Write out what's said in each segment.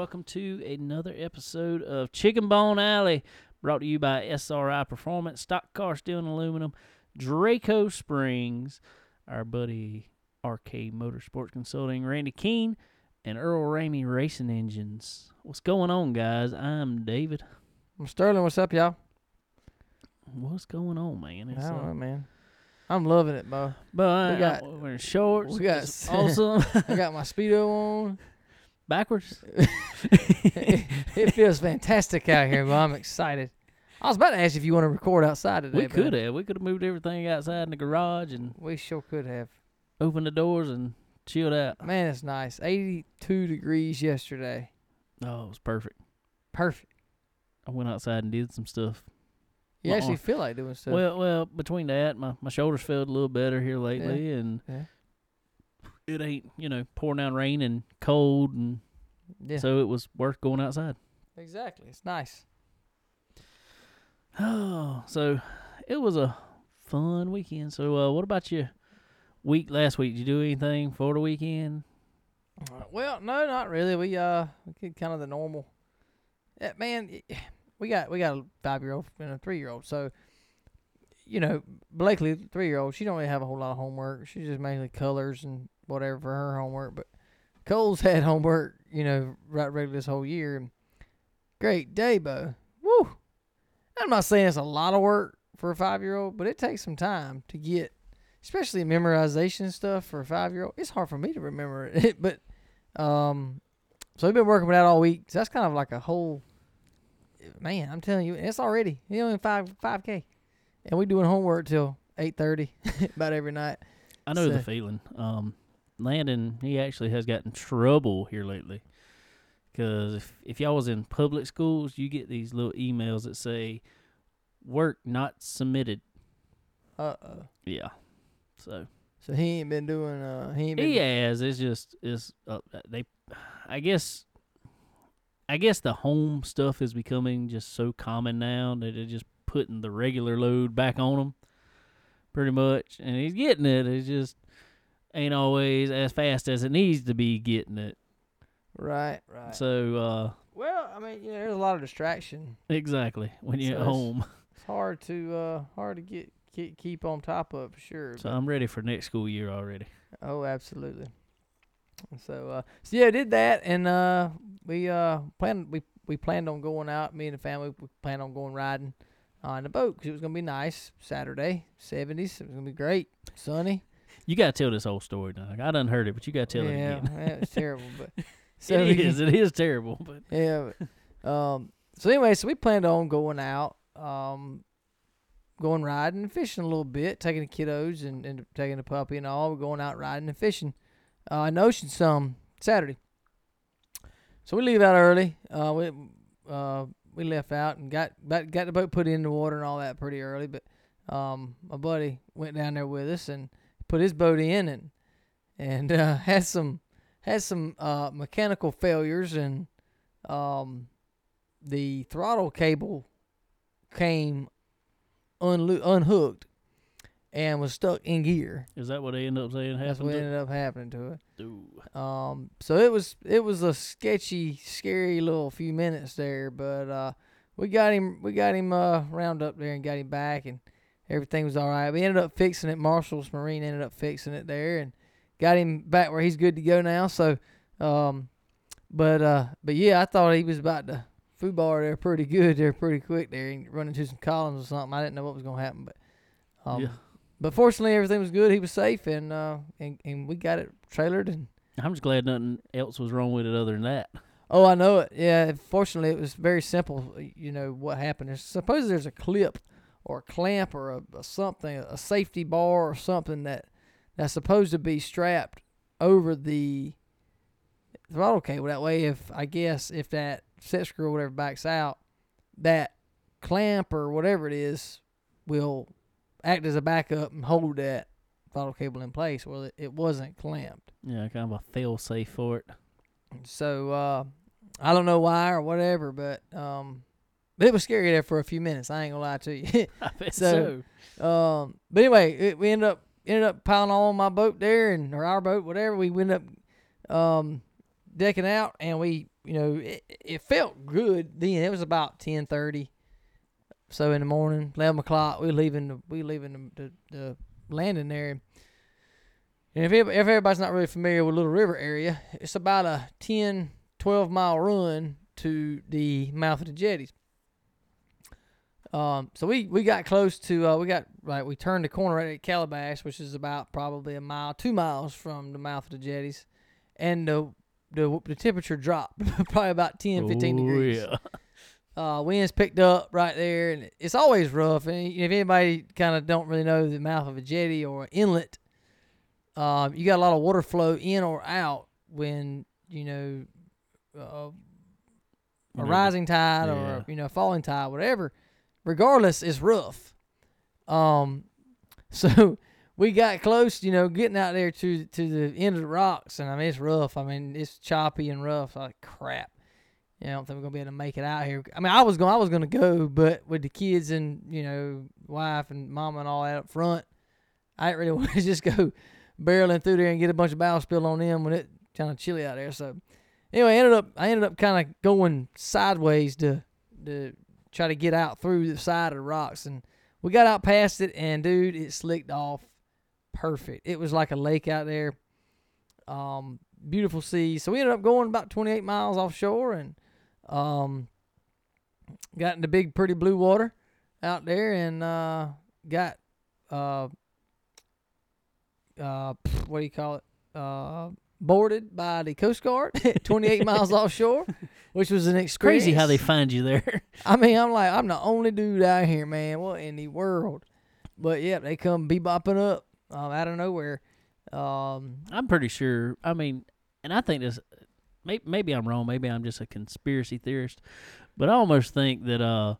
welcome to another episode of Chicken Bone Alley, brought to you by SRI Performance, Stock Car Steel and Aluminum, Draco Springs, our buddy RK Motorsports Consulting, Randy Keene, and Earl Ramey Racing Engines. What's going on, guys? I'm David. I'm Sterling. What's up, y'all? What's going on, man? It's, I don't uh, know, man. I'm loving it, Bo. But We got- we're in shorts. we got awesome. I got my speedo on. Backwards. it, feels fantastic out here, but I'm excited. I was about to ask if you want to record outside today. We could have. We could have moved everything outside in the garage and We sure could have. opened the doors and chilled out. Man, it's nice. 82 degrees yesterday. Oh, it was perfect. Perfect. I went outside and did some stuff. You My actually arm- feel like doing stuff. Well, well, between that, my, my shoulders felt a little better here lately, and Yeah. It ain't you know pouring down rain and cold, and yeah, so it was worth going outside. exactly. It's nice. Oh, so it was a fun weekend. So, uh, what about your week last week? Did you do anything for the weekend? Uh, Well, no, not really. We uh, we did kind of the normal. Yeah, man, we got we got a five year old and a three year old. So, you know, Blakely, three year old, she don't really have a whole lot of homework. She just mainly colors and whatever for her homework. But Cole's had homework, you know, right regular this whole year. Great day, Bo. Woo! I'm not saying it's a lot of work for a five year old, but it takes some time to get, especially memorization stuff for a five year old. It's hard for me to remember it, but um, so we've been working with that all week. So that's kind of like a whole man. I'm telling you, it's already you know five five k, and we doing homework till eight thirty about every night. I know the feeling. Um, Landon, he actually has gotten trouble here lately. Because if, if y'all was in public schools, you get these little emails that say, work not submitted. Uh oh. Yeah. So So he ain't been doing. Uh, he ain't been. he has. It's just, it's, uh, they, I guess, I guess the home stuff is becoming just so common now that they're just putting the regular load back on him pretty much. And he's getting it. It's just ain't always as fast as it needs to be getting it. Right. Right. So, uh, well, I mean, you know, there's a lot of distraction. exactly when you're So at home. It's hard to uh hard to get keep keep on top of for sure. So I'm ready for next school year already. Oh, absolutely. So, uh, so yeah, I did that, and uh, we uh planned we we planned on going out. Me and the family we planned on going riding on the boat because it was gonna be nice Saturday, seventies. It was gonna be great, sunny. You gotta tell this whole story now. I done heard it, but you gotta tell yeah, it again. man, it was terrible, but so it we- is. It is terrible, but yeah. But, um. So anyway, so we planned on going out, um, going riding and fishing a little bit, taking the kiddos and, and taking the puppy and all. We're going out riding and fishing, uh, in Ocean some Saturday. So we leave out early. Uh, we uh we left out and got got, got the boat put in the water and all that pretty early. But um, my buddy went down there with us and put his boat in and and uh, had some had some uh, mechanical failures and um, the throttle cable came unlo- unhooked and was stuck in gear. is that what they ended up saying That's what ended up happening to it. Ooh. Um, so it was it was a sketchy, scary little few minutes there, but uh, we got him we got him uh round up there and got him back, and everything was all right. We ended up fixing it. Marshall's Marine ended up fixing it there and got him back where he's good to go now. So, um, but uh, but yeah, I thought he was about to foo bar there pretty good there, pretty quick there, and run into some columns or something. I didn't know what was gonna happen, but um, yeah. but fortunately everything was good. He was safe, and uh, and and we got it trailered and. I'm just glad nothing else was wrong with it other than that. Oh, I know it. Yeah, fortunately, it was very simple. You know what happened? There's, suppose there's a clip or a clamp or a, a something, a safety bar or something that that's supposed to be strapped over the throttle cable. That way, if I guess if that set screw or whatever backs out, that clamp or whatever it is will act as a backup and hold that throttle cable in place. Well, it, it wasn't clamped. Yeah, kind of a fail safe for it. So uh, I don't know why or whatever, but um, it was scary there for a few minutes. I ain't gonna lie to you. I bet So- so. um, but anyway, it, we ended up ended up piling on my boat there and or our boat, whatever. We ended up um, decking out and we you know, it, it felt good then. It was about ten thirty, so in the morning, eleven o'clock. We leaving the we leaving the, the, the landing there. And if, if everybody's not really familiar with Little River area, it's about a 10, 12 mile run to the mouth of the jetties. Um, so we, we got close to uh, we got right we turned the corner right at Calabash, which is about probably a mile, two miles from the mouth of the jetties, and the the, the temperature dropped probably about 10, 15 Oh, degrees. Yeah. Uh, winds picked up right there, and it's always rough. And if anybody kind of don't really know the mouth of a jetty or an inlet, um, you got a lot of water flow in or out when you know uh, a rising tide yeah. or you know falling tide, whatever. Regardless, it's rough. Um, so we got close, you know, getting out there to to the end of the rocks, and I mean it's rough. I mean it's choppy and rough. Like crap. Yeah, I don't think we're gonna be able to make it out here. I mean, I was going, I was gonna go, but with the kids and you know, wife and mama and all that up front, I didn't really want to just go barreling through there and get a bunch of bow spill on them when it kind of chilly out there. So anyway, I ended up I ended up kind of going sideways to to try to get out through the side of the rocks, and we got out past it, and dude, it slicked off perfect. It was like a lake out there. Um, beautiful sea. So we ended up going about 28 miles offshore and um, got into big, pretty blue water out there and uh, got uh, uh, what do you call it? Boarded by the Coast Guard at 28 miles offshore, which was an experience. Crazy how they find you there. I mean, I'm like, I'm the only dude out here, man. What in the world? But yeah, they come bebopping up um, out of nowhere. Um, I'm pretty sure. I mean, and I think this. Maybe, maybe I'm wrong. Maybe I'm just a conspiracy theorist, but I almost think that uh,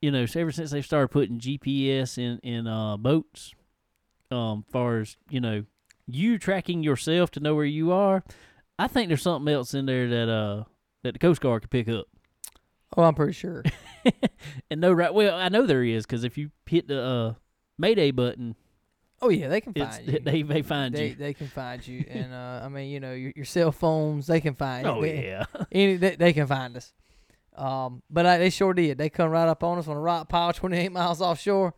you know, so ever since they've started putting GPS in in uh boats, um, far as you know, you tracking yourself to know where you are, I think there's something else in there that uh that the Coast Guard could pick up. oh, I'm pretty sure. and no right. Well, I know there is because if you hit the uh Mayday button, Oh yeah, they can find you. they they find they, you. they can find you, and uh, I mean, you know, your, your cell phones, they can find. Oh they, yeah. any they, they can find us. Um, but I, they sure did. They come right up on us on a rock pile, 28 miles offshore,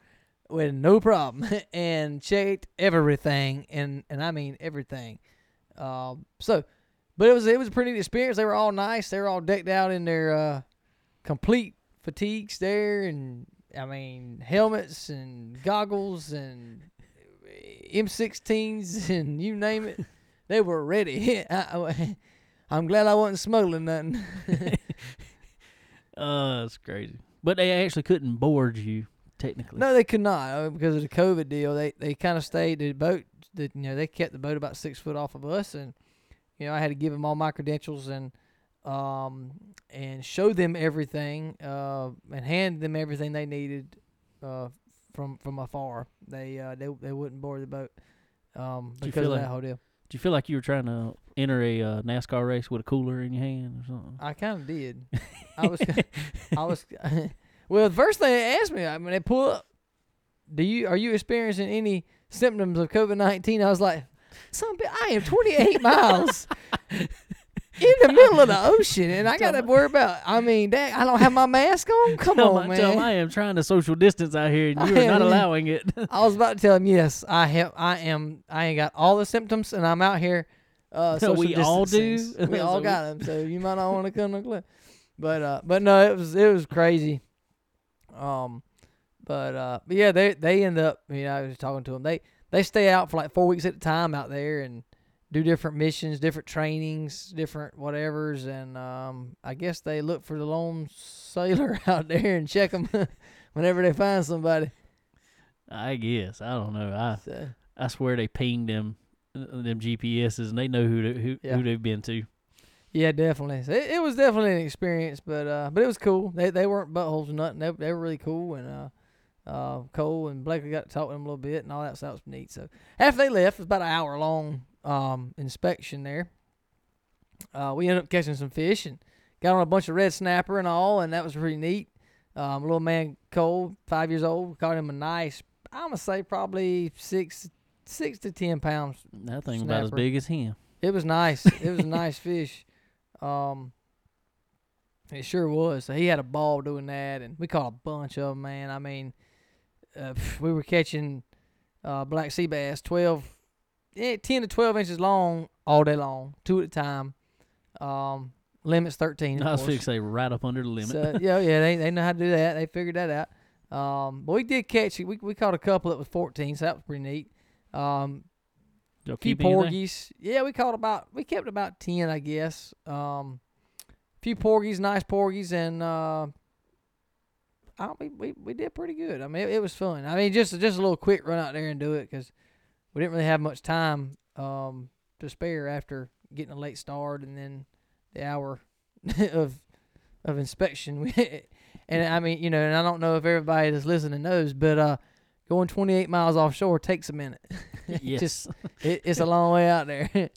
with no problem, and checked everything, and and I mean everything. Um, so, but it was it was a pretty experience. They were all nice. They were all decked out in their uh, complete fatigues there, and I mean helmets and goggles and M16s and you name it. They were ready. I, am glad I wasn't smuggling nothing. Uh, that's crazy. But they actually couldn't board you technically. no, they could not uh, because of the COVID deal. They they kind of stayed the boat. The, you know, they kept the boat about six foot off of us, and you know, I had to give them all my credentials and um and show them everything uh and hand them everything they needed uh from from afar. They uh they they wouldn't board the boat um because of that whole deal. Did you feel like you were trying to enter a uh, NASCAR race with a cooler in your hand or something? I kind of did. I was, I was. well, the first thing they asked me, I mean, they pull up. Do you are you experiencing any symptoms of COVID nineteen? I was like, some I am twenty eight miles in the middle of the ocean, and I got to worry about. I mean, I don't have my mask on. Come tell on, my- man. I am trying to social distance out here, and I you are not am- allowing it. I was about to tell him, yes, I have. I am. I ain't got all the symptoms, and I'm out here. Uh, So we all do? We all got them. So you might not want to come to club. But uh, but no, it was it was crazy. Um, but uh, but yeah, they they end up. You know, I was talking to them. They they stay out for like four weeks at a time out there and do different missions, different trainings, different whatevers, and um, I guess they look for the lone sailor out there and check them whenever they find somebody. I guess I don't know. I So, I swear they pinged them uh, them GPSs, and they know who to, who Yeah. who they've been to. Yeah, definitely. So it, it was definitely an experience, but uh, but it was cool. They they weren't buttholes or nothing. They they were really cool, and uh, uh, Cole and Blakely got to talk to them a little bit, and all that. So that was neat. So after they left, it was about an hour long um inspection there. Uh, we ended up catching some fish and got on a bunch of red snapper and all, and that was pretty neat. Um, little man Cole, five years old, caught him a nice. I'm gonna say probably six six to ten pounds That thing about as big as him. it was nice. It was a nice fish. Um, it sure was. So he had a ball doing that, and we caught a bunch of them, man. I mean, uh, we were catching uh, black sea bass, 12, eh, 10 to 12 inches long all day long, two at a time. Um, limits 13. of I was to say right up under the limit. So, yeah, yeah, they they know how to do that. They figured that out. Um, but we did catch we we caught a couple that was 14, so that was pretty neat. Um, Y'all few porgies. Yeah, we caught about we kept about 10, I guess. Um, few porgies, nice porgies, and uh, I we, we we did pretty good. I mean, it, it was fun. I mean, just just a little quick run out there and do it because we didn't really have much time um to spare after getting a late start and then the hour of of inspection. And I mean, you know, and I don't know if everybody that's listening knows, but uh, going 28 miles offshore takes a minute. yes. Just it, it's a long way out there. that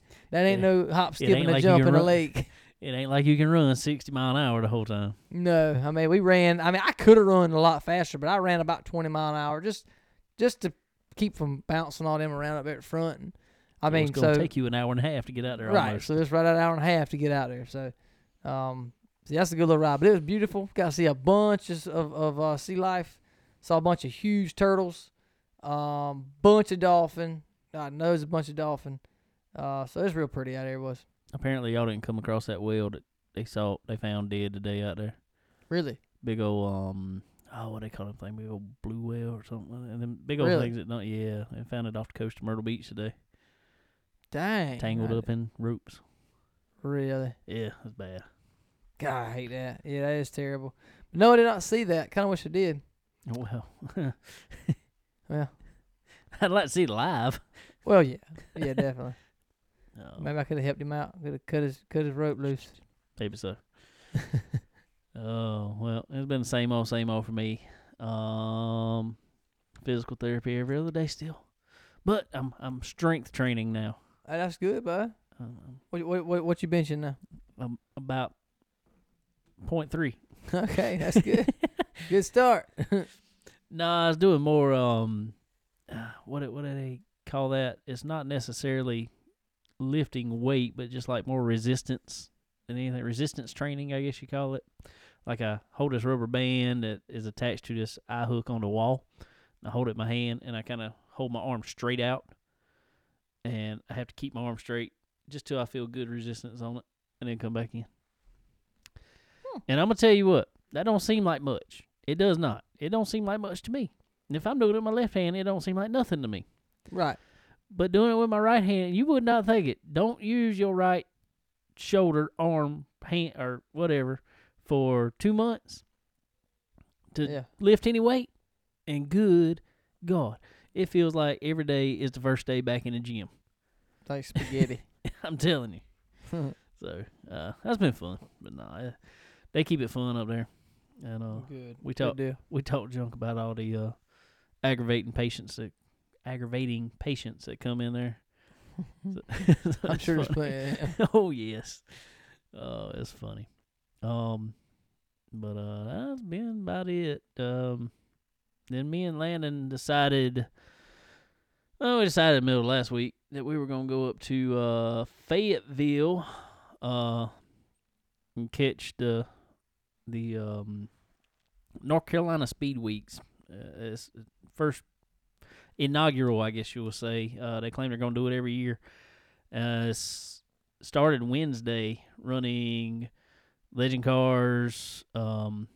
ain't Yeah. no hop, skip, and a like jump in a run- lake. it ain't like you can run 60 mile an hour the whole time. No, I mean we ran. I mean I could have run a lot faster, but I ran about 20 mile an hour just just to keep from bouncing all them around up there at front. And I It mean, gonna so take you an hour and a half to get out there. right, almost. so it's right at an hour and a half to get out there. So, um, see, that's a good little ride. But it was beautiful. Got to see a bunch of of, of uh, sea life. Saw a bunch of huge turtles. Um, bunch of dolphin. God knows a bunch of dolphin. Uh, so it's real pretty out there. It was Apparently, y'all didn't come across that whale that they saw they found dead today out there. really. Big old um, oh, what they call them thing? Big old blue whale or something. And then big old Really? things that don't. Yeah, they found it off the coast of Myrtle Beach today, Dang. tangled I- up in ropes. Really. Yeah, that's bad. God, I hate that. Yeah, that is terrible. But no, I did not see that. Kind of wish I did. Oh well, Well, I'd like to see live. well, yeah, yeah, definitely. Oh, Maybe I could have helped him out. Could have cut his cut his rope loose. maybe so. oh well, it's been the same old, same old for me. Um, physical therapy every other day still, but I'm I'm strength training now. Hey, that's good, bud. Um, What what what, what you benching now? I'm about point three. Okay, that's good. good start. No, I was doing more. Um, what what do they call that? It's not necessarily lifting weight, but just like more resistance than anything. Resistance training, I guess you call it. Like I hold this rubber band that is attached to this eye hook on the wall. I hold it in my hand, and I kind of hold my arm straight out, and I have to keep my arm straight just till I feel good resistance on it, and then come back in. Hmm. And I'm gonna tell you what, that don't seem like much. It does not. It don't seem like much to me. And if I'm doing it with my left hand, it don't seem like nothing to me. right. But doing it with my right hand, you would not think it. Don't use your right shoulder, arm, hand, or whatever for two months to Yeah. lift any weight. And good God, it feels like every day is the first day back in the gym. Like spaghetti. I'm telling you. So uh, that's been fun. But nah, they keep it fun up there. And uh, good. we Good deal. we talked junk about all the uh, aggravating patients that aggravating patients that come in there. So- I'm sure funny. plenty. oh yes, oh it's funny. Um, but uh, that's been about it. Um, then me and Landon decided. Oh, we decided in the middle of last week that we were gonna go up to uh, Fayetteville, uh, and catch the the um, North Carolina Speed Weeks. Uh, it's first inaugural, I guess you will say. Uh, they claim they're going to do it every year. Uh, started Wednesday, running legend cars, um,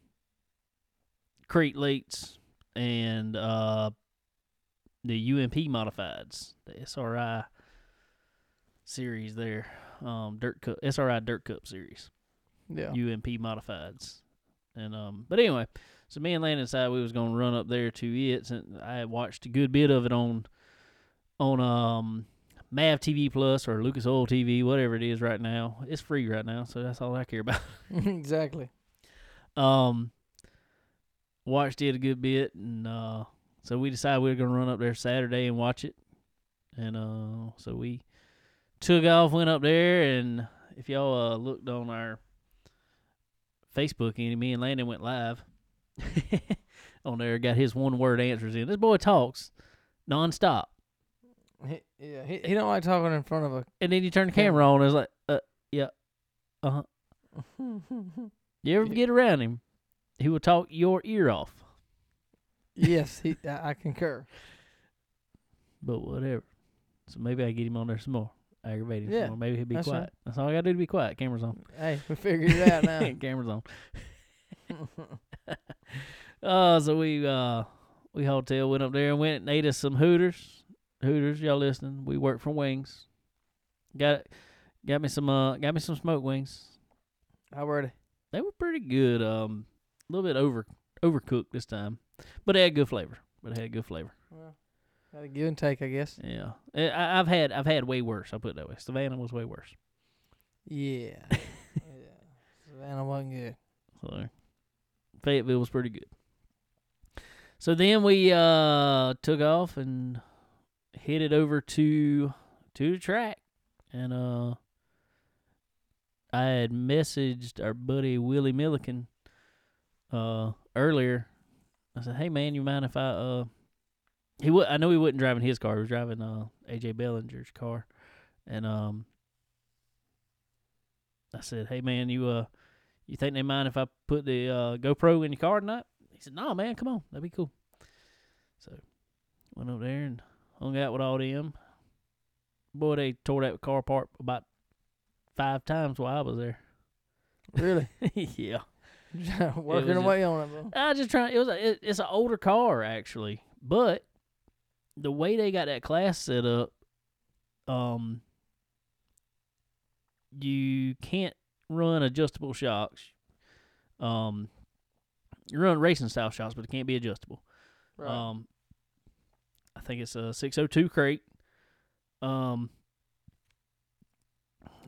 crate lates, and uh, the UMP modifieds, the SRI series there, um, dirt cup SRI Dirt Cup series. Yeah. UMP modifieds. And um but anyway, so me and Landon decided we was gonna run up there to it and I had watched a good bit of it on on um Mav TV Plus or Lucas Oil TV, whatever it is right now. It's free right now, so that's all I care about. exactly. Um watched it a good bit and uh so we decided we were gonna run up there Saturday and watch it. And uh so we took off, went up there and if y'all uh looked on our Facebook and me and Landon went live on there, got his one word answers in. This boy talks nonstop. He, yeah. He, he don't like talking in front of a. And then you turn the camera on and it's like, uh yeah, uh huh, You ever Yeah. get around him, he will talk your ear off. yes, he, I, I concur. But whatever. So maybe I get him on there some more. Aggravate him Yeah, some more. Maybe he'll be that's right. quiet. That's all I gotta do to be quiet. Camera's on. Hey, we figured it out now. Camera's on. Uh so we uh we hotel went up there and went and ate us some Hooters. Hooters, y'all listening? We work for Wings. Got got me some uh got me some smoke wings. How were they? They were pretty good. Um a little bit over overcooked this time. But they had good flavor. But they had good flavor. Well, got a give and take, I guess. Yeah. Eh, I, I've had I've had way worse, I'll put it that way. Savannah was way worse. Yeah. yeah. Savannah wasn't good. So Fayetteville was pretty good. So then we uh took off and headed over to to the track and uh I had messaged our buddy Willie Milliken uh earlier. I said, "Hey man, you mind if I uh he would I know he wasn't driving his car, he was driving uh AJ Bellinger's car. And um I said, "Hey man, you uh you think they mind if I put the uh, GoPro in your car tonight? He said, No, man, come on. That'd be cool. So went up there and hung out with all them. Boy, they tore that car apart about five times while I was there. Really? yeah. Working away on it, bro. I just trying. It was a, it, it's an older car actually, but the way they got that class set up, um, you can't run adjustable shocks. Um, you run racing style shocks, but it can't be adjustable. Right. Um, I think it's a 602 crate. Um,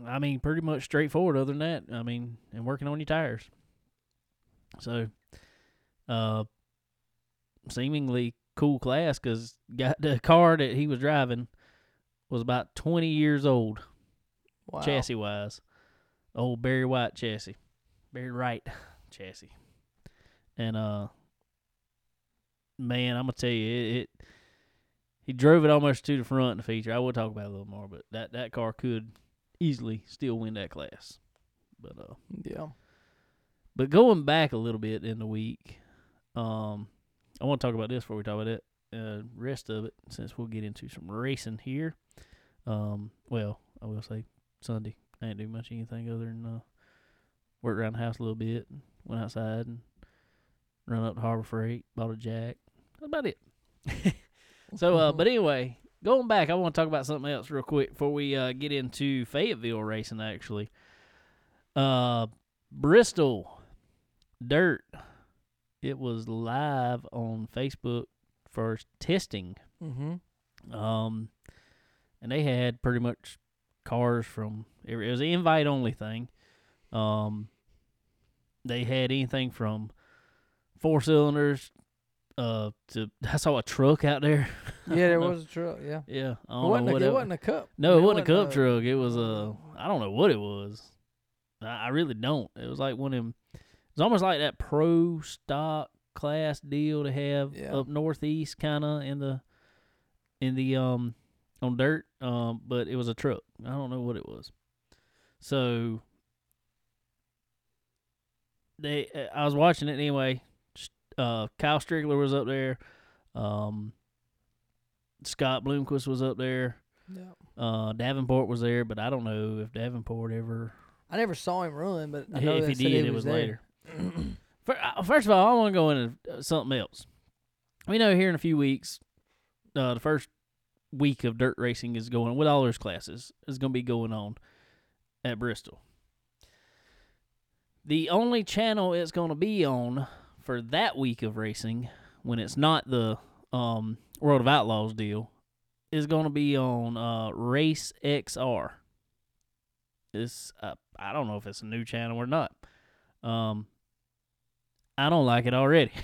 I mean, pretty much straightforward. Other than that, I mean, and working on your tires. So, uh, seemingly cool class because got the car that he was driving was about 20 years old wow. chassis wise. Old Barry White chassis, Barry Wright chassis, and uh, man, I'm gonna tell you, it, it he drove it almost to the front in the feature. I will talk about it a little more, but that that car could easily still win that class. But uh, Yeah. but going back a little bit in the week, um, I want to talk about this before we talk about it. Uh, rest of it, since we'll get into some racing here. Um, well, I will say Sunday. I didn't do much anything other than uh, work around the house a little bit, and went outside and run up to Harbor Freight, bought a jack. That's about it. so, uh, but anyway, going back, I want to talk about something else real quick before we uh, get into Fayetteville racing. Actually, uh, Bristol Dirt. It was live on Facebook for testing. Mm-hmm. Um, and they had pretty much cars from it was an invite only thing. Um, they had anything from four cylinders uh to I saw a truck out there. Yeah, there know. was a truck. Yeah. Yeah, I It don't wasn't, know a, it wasn't a cup. No, it wasn't a wasn't cup truck. It was a I don't know what it was. I, I really don't. It was like one of them. It's almost like that pro stock class deal to have Yeah. up northeast, kind of in the in the um on dirt. Um, but it was a truck. I don't know what it was. So they, I was watching it anyway. Uh, Kyle Strickler was up there. Um, Scott Bloomquist was up there. Yeah. Uh, Davenport was there, but I don't know if Davenport ever. I never saw him run, but I know if he did, he it was there. later. Uh, First of all, I want to go into uh, something else. We know here in a few weeks, uh, the first week of dirt racing is going with all those classes is going to be going on at Bristol. The only channel it's going to be on for that week of racing, when it's not the um, World of Outlaws deal, is going to be on uh, Race XR. It's uh, I don't know if it's a new channel or not. Um, I don't like it already.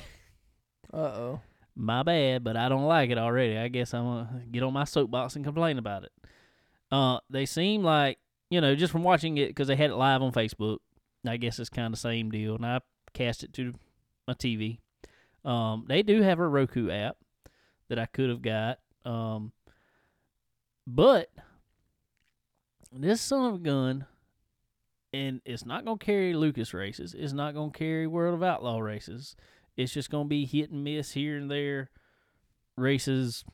Uh oh. My bad, but I don't like it already. I guess I'm gonna get on my soapbox and complain about it. Uh, they seem like you know just from watching it because they had it live on Facebook. I guess it's kind of same deal, and I cast it to my TV. Um, they do have a Roku app that I could have got. Um, but this son of a gun and it's not gonna carry Lucas races. It's not gonna carry World of Outlaw races. It's just gonna be hit and miss here and there races.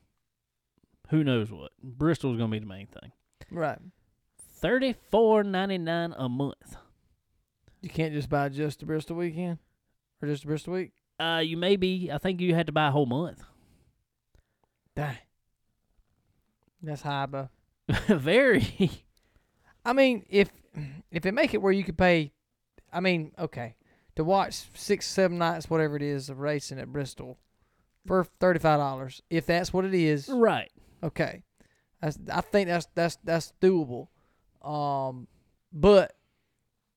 Who knows what? Bristol's gonna be the main thing. Right. Thirty four ninety nine a month. You can't just buy just the Bristol weekend or just the Bristol week. Uh, you maybe I think you had to buy a whole month. Dang. That's high, bro. Very. I mean, if if they make it where you could pay, I mean, okay, to watch six, seven nights, whatever it is, of racing at Bristol for thirty five dollars, if that's what it is, right. okay, that's, I think that's that's that's doable. Um, but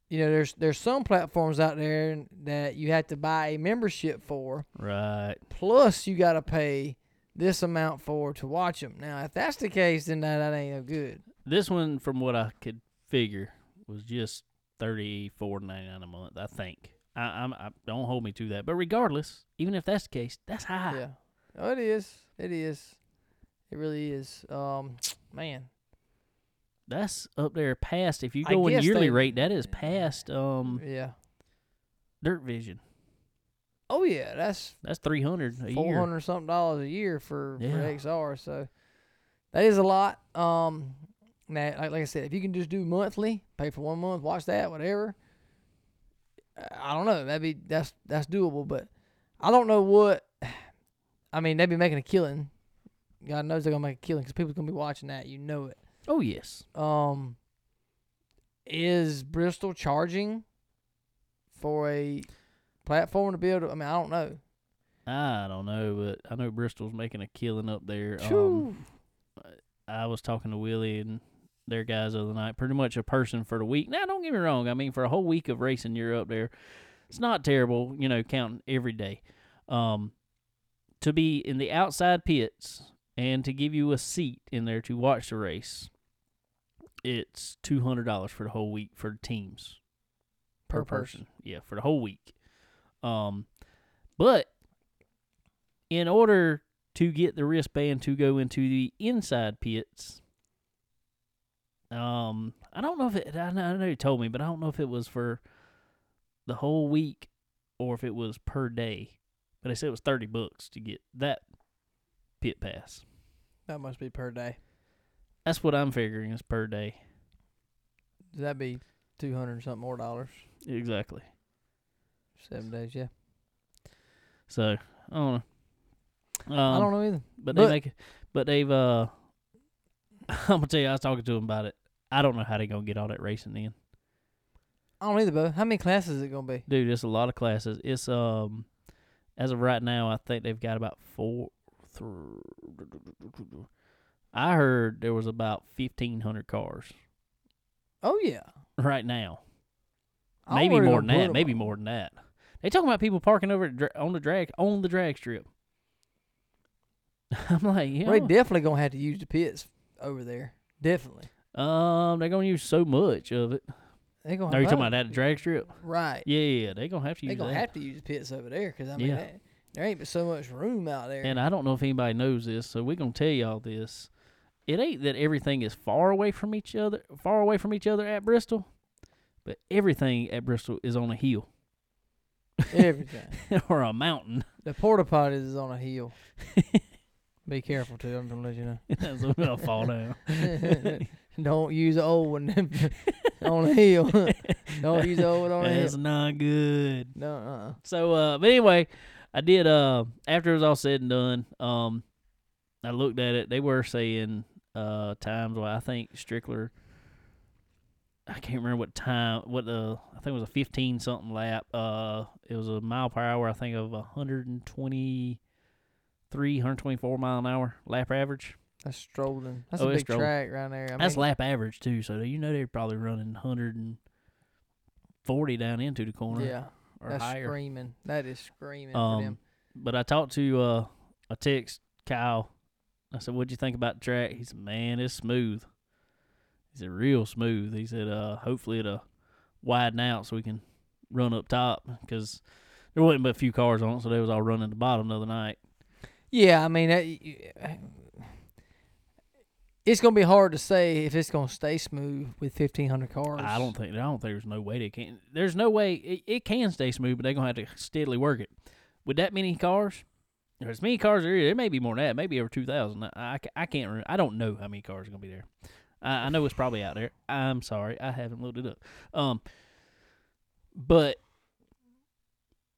you know, there's there's some platforms out there that you have to buy a membership for, Right. plus you got to pay this amount for to watch them. Now, if that's the case, then that, that ain't no good. This one, from what I could figure, was just thirty four ninety nine a month. I think. I, I'm. I, don't hold me to that. But regardless, even if that's the case, that's high. Yeah. Oh, it is. It is. It really is. Um, man. That's up there past. If you go in yearly they- rate, that is past um Yeah. Dirt Vision. Oh yeah, that's That's three hundred a four year. hundred something dollars a year for for XR. So that is a lot. Um, now, like, like I said, if you can just do monthly, pay for one month, watch that, whatever. I don't know. That'd be that's that's doable, but I don't know what. I mean, they'd be making a killing. God knows they're gonna make a killing because people's gonna be watching that. You know it. Oh yes. Um, is Bristol charging for a platform to able? I mean, I don't know. I don't know, but I know Bristol's making a killing up there. Um, I was talking to Willie and their guys of the night. Pretty much a person for the week. Now, don't get me wrong. I mean, for a whole week of racing, you're up there. It's not terrible, you know, counting every day. Um, to be in the outside pits and to give you a seat in there to watch the race, it's two hundred dollars for the whole week for the teams Per person. Yeah, for the whole week. Um, but in order to get the wristband to go into the inside pits, um, I don't know if it. I know, I know you told me, but I don't know if it was for the whole week or if it was per day. But they said it was thirty bucks to get that pit pass. That must be per day. That's what I'm figuring is per day. That'd be two hundred something more dollars. Exactly. Seven days, yeah. So I don't know. Um, I don't know either. But they make, but they've. uh I'm gonna tell you, I was talking to them about it. I don't know how they're gonna get all that racing in, I don't either, Bo. How many classes is it gonna be? dude. It's a lot of classes. It's um, as of right now, I think they've got about four. Th- I heard there was about fifteen hundred cars Oh yeah. right now. I Maybe more than that. Maybe more than that. They talking about people parking over at dra- on the drag on the drag strip. I'm like, yeah. Well, they definitely gonna have to use the pits over there. Definitely. Um, they're gonna use so much of it. They gonna. Are you talking about that drag strip? Right. Yeah, yeah. They're gonna have to They use gonna that. have to use pits over there because I mean, Yeah. that- there ain't so much room out there. And I don't know if anybody knows this, so we're gonna tell y'all this. It ain't that everything is far away from each other, far away from each other at Bristol, but everything at Bristol is on a hill Everything. or a mountain. the porta potties is on a hill. Be careful too. I'm gonna let you know. so we're gonna fall down. Don't use the old one on a hill. Don't use the old one on a That's not good. No, uh, So, uh, but anyway, I did. Uh, after it was all said and done, um, I looked at it. They were saying uh times. Well, I think Strickler. I can't remember what time. What the I think it was a fifteen something lap. Uh, it was a mile per hour. I think of a hundred and twenty three, hundred twenty four mile an hour lap average. that's strolling. That's Oh, a big strolling. track right there. I That's mean, lap average too. So you know they're probably running hundred and forty down into the corner yeah. or That's higher. screaming. That is screaming Um, for them. But I talked to uh I text Kyle. I said, What'd you think about the track? He said, Man, it's smooth. He said, real smooth. He said, uh, hopefully it'll widen out so we can run up top because there wasn't but a few cars on it, so they was all running the bottom the other night. Yeah, I mean, it's gonna be hard to say if it's gonna stay smooth with fifteen hundred cars. I don't think I don't think there's no way they can. There's no way it, it can stay smooth, but they're gonna have to steadily work it. With that many cars, or as many cars there, there may be more than that. Maybe over two thousand. I, I, I can't. Remember. I don't know how many cars are gonna be there. I, I know it's probably out there. I'm sorry, I haven't looked it up. Um, but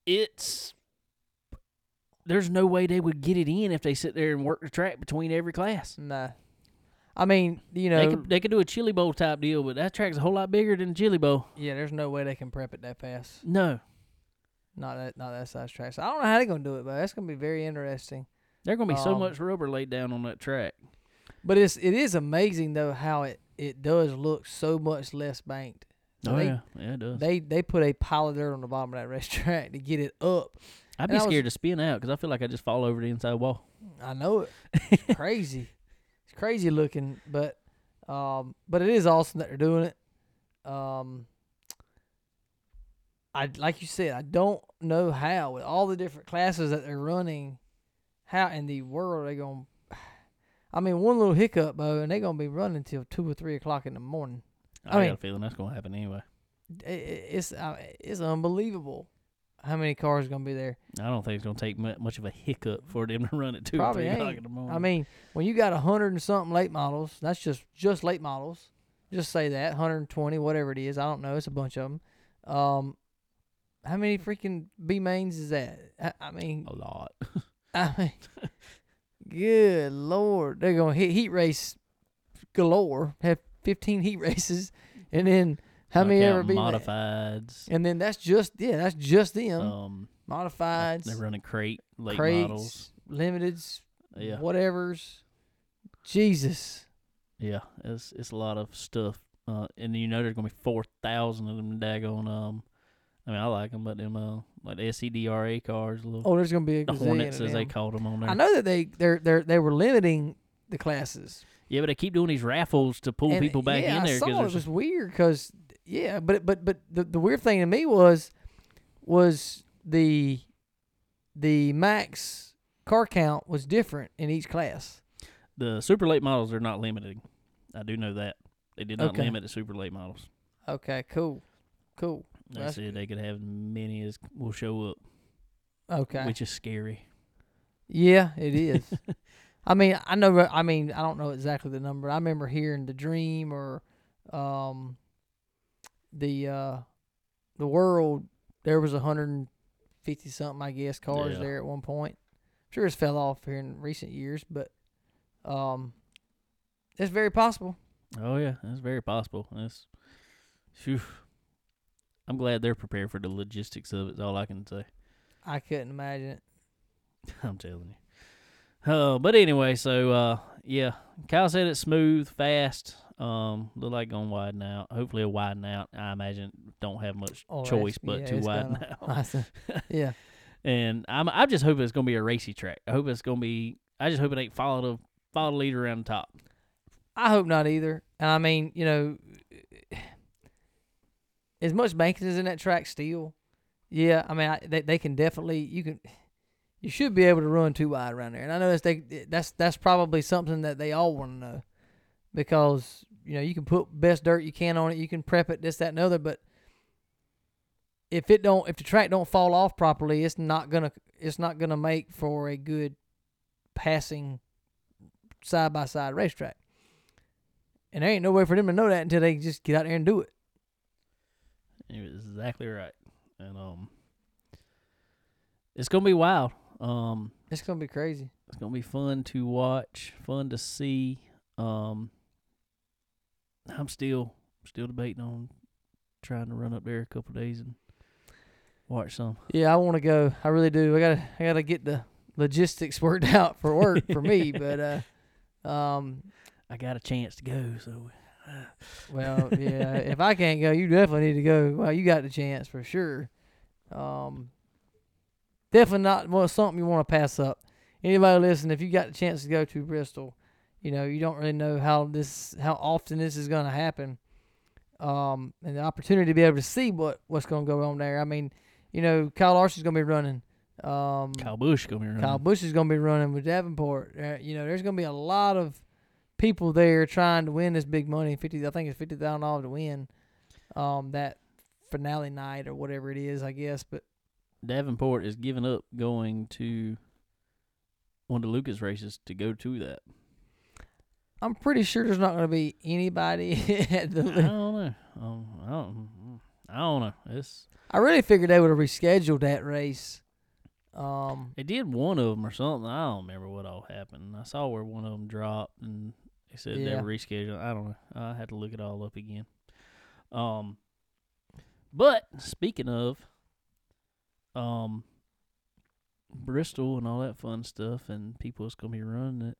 it's there's no way they would get it in if they sit there and work the track between every class. Nah. I mean, you They know, could they could do a chili bowl type deal, but that track's a whole lot bigger than chili bowl. yeah. There's no way they can prep it that fast. No, Not that, not that size track. So I don't know how they're gonna do it, but that's gonna be very interesting. there's gonna be so Um, much rubber laid down on that track. But it's it is amazing though how it it does look so much less banked. So Oh they, yeah, yeah, it does. They they put a pile of dirt on the bottom of that racetrack to get it up. I'd and be was- scared to spin out because I feel like I just fall over the inside wall. I know it. It's crazy. It's crazy looking, but um, but it is awesome that they're doing it. Um, I like you said, I don't know how with all the different classes that they're running, how in the world are they gonna? I mean, one little hiccup, though, and they're gonna be running till two or three o'clock in the morning. I, I mean- got a feeling that's gonna happen anyway. I- I- It's uh, it's unbelievable how many cars are gonna be there. I don't think it's gonna take mu- much of a hiccup for them to run at two Probably or three o'clock in the morning. I mean, when you got a hundred and something late models, that's just just late models. Just say that 120, whatever it is. I don't know. It's a bunch of them. Um, how many freaking B mains is that? I, I mean, a lot. I mean, good lord, they're gonna hit heat race galore. Have 15 heat races, and then how many ever counting be ma- modifieds? And then that's just yeah, that's just them Um, modifieds, they're running crate late crates, models. limiteds, Yeah, whatever's. Jesus. yeah. It's it's a lot of stuff. Uh, and you know there's gonna be four thousand of them daggone. Um, I mean I like them, but them uh like the SCDRA cars, little Oh, there's gonna be a the Hornets as they called them on there. I know that they they're they they were limiting the classes. Yeah, but they keep doing these raffles to pull And, people back yeah, in there I saw it was weird because yeah, but but but the the weird thing to me was was the the max car count was different in each class. the super late models are not limiting. I do know that they did not Okay. limit the super late models. Okay, cool, cool. They That's said they could have many as will show up, Okay, which is scary. yeah, it is. I mean, I know. I mean, I don't know exactly the number. I remember hearing the Dream or um the uh the World. There was a hundred and fifty something, I guess, cars Yeah. there at one point. sure, it's fell off here in recent years, but um, it's very possible. Oh yeah, that's very possible. That's, phew. I'm glad they're prepared for the logistics of it. Is all I can say. I couldn't imagine it. I'm telling you. Oh, but anyway, so uh, yeah, Kyle said it's smooth, fast. Um, look like gonna widen out. Hopefully, it'll widen out. I imagine don't have much Oh, choice but yeah, to widen gonna- out. I yeah, And I'm I just hope it's gonna be a racy track. I hope it's gonna be. I just hope it ain't follow the follow the leader around the top. I hope not either. And I mean, you know, as much banking is in that track still, yeah. I mean, I, they they can definitely you can you should be able to run two wide around there. And I know that's they that's that's probably something that they all want to know because you know you can put best dirt you can on it, you can prep it this that and the other, but if it don't if the track don't fall off properly, it's not gonna it's not gonna make for a good passing side by side racetrack. And there ain't no way for them to know that until they just get out there and do it. You're exactly right. And um, it's gonna be wild. Um, It's gonna be crazy. it's gonna be fun to watch, fun to see. Um, I'm still still debating on trying to run up there a couple days and watch some. Yeah, I want to go. I really do. I gotta I gotta get the logistics worked out for work for me. But uh, um, I got a chance to go, so well, yeah. if I can't go, you definitely need to go. Well, you got the chance for sure. Um, definitely not well something you want to pass up. Anybody listen, if you got the chance to go to Bristol, you know you don't really know how this how often this is going to happen. Um, and the opportunity to be able to see what what's going to go on there. I mean, you know, Kyle Larson's going to be running. Um, Kyle Busch gonna be running. Kyle Busch is going to be running with Davenport. Uh, you know, there's going to be a lot of people there trying to win this big money. Fifty, I think it's fifty thousand dollars to win. Um, that finale night or whatever it is, I guess. But Davenport is giving up going to one of the Lucas races to go to that. I'm pretty sure there's not going to be anybody at I the. don't know. Um, I don't. I don't know. It's I really figured they would have rescheduled that race. Um, they did one of them or something. I don't remember what all happened. I saw where one of them dropped and they said they were rescheduled. I don't know. I had to look it all up again. Um, but speaking of, um, Bristol and all that fun stuff, and people that's gonna be running it.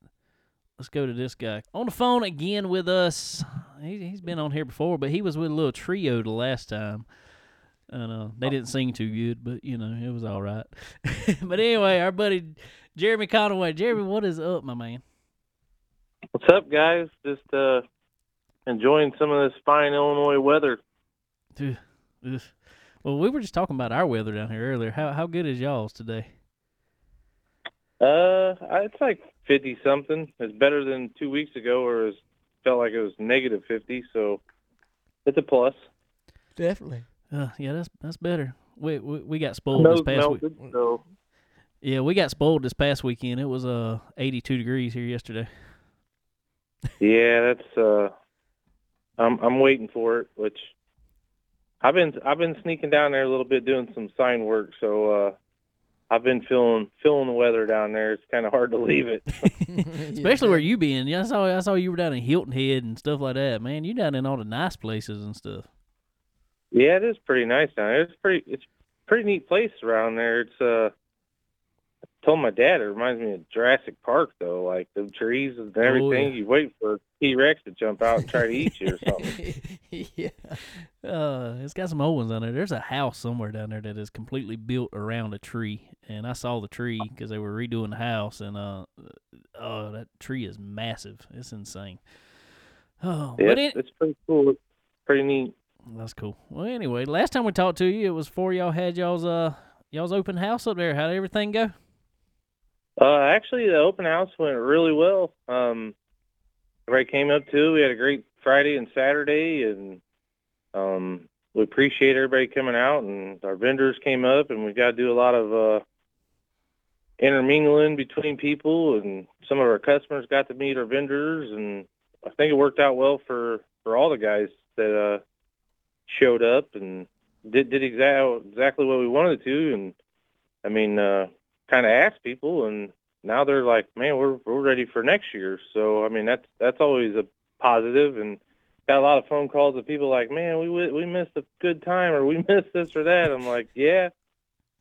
Let's go to this guy on the phone again with us. He, he's been on here before, but he was with a little trio the last time, and uh, they didn't sing too good, but you know it was all right. but anyway, our buddy Jeremy Conaway. Jeremy, what is up, my man? What's up, guys? Just uh, enjoying some of this fine Illinois weather. Well, we were just talking about our weather down here earlier. How how good is y'all's today? Uh, it's like fifty something. It's better than two weeks ago, where it felt like it was negative fifty. So it's a plus. definitely. Uh, yeah, that's that's better. We we, we got spoiled Nose this past week. melted. So Yeah, we got spoiled this past weekend. It was uh 82 degrees here yesterday. yeah, that's uh, I'm I'm waiting for it. Which I've been I've been sneaking down there a little bit doing some sign work. So uh, I've been feeling feeling the weather down there. It's kind of hard to leave it. Especially where you been. Yeah, I saw I saw you were down in Hilton Head and stuff like that. Man, you down in all the nice places and stuff. Yeah, it is pretty nice down there. It's pretty it's pretty neat place around there. It's uh I told my dad it reminds me of Jurassic Park though, like the trees and everything. yeah. You wait for T Rex to jump out and try to eat you or something. yeah. Uh, it's got some old ones down there. There's a house somewhere down there that is completely built around a tree, and I saw the tree because they were redoing the house, and uh, oh, that tree is massive. It's insane. Oh, Yeah, but it's, it, it's pretty cool. It's pretty neat. that's cool. Well, anyway, last time we talked to you, it was before y'all had y'all's uh y'all's open house up there. How did everything go? Uh actually the open house went really well. Um everybody came up too. We had a great Friday and Saturday and um we appreciate everybody coming out and our vendors came up and we got to do a lot of uh intermingling between people and some of our customers got to meet our vendors and I think it worked out well for for all the guys that uh showed up and did did exactly exactly what we wanted to and I mean uh kind of asked people and now they're like man we're we're ready for next year. So I mean that's that's always a positive and got a lot of phone calls of people like man we we missed a good time or we missed this or that. I'm like yeah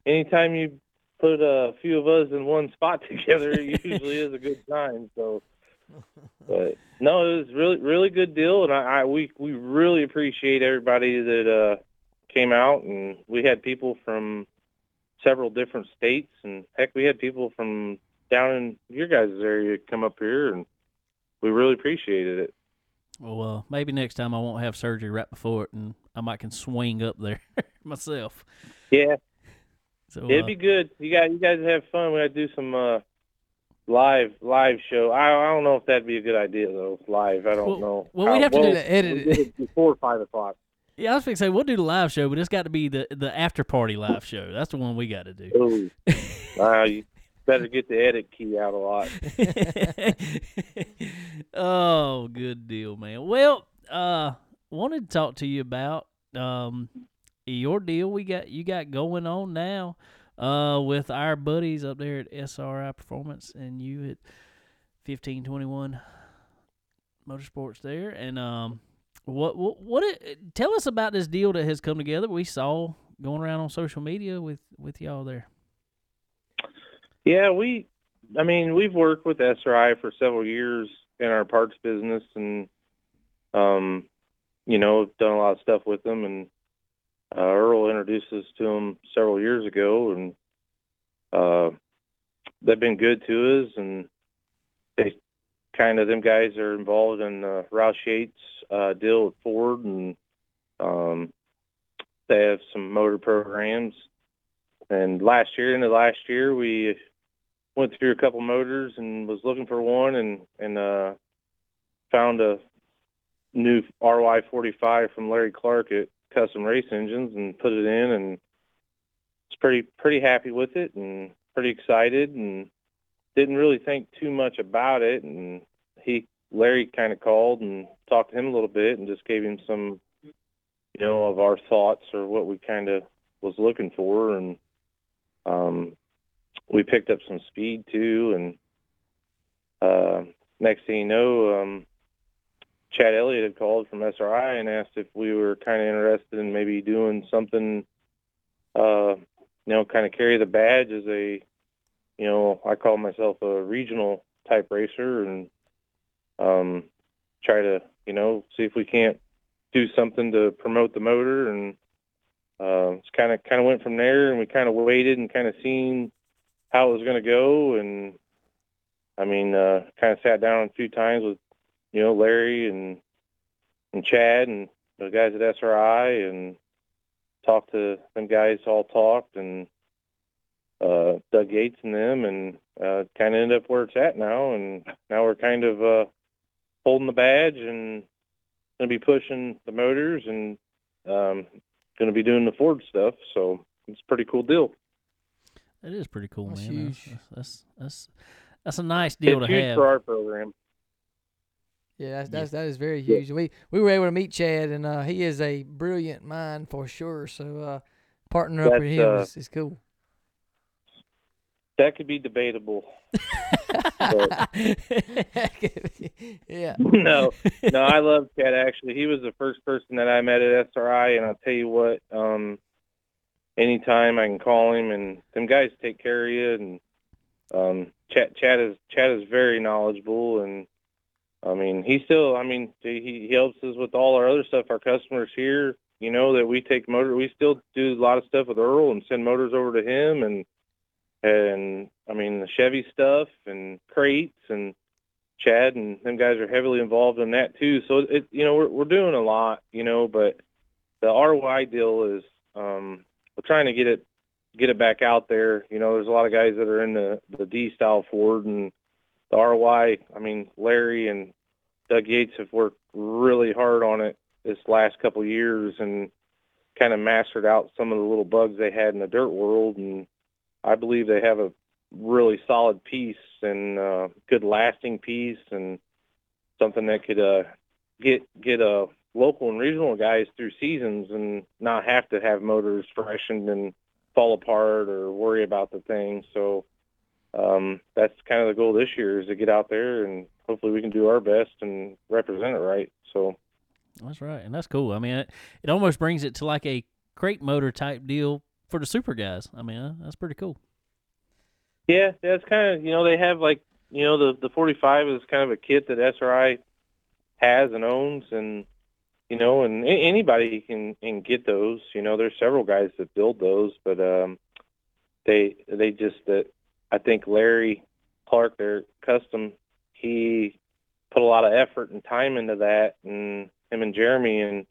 anytime you put a few of us in one spot together it usually is a good time so. But no, it was really really good deal, and I, I we we really appreciate everybody that uh, came out, and we had people from several different states, and heck, we had people from down in your guys' area come up here, and we really appreciated it. Well, uh, maybe next time I won't have surgery right before it, and I might can swing up there myself. Yeah, So it'd uh, be good. You guys, you guys have fun. We got to do some uh, live live show. I I don't know if that'd be a good idea though. Live, I don't Well- know. well, we'd Uh, have to do the edit. we did it before five o'clock. Yeah, I was going to say we'll do the live show, but it's got to be the the after party live show. That's the one we got to do. Ooh. uh, you better get the edit key out a lot. oh, good deal, man. Well, uh, wanted to talk to you about um your deal we got you got going on now uh with our buddies up there at SRI Performance and you at fifteen twenty one Motorsports there and um what what what tell us about this deal that has come together we saw going around on social media with with y'all there. Yeah, we, I mean, we've worked with SRI for several years in our parts business and, um, you know, done a lot of stuff with them. And uh, Earl introduced us to them several years ago, and uh, they've been good to us. And they kind of, them guys are involved in uh, Roush Yates uh, deal with Ford, and um, they have some motor programs. And last year, into last year, we went through a couple motors and was looking for one and and uh found a new RY45 from Larry Clark at Custom Race Engines and put it in, and was pretty pretty happy with it and pretty excited, and didn't really think too much about it. And he Larry kind of called and talked to him a little bit and just gave him some, you know, of our thoughts or what we kind of was looking for, and um, we picked up some speed too, and uh, next thing you know, um, Chad Elliott had called from SRI and asked if we were kind of interested in maybe doing something, uh, you know, kind of carry the badge as a, you know, I call myself a regional type racer and um, try to, you know, see if we can't do something to promote the motor and uh, it's kind of kind of went from there and we kind of waited and kind of seen how it was going to go and I mean, uh, kind of sat down a few times with, you know, Larry and and Chad and the guys at SRI and talked to them guys. All talked and uh, Doug Yates and them, and uh, kind of ended up where it's at now. And now we're kind of uh, holding the badge and going to be pushing the motors and um, going to be doing the Ford stuff. So it's a pretty cool deal. That is pretty cool, That's man. huge. That's, that's that's that's a nice deal it's to huge have. for our program. Yeah, that's, that's that is very Yeah. huge. We we were able to meet Chad, and uh, he is a brilliant mind for sure. So uh, partnering up with him uh, is, is cool. That could be debatable. Yeah, no, no, I love Chad. Actually, he was the first person that I met at SRI, and I'll tell you what. Um, anytime I can call him, and them guys take care of you. And um, Chad, Chad is Chad is very knowledgeable, and I mean, he still. I mean, he he helps us with all our other stuff. Our customers here, you know, that we take motor. We still do a lot of stuff with Earl and send motors over to him, and and I mean the Chevy stuff and crates and Chad and them guys are heavily involved in that too. So it, you know, we're we're doing a lot, you know, but the RY deal is um we're trying to get it get it back out there. You know, there's a lot of guys that are in the the D style Ford and the RY. I mean, Larry and Doug Yates have worked really hard on it this last couple of years and kind of mastered out some of the little bugs they had in the dirt world and I believe they have a really solid piece and uh, good lasting piece and something that could uh, get get uh, local and regional guys through seasons and not have to have motors freshened and fall apart or worry about the thing. So um, that's kind of the goal this year is to get out there and hopefully we can do our best and represent it right. So That's right, and that's cool. I mean, it, it almost brings it to like a crate motor type deal for the super guys. I mean, uh, that's pretty cool. Yeah, that's kind of you know they have like you know the the 45 is kind of a kit that SRI has and owns, and you know, and anybody can can get those. You know, there's several guys that build those, but um, they they just that I think Larry Clark, their custom, he put a lot of effort and time into that, and him and Jeremy, and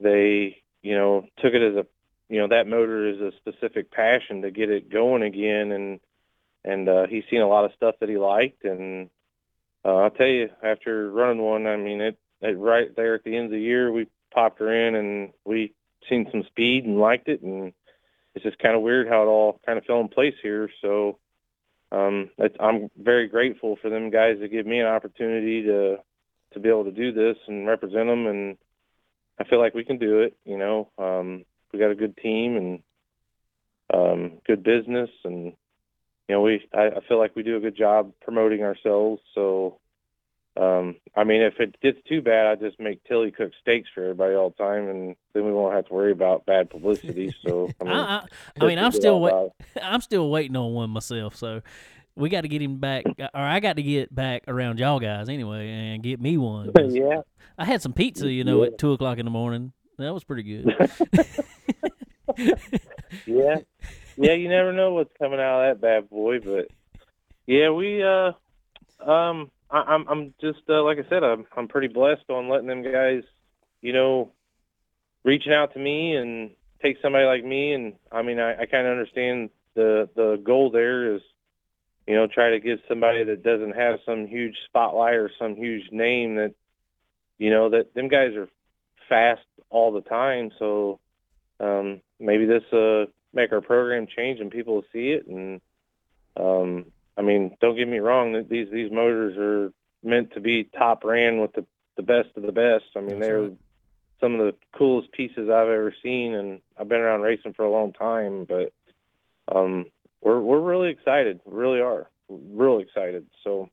they you know took it as a you know that motor is a specific passion to get it going again and and uh he's seen a lot of stuff that he liked and uh, I'll tell you after running one I mean it, it right there at the end of the year we popped her in and we seen some speed and liked it and it's just kind of weird how it all kind of fell in place here so um I'm very grateful for them guys to give me an opportunity to to be able to do this and represent them and I feel like we can do it you know um we got a good team and um, good business, and you know we I, I feel like we do a good job promoting ourselves. So, um, I mean, if it gets too bad, I just make Tilly cook steaks for everybody all the time, and then we won't have to worry about bad publicity. So, I mean, I, I, I mean, I'm still wait- I'm still waiting on one myself. So we got to get him back, or I got to get back around y'all guys anyway, and get me one. yeah, I had some pizza, you know, Yeah. at two o'clock in the morning. That was pretty good. yeah, yeah. You never know what's coming out of that bad boy, but yeah, we. uh Um, I, I'm I'm just uh, like I said, I'm I'm pretty blessed on letting them guys, you know, reaching out to me and take somebody like me, and I mean, I, I kind of understand the the goal there is you know, try to give somebody that doesn't have some huge spotlight or some huge name that, you know, that them guys are fast all the time. So um, maybe this uh make our program change and people will see it. And um, I mean, don't get me wrong, these these motors are meant to be top ran with the the best of the best. I mean, That's they're right. some of the coolest pieces I've ever seen, and I've been around racing for a long time. But um, we're we're really excited, we really are, real excited. So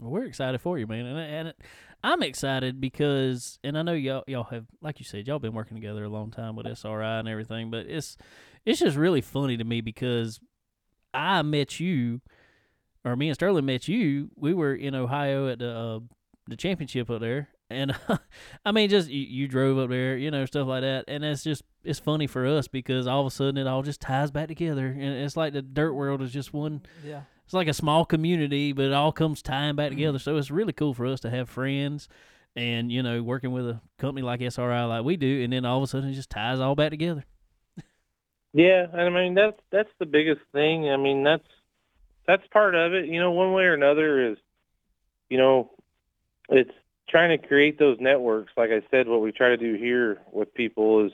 Well, we're excited for you, man, and and it, I'm excited because, and I know y'all y'all have, like you said, y'all been working together a long time with SRI and everything, but it's it's just really funny to me because I met you, or me and Sterling met you. We were in Ohio at the uh, the championship up there, and I mean, just you, you drove up there, you know, stuff like that, and it's just it's funny for us because all of a sudden it all just ties back together, and it's like the dirt world is just one Yeah. It's like a small community, but it all comes tying back together. So it's really cool for us to have friends and, you know, working with a company like SRI like we do, and then all of a sudden it just ties all back together. Yeah, and I mean that's that's the biggest thing. I mean that's that's part of it. You know, one way or another is, you know, it's trying to create those networks. Like I said, what we try to do here with people is,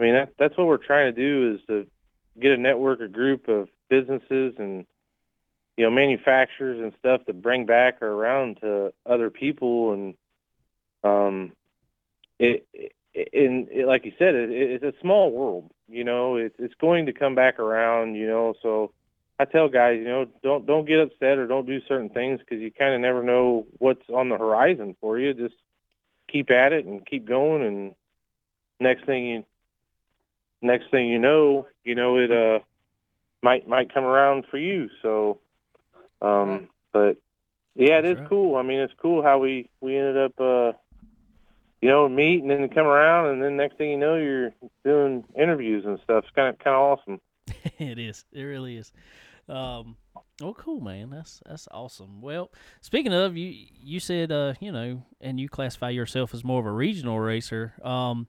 I mean that that's what we're trying to do is to get a network, a group of businesses and you know manufacturers and stuff to bring back or around to other people and um it, it and it, like you said, it, it's a small world. You know, it's it's going to come back around. You know, so I tell guys, you know, don't don't get upset or don't do certain things because you kind of never know what's on the horizon for you. Just keep at it and keep going, and next thing you next thing you know, you know it uh might might come around for you. So, um, but yeah, it is right. cool. I mean, it's cool how we we ended up. uh you know, meet and then come around, and then next thing you know, you're doing interviews and stuff. It's kind of kind of awesome. it is. It really is. Um, well, cool, man. That's that's awesome. Well, speaking of you, you said uh, you know, and you classify yourself as more of a regional racer. Um,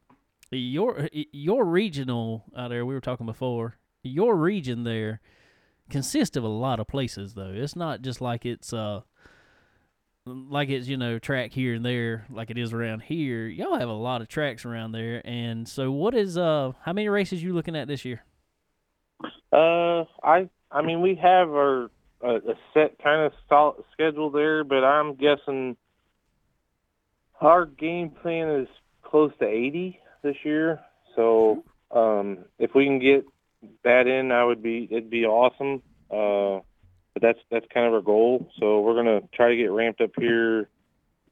your your regional out there, we were talking before. Your region there consists of a lot of places, though. It's not just like it's uh, like it's you know track here and there, like it is around here. Y'all have a lot of tracks around there, and so what is uh, how many races you looking at this year? Uh, I I mean, we have our uh, a set kind of sol- schedule there, but I'm guessing our game plan is close to 80 this year. So um, if we can get that in, I would be it'd be awesome. Uh, but that's that's kind of our goal. So we're gonna try to get ramped up here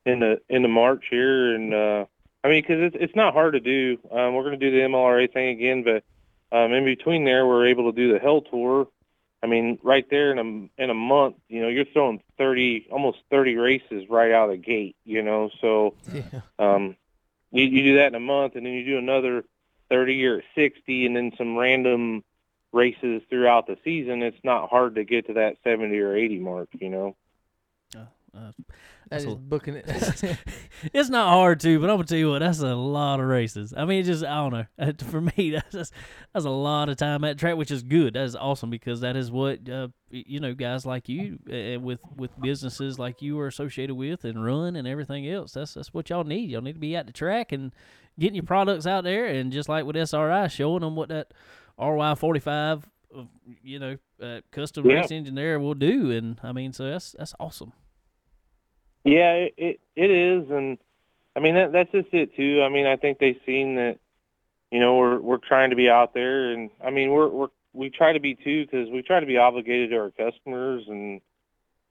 in the in the March here, and uh, I mean, because it's it's not hard to do. Um, we're gonna do the MLRA thing again, but um, in between there, we're able to do the Hell Tour. I mean, right there in a in a month, you know, you're throwing thirty, almost thirty races right out of the gate. You know, so Yeah. um, you you do that in a month, and then you do another thirty or sixty, and then some random races throughout the season. It's not hard to get to that seventy or eighty mark. You know. Uh, That is That's a- booking it. it's not hard to, but I'm gonna tell you what, that's a lot of races. I mean, it just I don't know. Uh, For me, that's just, that's a lot of time at track, which is good. That is awesome because that is what uh, you know, guys like you uh, with with businesses like you are associated with and run and everything else. That's that's what y'all need. Y'all need to be at the track and getting your products out there, and just like with SRI, showing them what that RY45, uh, you know, uh, custom Yeah. race engine there will do. And I mean, so that's that's awesome. Yeah, it, it it is, and I mean that that's just it too. I mean, I think they've seen that, you know, we're we're trying to be out there, and I mean we're we're we try to be too because we try to be obligated to our customers, and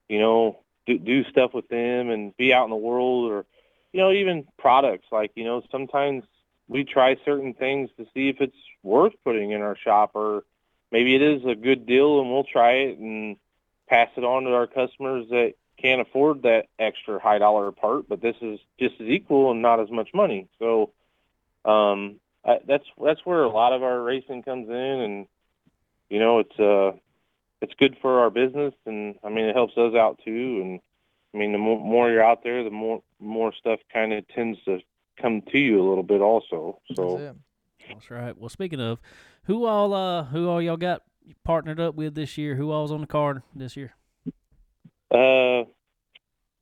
you know do do stuff with them and be out in the world, or you know even products like you know sometimes we try certain things to see if it's worth putting in our shop, or maybe it is a good deal, and we'll try it and pass it on to our customers that can't afford that extra high dollar part, but this is just as equal and not as much money. So um, I, that's that's where a lot of our racing comes in, and you know it's uh it's good for our business, and I mean it helps us out too. And I mean the more, more you're out there, the more more stuff kind of tends to come to you a little bit also. So That's. That's right. Well, speaking of, who all uh who all y'all got partnered up with this year? Who all's on the card this year? Uh,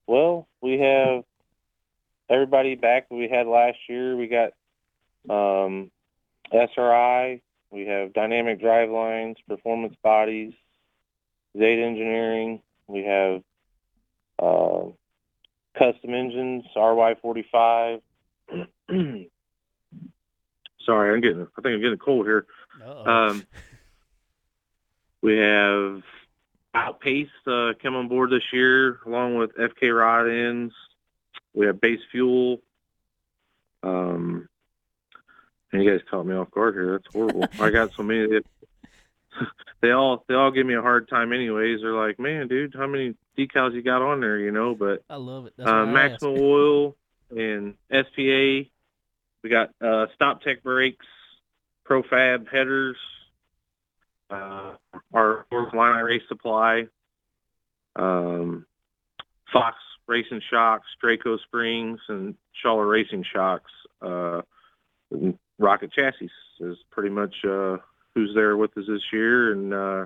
well, we have everybody back that we had last year. We got um, SRI. We have Dynamic Drivelines, Performance Bodies, Zeta Engineering. We have uh, Custom Engines, RY45. Sorry, I'm getting. I think I'm getting cold here. Um, we have Outpace uh, come on board this year, along with FK Rod Ends. We have Base Fuel. Um, and you guys caught me off guard here. That's horrible. I got so many they all they all give me a hard time. Anyways, they're like, "Man, dude, how many decals you got on there?" You know, but I love it. That's uh. Maximum Oil and SPA. We got uh, Stop Tech brakes, Profab headers, uh, our Line Race Supply, um, Fox Racing Shocks, Draco Springs, and Schaller Racing Shocks. Uh, Rocket Chassis is pretty much uh, who's there with us this year. And uh,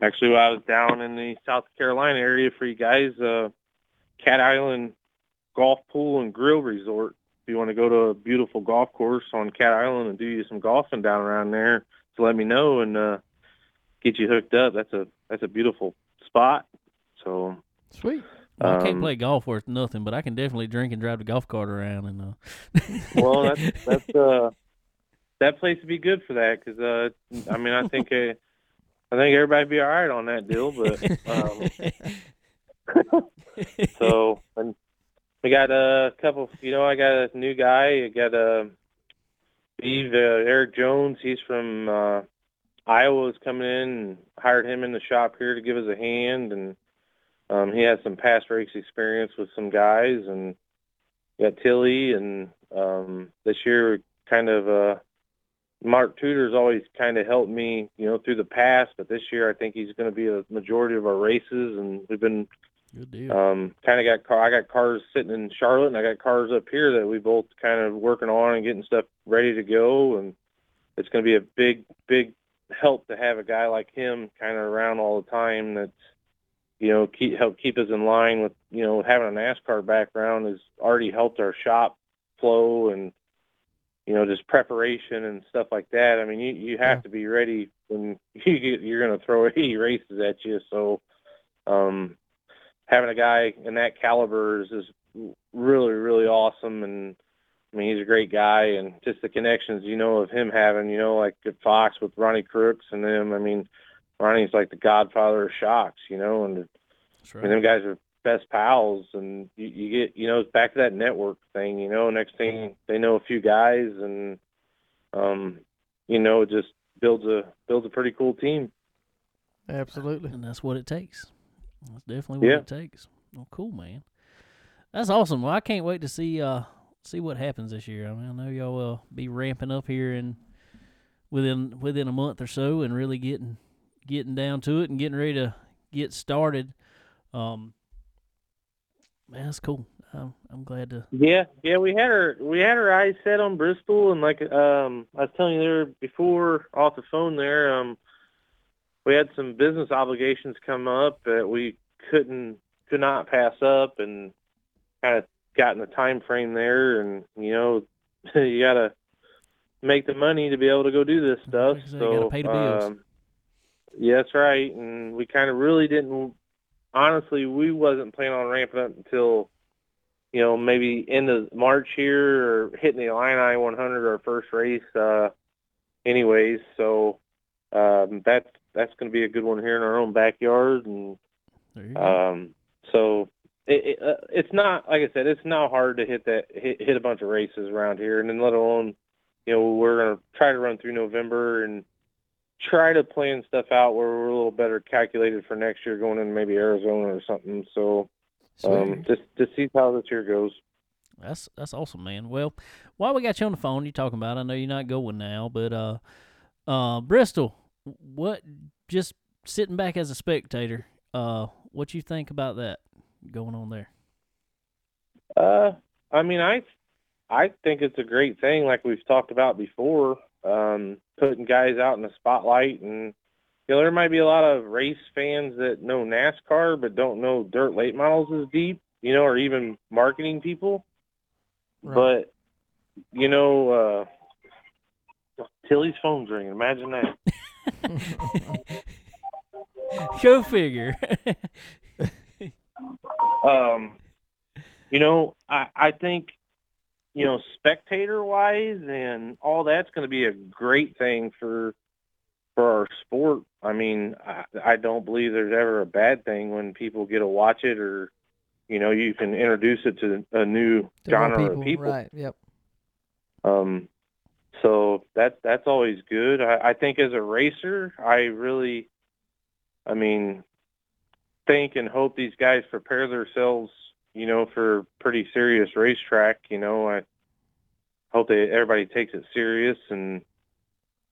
actually, I was down in the South Carolina area for you guys. Uh, Cat Island Golf Pool and Grill Resort. If you want to go to a beautiful golf course on Cat Island and do you some golfing down around there, to let me know and uh, get you hooked up. That's a that's a beautiful spot. So Sweet. Well, I can't um, play golf worth nothing, but I can definitely drink and drive the golf cart around. And uh, well, that's that's uh that place would be good for that because uh I mean I think uh, I think everybody'd be all right on that deal, but um, so and we got a couple. You know, I got a new guy. I got a Steve uh, Eric Jones. He's from uh, Iowa. Is coming in and hired him in the shop here to give us a hand, and um, he has some past race experience with some guys. And we got Tilly, and um, this year kind of. Uh, Mark Tudor's always kind of helped me, you know, through the past, but this year I think he's going to be a majority of our races, and we've been good deal. um, kind of got car. I got cars sitting in Charlotte, and I got cars up here that we both kind of working on and getting stuff ready to go. And it's going to be a big, big help to have a guy like him kind of around all the time. That's you know keep help keep us in line with you know having a NASCAR background has already helped our shop flow and you know just preparation and stuff like that. I mean you you have Yeah. to be ready when you get, you're going to throw 80 races at you. So um, having a guy in that caliber is, is really, really awesome. And I mean, he's a great guy, and just the connections you know of him having, you know, like at Fox with Ronnie Crooks and them. I mean, Ronnie's like the godfather of shocks, you know, and right. mean, them guys are best pals, and you, you get, you know, it's back to that network thing, you know. Next thing they know, a few guys, and um, you know, it just builds a builds a pretty cool team. Absolutely. and that's what it takes. That's definitely what Yeah. it takes. Well, cool, man. That's awesome. Well, I can't wait to see uh see what happens this year. I mean, I know y'all will be ramping up here in within within a month or so, and really getting getting down to it and getting ready to get started. Um, man, that's cool. I'm, I'm glad to. Yeah, yeah, we had our we had our eyes set on Bristol, and like um, I was telling you there before off the phone there, um, we had some business obligations come up that we couldn't could not pass up, and kind of got in the time frame there, and you know, you gotta make the money to be able to go do this stuff. Said, so you gotta pay the bills. Um, yeah, that's right, and we kind of really didn't. Honestly, we wasn't planning on ramping up until you know, maybe end of March here or hitting the Illini 100 our first race. Uh, anyways, so um, that's that's going to be a good one here in our own backyard, and um, so it, it, uh, it's not like I said, it's not hard to hit that hit, hit a bunch of races around here, and then let alone, you know, we're going to try to run through November and try to plan stuff out where we're a little better calculated for next year, going in maybe Arizona or something. So um, just just see how this year goes. That's that's awesome, man. Well, while we got you on the phone, you talking about? I know you're not going now, but uh, uh, Bristol, what? Just sitting back as a spectator, uh, what you think about that going on there? Uh, I mean, I I think it's a great thing, like we've talked about before. Um, putting guys out in the spotlight and you know, there might be a lot of race fans that know NASCAR but don't know dirt late models as deep, you know, or even marketing people. Right. But you know, uh, Tilly's phone's ringing. Imagine that. Go figure. um, you know, I I think you know, spectator wise and all that's going to be a great thing for for our sport. I mean, I, I don't believe there's ever a bad thing when people get to watch it or you know, you can introduce it to a new To genre people, of people. Right. Yep. Um, so that's that's always good. I, I think as a racer, I really, I mean, think and hope these guys prepare themselves, you know, for pretty serious racetrack. You know, I hope that everybody takes it serious and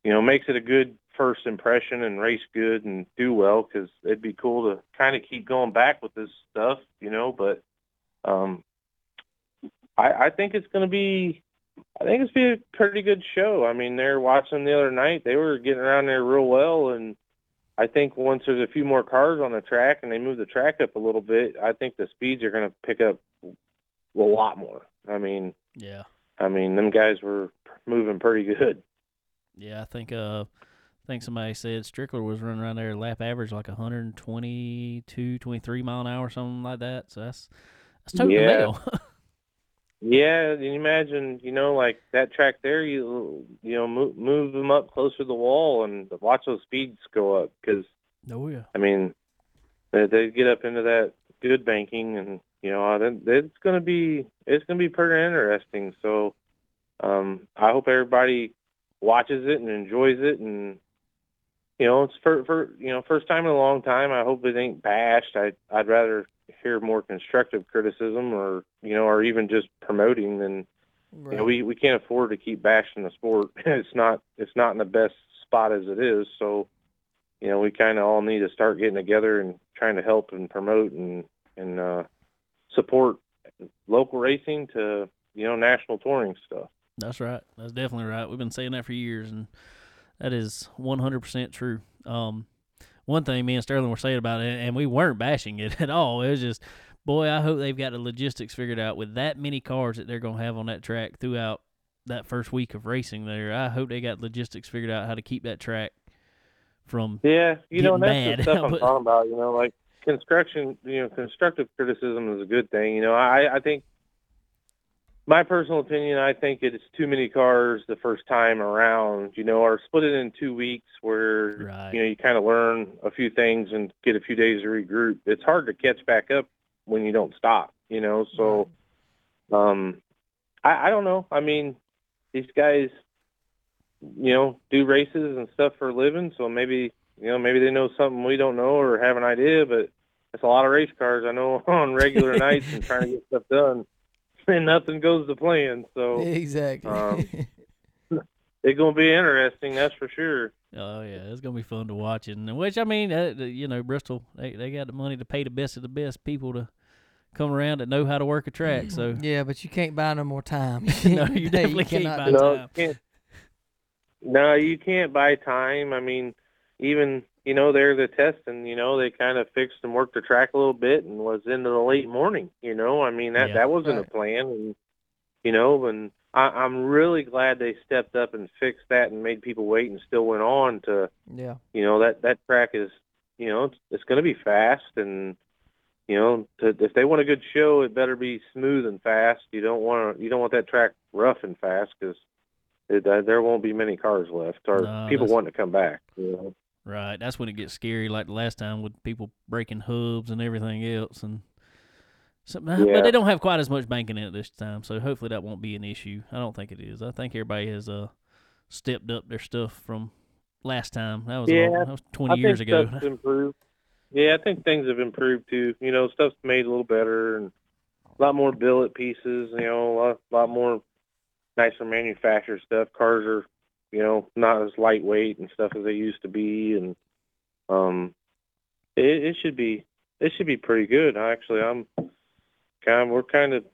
you know makes it a good first impression and race good and do well because it'd be cool to kind of keep going back with this stuff, you know. But um, I, I think it's going to be I think it's be a pretty good show. I mean, they're watching the other night. They were getting around there real well, and I think once there's a few more cars on the track and they move the track up a little bit, I think the speeds are going to pick up a lot more. I mean, yeah. I mean, them guys were moving pretty good. Yeah, I think uh I think somebody said Strickler was running around there lap average like 122, 23 mile an hour, something like that. So that's that's toting Yeah. Yeah, and you imagine, you know, like that track there, you you know, move, move them up closer to the wall and watch those speeds go up because oh yeah. I mean, they, they get up into that good banking, and you know, it's gonna be it's gonna be pretty interesting. So, um, I hope everybody watches it and enjoys it, and you know, it's for for you know, first time in a long time. I hope it ain't bashed. I I'd rather hear more constructive criticism, or you know, or even just promoting than Right. you know, we we can't afford to keep bashing the sport. it's not it's not in the best spot as it is. So, you know, we kind of all need to start getting together and trying to help and promote and and uh, support local racing to you know national touring stuff. That's right. That's definitely right. We've been saying that for years, and that is 100% true. Um, one thing me and Sterling were saying about it, and we weren't bashing it at all. It was just, boy, I hope they've got the logistics figured out with that many cars that they're going to have on that track throughout that first week of racing there. I hope they got logistics figured out how to keep that track from. Yeah, you know, and that's Getting the stuff I'm talking about. You know, like construction. You know, constructive criticism is a good thing. You know, I I think my personal opinion, I think it's too many cars the first time around. You know, or split it in two weeks where Right. you know you kind of learn a few things and get a few days to regroup. It's hard to catch back up when you don't stop. You know, so um, I I don't know. I mean, these guys, you know, do races and stuff for a living, so maybe you know maybe they know something we don't know or have an idea, but it's a lot of race cars I know on regular nights and trying to get stuff done, and nothing goes to plan. So exactly. um, it's gonna be interesting, that's for sure. Oh yeah, it's gonna be fun to watch it. And which I mean, uh, you know, Bristol they they got the money to pay the best of the best people to come around that know how to work a track. So yeah, but you can't buy no more time. No, you definitely can't cannot buy no, time. you can't. No, you can't buy time. I mean, even you know they're the test, and You know they kind of fixed and worked the track a little bit and was into the late morning. You know, I mean that Yeah. that wasn't Right. a plan, and you know, and I, I'm really glad they stepped up and fixed that and made people wait and still went on to Yeah. you know that that track is you know it's, it's going to be fast and you know to, if they want a good show it better be smooth and fast you don't want to you don't want that track rough and fast because uh, there won't be many cars left or No, people that's- wanting to come back you know Right. That's when it gets scary, like the last time with people breaking hubs and everything else, and something. Yeah. But they don't have quite as much banking in it this time, so hopefully that won't be an issue. I don't think it is. I think everybody has uh stepped up their stuff from last time. That was, Yeah, long- that was twenty I years think ago. stuff's improved yeah I think things have improved too you know stuff's made a little better and a lot more billet pieces you know a lot, lot more nicer manufactured stuff cars are you know not as lightweight and stuff as they used to be and um it, it should be it should be pretty good actually i'm kind of we're kind of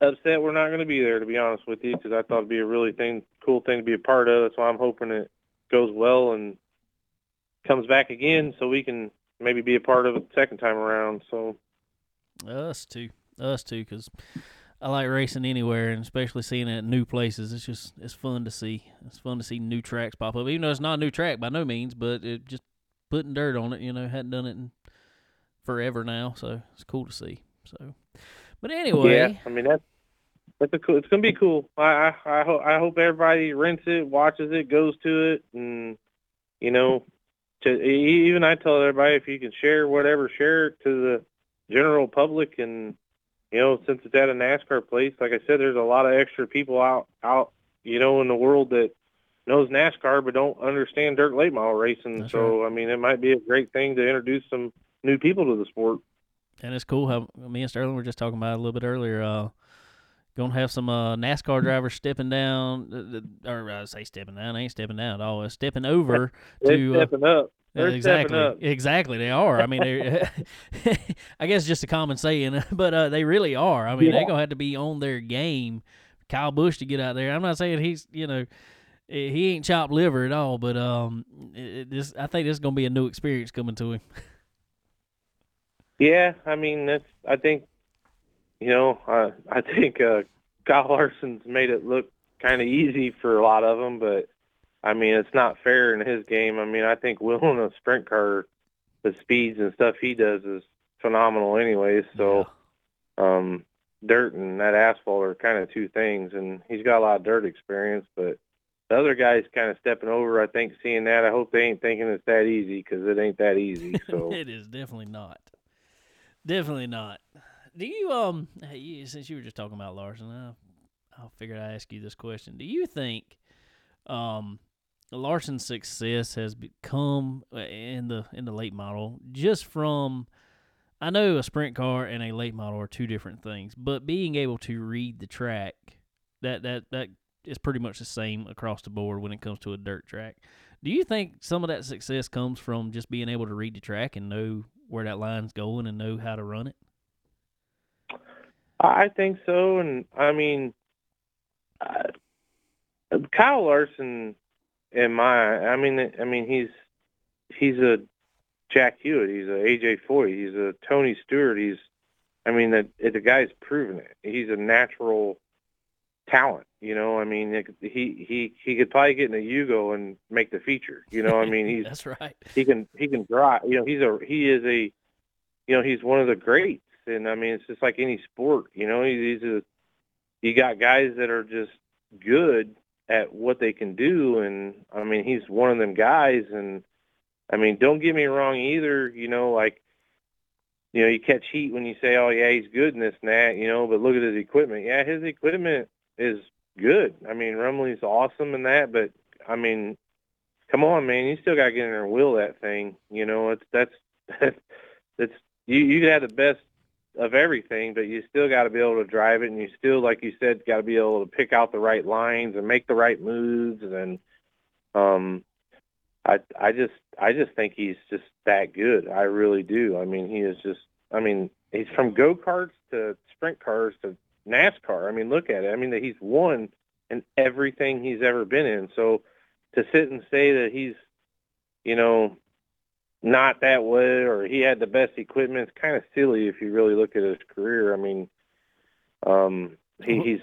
upset we're not going to be there to be honest with you because i thought it'd be a really thing cool thing to be a part of that's why i'm hoping it goes well and comes back again, so we can maybe be a part of it the second time around. So Us too. Us too, because I like racing anywhere, and especially seeing it at new places. It's just it's fun to see. It's fun to see new tracks pop up, even though it's not a new track by no means, but it just putting dirt on it. You know, hadn't done it in forever now, so it's cool to see. So, but anyway, yeah, I mean that's that's a cool. It's gonna be cool. I I I hope I hope everybody rents it, watches it, goes to it, and you know, to even I tell everybody if you can share whatever, share it to the general public, and you know, since it's at a NASCAR place, like I said, there's a lot of extra people out out you know in the world that knows NASCAR but don't understand dirt late model racing. That's so I mean, it might be a great thing to introduce some new people to the sport. and it's cool how me and Sterling were just talking about it a little bit earlier. Uh, gonna have some uh, NASCAR drivers stepping down, uh, uh, or I say stepping down, they ain't stepping down at all. Stepping over to. Uh, stepping up. They're exactly, exactly. They are. I mean, they're I guess just a common saying, but uh, they really are. I mean, they're gonna have to be on their game. Kyle Busch to get out there. I'm not saying he's, you know, he ain't chopped liver at all, but um, it, this I think this is gonna be a new experience coming to him. Yeah, I mean that's. I think, you know, I, I think uh, Kyle Larson's made it look kind of easy for a lot of them, but I mean it's not fair in his game. I mean I think Will in a sprint car, the speeds and stuff he does is phenomenal, anyways. So, um, dirt and that asphalt are kind of two things, and he's got a lot of dirt experience, but. The other guy's kind of stepping over. I think seeing that, I hope they ain't thinking it's that easy because it ain't that easy. So it is definitely not. Definitely not. Do you um hey, since you were just talking about Larson, I I figured I'd ask you this question. Do you think um Larson's success has become uh, in the in the late model just from I know a sprint car and a late model are two different things, but being able to read the track that that that is pretty much the same across the board when it comes to a dirt track. Do you think some of that success comes from just being able to read the track and know where that line's going and know how to run it? I think so, and I mean, uh, Kyle Larson, in my, I mean, I mean, he's he's a Jack Hewitt, he's a AJ Foyt, he's a Tony Stewart, he's, I mean, the the guy's proven it. He's a natural talent, you know. I mean, it, he he he could probably get in a Yugo and make the feature, you know. I mean, he's That's right. he can he can drive. You know, he's a he is a you know he's one of the greats, and I mean it's just like any sport. You know, he's a you got guys that are just good at what they can do, and I mean he's one of them guys. And I mean, don't get me wrong either. You know, like you know you catch heat when you say, oh yeah, he's good in this and that. You know, but look at his equipment. Yeah, his equipment is good. I mean, Rumley's awesome in that, but I mean come on, man, you still got to get in there and wheel that thing. You know, it's that's that's, that's you you can have the best of everything, but you still got to be able to drive it, and you still, like you said, got to be able to pick out the right lines and make the right moves. And um, I I just I just think he's just that good. I really do. I mean, he is just. I mean, he's from go karts to sprint cars to NASCAR. I mean, look at it. I mean, that he's won in everything he's ever been in. So to sit and say that he's, you know, not that way or he had the best equipment It's kind of silly if you really look at his career. I mean, um, he, he's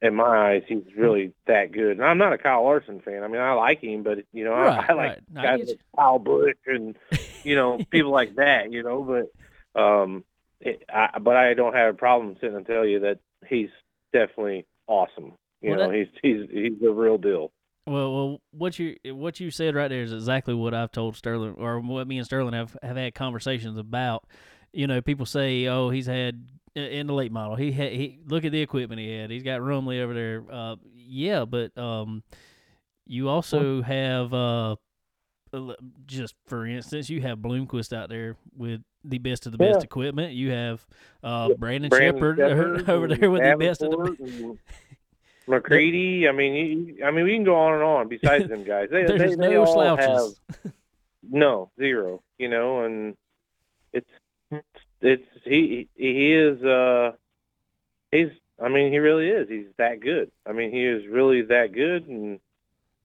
in my eyes, he's really that good. And I'm not a Kyle Larson fan. I mean, I like him, but you know, Right, I, I like right. No, guys like Kyle Busch and you know people like that. You know, but um, it, I, but I don't have a problem sitting and tell you that he's definitely awesome. You Well, know, that- he's he's he's the real deal. Well, well, what you what you said right there is exactly what I've told Sterling, or what me and Sterling have have had conversations about. You know, people say, "Oh, he's had in the late model. He had he look at the equipment he had. He's got Rumley over there." Uh, yeah, but um, you also have uh, just for instance, you have Bloomquist out there with the best of the best Yeah. equipment. You have uh, Brandon, Brandon Sheppard Sheppard over there with the best of the and McCreadie. I mean, you, I mean, we can go on and on. Besides them guys, they, they, they no all slouches. have no zero. You know, and it's it's he he is uh he's I mean he really is he's that good. I mean he is really that good, and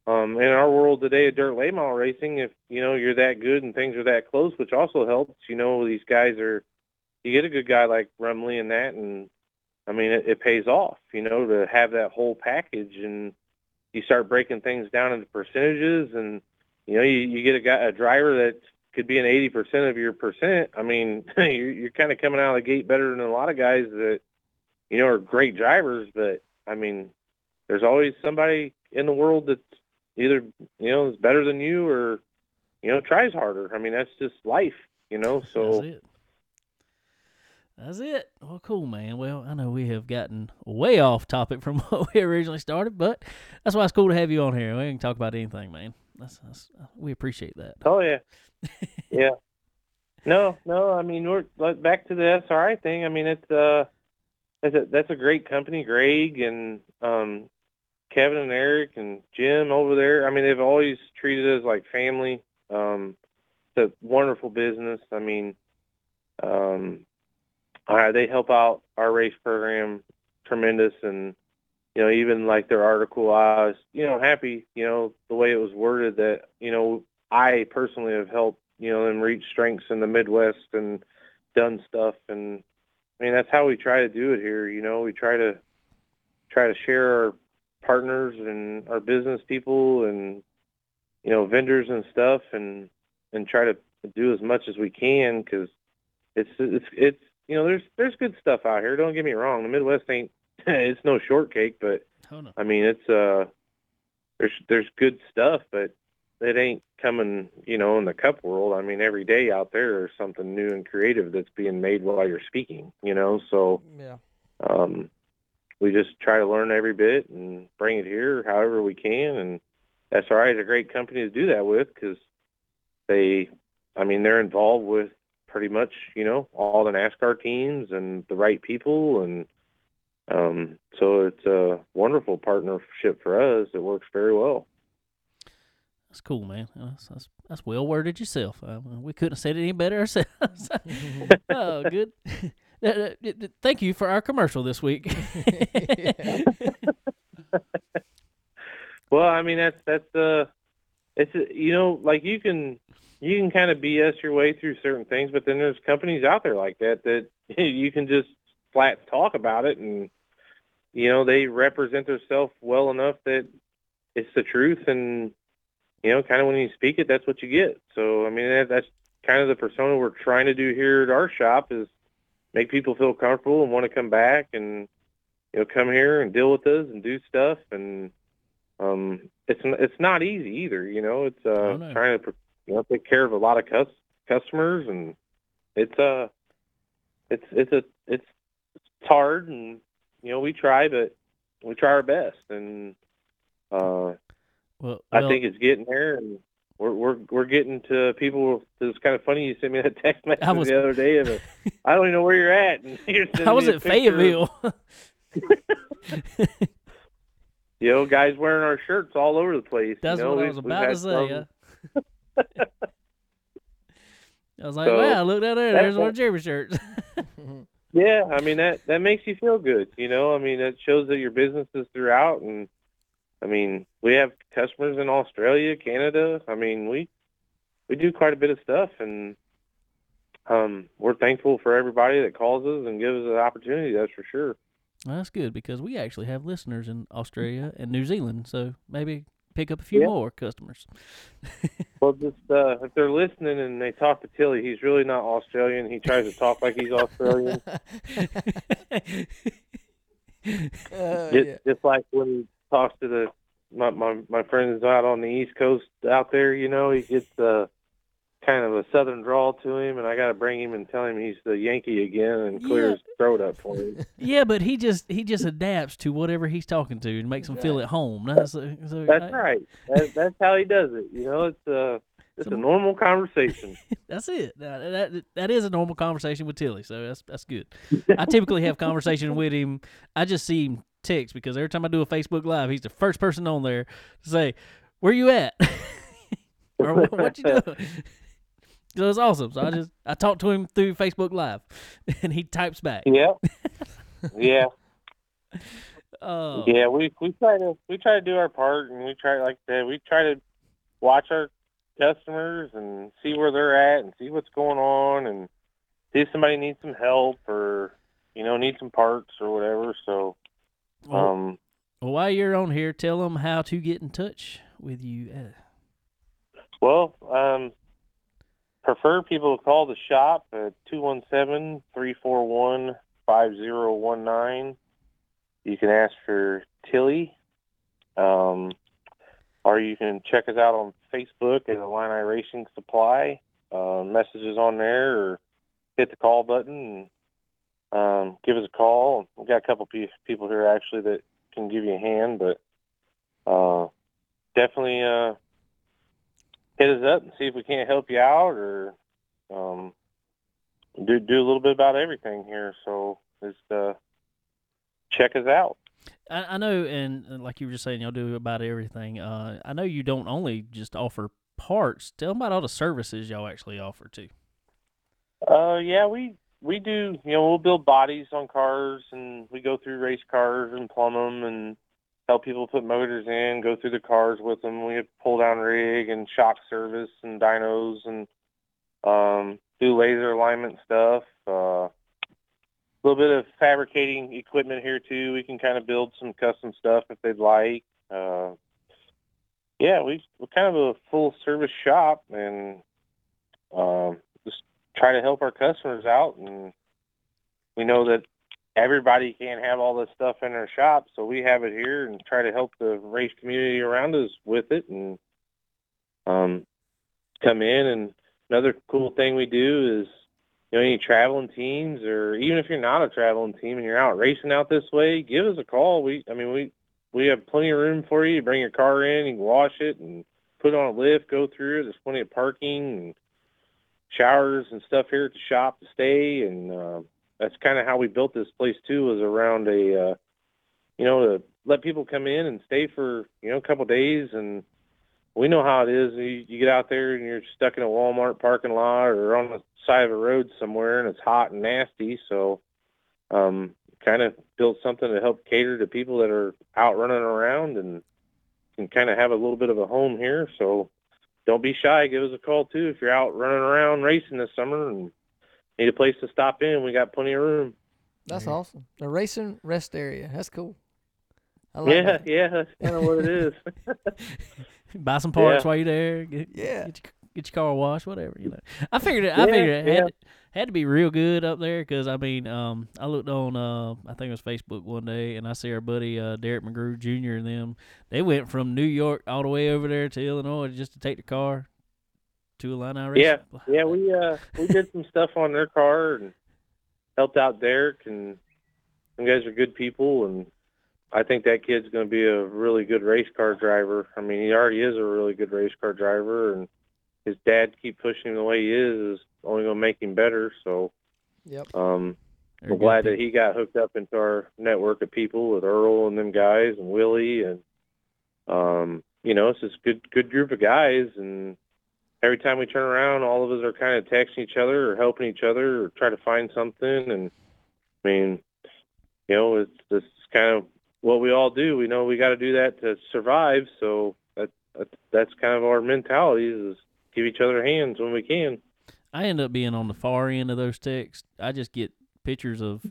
um, in our world today of dirt late model racing, if you know you're that good and things are that close, which also helps. You know, these guys are. You get a good guy like Rumley and that, and I mean, it, it pays off. You know, to have that whole package, and you start breaking things down into percentages, and you know, you, you get a guy, a driver that could be an eighty percent of your percent. I mean, you're, you're kind of coming out of the gate better than a lot of guys that you know are great drivers, but I mean, there's always somebody in the world that's either you know is better than you or you know tries harder. I mean that's just life, you know. So. That's it. Well, cool, man. Well, I know we have gotten way off topic from what we originally started, but that's why it's cool to have you on here. We can talk about anything, man. That's, that's we appreciate that. oh yeah, yeah. No, no. I mean we're like, back to the SRI thing. I mean it's uh that's a that's a great company, Greg and um Kevin and Eric and Jim over there. I mean they've always treated us like family. Um, it's a wonderful business. I mean, um, uh, they help out our race program tremendous and you know even like their article i was you know happy you know the way it was worded that you know i personally have helped you know them reach strengths in the midwest and done stuff. And i mean that's how we try to do it here you know we try to try to share our partners and our business people and you know vendors and stuff and and try to do as much as we can because it's it's it's you know there's there's good stuff out here don't get me wrong the midwest ain't it's no shortcake but Oh no. i mean it's uh there's there's good stuff but it ain't coming you know in the cup world i mean every day out there there's something new and creative that's being made while you're speaking you know so Yeah. um, we just try to learn every bit and bring it here however we can. And SRI is a great company to do that with because they, I mean, they're involved with pretty much, you know, all the NASCAR teams and the right people. And um, so it's a wonderful partnership for us. It works very well. That's cool, man. That's that's, that's well worded yourself. Uh, we couldn't have said it any better ourselves. oh, good. Thank you for our commercial this week. Well, I mean that's that's uh it's you know like you can you can kind of BS your way through certain things, but then there's companies out there like that that you can just flat talk about it, and you know they represent themselves well enough that it's the truth, and you know kind of when you speak it, that's what you get. So I mean that, that's kind of the persona we're trying to do here at our shop is make people feel comfortable and want to come back and you know come here and deal with us and do stuff and um it's it's not easy either you know it's uh Oh, no. trying to you know take care of a lot of cus- customers and it's uh it's it's a it's it's hard and you know we try but we try our best and uh well, I well, think it's getting there and we're we're we're getting to people it's kind of funny you sent me that text message was- the other day of a, I don't even know where you're at and you're I was at Fayetteville. you know guys wearing our shirts all over the place That's you know, what I was about to say. some- uh. I was like, So, wow, look down there. There's one of Jeremy's shirts. Yeah, I mean that that makes you feel good, you know. I mean, it shows that your business is throughout, and I mean, we have customers in Australia, Canada. I mean, we we do quite a bit of stuff, and um, we're thankful for everybody that calls us and gives us the opportunity. That's for sure. Well, that's good because we actually have listeners in Australia and New Zealand, so maybe pick up a few Yeah. more customers. Well, just uh, if they're listening and they talk to Tilly, he's really not Australian. He tries to talk like he's Australian, Uh, just, yeah. just like when he talks to the my my my friends out on the East Coast out there. You know, he gets uh, kind of a southern drawl to him, and I got to bring him and tell him he's the Yankee again and clear Yeah. his throat up for him. yeah, but he just he just adapts to whatever he's talking to and makes him feel at home. That's, That's right. That, that's how he does it. You know, it's uh, it's a normal conversation. That's it. That, that that is a normal conversation with Tilly, so that's that's good. I typically have conversation with him. I just see him text because every time I do a Facebook live, he's the first person on there to say, "Where you at?" or "What, what you doing?" So it's awesome. So I just I talk to him through Facebook Live, and he types back. yeah, yeah. Oh, Yeah, we we try to we try to do our part, and we try like I said, we try to watch our customers and see where they're at and see what's going on, and see if somebody needs some help or you know needs some parts or whatever. So, Well, um, well, while you're on here, tell them how to get in touch with you. Uh, well, um, prefer people to call the shop at 217-341-5019. You can ask for Tilly, um, or you can check us out on Facebook at Illini Racing Supply. Uh, messages on there, or hit the call button and um, give us a call. We've got a couple pe- people here actually that can give you a hand, but uh, definitely uh, hit us up and see if we can't help you out or um, do do a little bit about everything here. So just uh, check us out. I, I know, and, like you were just saying, y'all do about everything. Uh, I know you don't only just offer parts. Tell them about all the services y'all actually offer too. Uh, yeah, we we do. You know, we'll build bodies on cars, and we go through race cars and plumb them, and help people put motors in. Go through the cars with them. We have pull down rig and shock service and dynos, and um, do laser alignment stuff. Uh, a little bit of fabricating equipment here too. We can kind of build some custom stuff if they'd like. Uh, yeah, we we're kind of a full service shop, and um, just try to help our customers out. And we know that everybody can't have all this stuff in their shop, so we have it here and try to help the race community around us with it and um, come in. And another cool thing we do is, you know, any traveling teams or even if you're not a traveling team and you're out racing out this way, give us a call. We, I mean, we we have plenty of room for you. You bring your car in, can wash it and put it on a lift, go through it. There's plenty of parking and showers and stuff here at the shop to stay, and uh, that's kind of how we built this place too. Was around a, uh, you know, to let people come in and stay for you know a couple days, and we know how it is. You, you get out there and you're stuck in a Walmart parking lot or on the side of a road somewhere, and it's hot and nasty. So, um, kind of built something to help cater to people that are out running around and can kind of have a little bit of a home here. So don't be shy. Give us a call too if you're out running around racing this summer and need a place to stop in. We got plenty of room. That's awesome. The racing rest area. That's cool. I like yeah, that. yeah, that's kind of what it is. Buy some parts Yeah. while you're there. Get, Yeah. get your, get your car washed, whatever. You know, I figured it. I Yeah, figured it yeah. had had to be real good up there because I mean, um, I looked on uh, I think it was Facebook one day, and I see our buddy uh, Derek McGrew Jr. and them. They went from New York all the way over there to Illinois just to take the car to Illini Racing. Yeah, yeah, we uh we did some stuff on their car and helped out Derek and them guys are good people and I think that kid's going to be a really good race car driver. I mean, he already is a really good race car driver and his dad keep pushing him the way he is is only going to make him better. So, Yep. um They're we're good glad that he got hooked up into our network of people with Earl and them guys and Willie and um you know it's just good good group of guys and every time we turn around all of us are kind of texting each other or helping each other or try to find something and I mean you know it's just kind of what we all do we know we got to do that to survive so that, that that's kind of our mentality is give each other hands when we can I end up being on the far end of those texts. I just get pictures of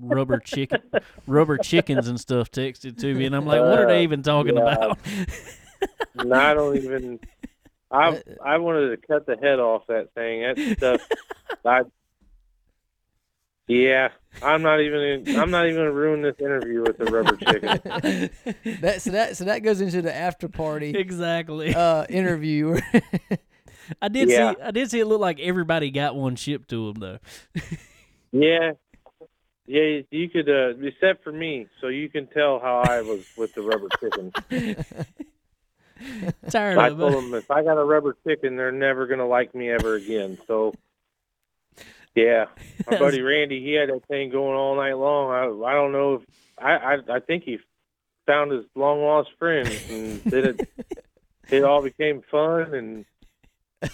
rubber chicken, rubber chickens and stuff texted to me, and I'm like, what are they Uh, even talking yeah. about? I don't even. I Uh, I wanted to cut the head off that thing. That stuff. I. Yeah, I'm not even. I'm not even gonna ruin this interview with the rubber chicken. that so that so that goes into the after party exactly. uh interview. I did yeah. see. I did see it look like everybody got one shipped to them though. Yeah, yeah. You could, uh, except for me, so you can tell how I was with the rubber chicken. Tired I of told it. them if I got a rubber chicken, they're never gonna like me ever again. So. Yeah, my buddy Randy, he had that thing going all night long. I I don't know if I I, I think he found his long lost friend and did it. It all became fun, and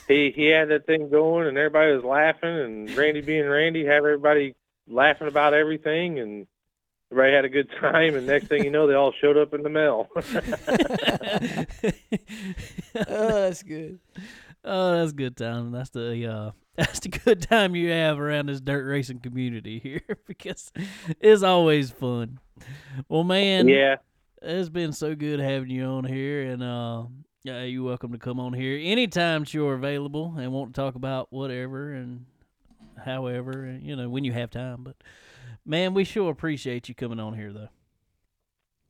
he he had that thing going, and everybody was laughing, and Randy being Randy, have everybody laughing about everything, and everybody had a good time, and next thing you know, they all showed up in the mail. oh, that's good. Oh, that's good time. That's the uh, that's the good time you have around this dirt racing community here because it's always fun. Well, man, yeah, it's been so good having you on here, and uh, yeah, you're welcome to come on here anytime that you're available and want to talk about whatever and however, and you know when you have time. But man, we sure appreciate you coming on here, though.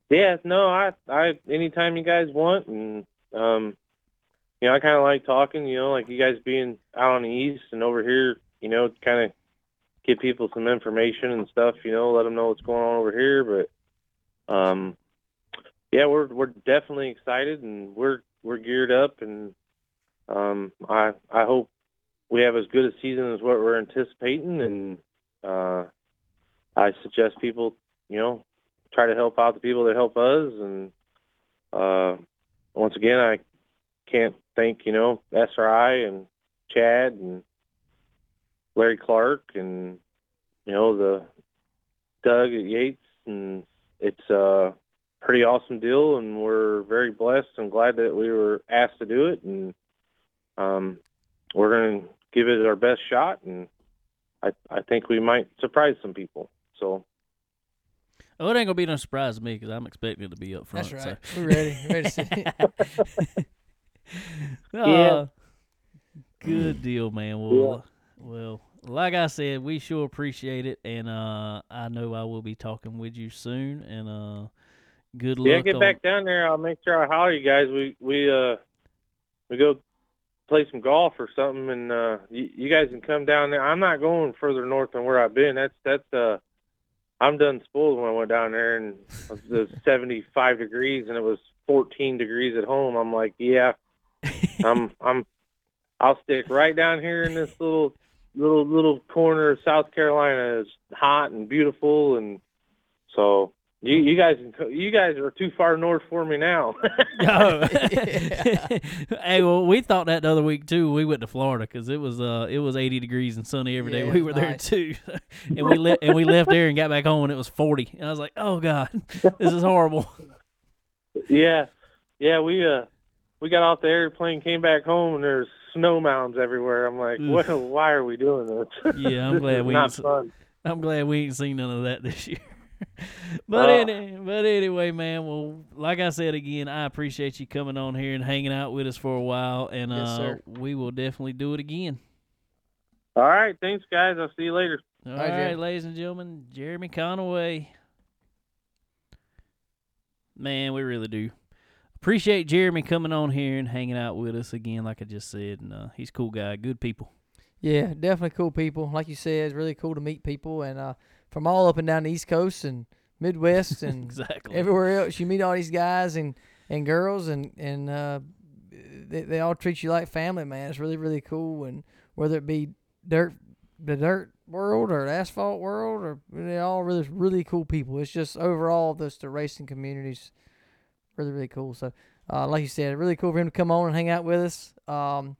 yeah. No, I, I, anytime you guys want, and um, you know, I kind of like talking. You know, like you guys being out on the east and over here. You know, kind of give people some information and stuff. You know, let them know what's going on over here. But um, yeah, we're we're definitely excited and we're we're geared up and um, I I hope we have as good a season as what we're anticipating and uh, I suggest people you know try to help out the people that help us. And uh, once again I can't thank you know SRI and Chad and Larry Clark and you know the Doug at Yates. And it's a pretty awesome deal, and we're very blessed. And glad that we were asked to do it, and um, we're going to give it our best shot, and I I think we might surprise some people. So Oh, it ain't gonna be no surprise to me because I'm expecting it to be up front. That's so. right. We're ready. Ready to see. Uh, Yeah. Good deal, man. Well, well, like I said, we sure appreciate it, and uh, I know I will be talking with you soon. And uh, good luck. yeah, get on- back down there. I'll make sure I holler you guys. We we uh we go play some golf or something, and uh you, you guys can come down there. I'm not going further north than where I've been. That's that's uh I'm done spoiled when I went down there and it was 75 degrees and it was 14 degrees at home. I'm like, yeah, I'm I'm I'll stick right down here in this little little little corner of South Carolina. It's hot and beautiful, and so you you guys you guys are too far north for me now. Oh. Hey, well, we thought that the other week too. We went to Florida because it was uh it was 80 degrees and sunny every day. Yeah, we were was there nice. too, and we le- and we left there and got back home and it was 40. And I was like, oh god, this is horrible. yeah, yeah, we uh we got off the airplane, came back home, and there's snow mounds everywhere. I'm like, Oof. what? Why are we doing this? Yeah, I'm glad is we not ain't fun. I'm glad we ain't seen none of that this year. but Oh. any, but anyway, man. Well, like I said again, I appreciate you coming on here and hanging out with us for a while, and Yes, uh, sir. we will definitely do it again. All right, thanks guys. I'll see you later. All right, right, Jeremy. ladies and gentlemen, Jeremy Conaway. Man, we really do appreciate Jeremy coming on here and hanging out with us again. Like I just said, and uh, he's a cool guy, good people. Yeah, definitely cool people. Like you said, it's really cool to meet people and uh, from all up and down the East Coast and Midwest and exactly. everywhere else. You meet all these guys and, and girls and and uh, they they all treat you like family, man. It's really really cool. And whether it be dirt, the dirt world or the asphalt world, or they all really really cool people. It's just overall just the racing communities really really cool. So, uh, like you said, really cool for him to come on and hang out with us. Um,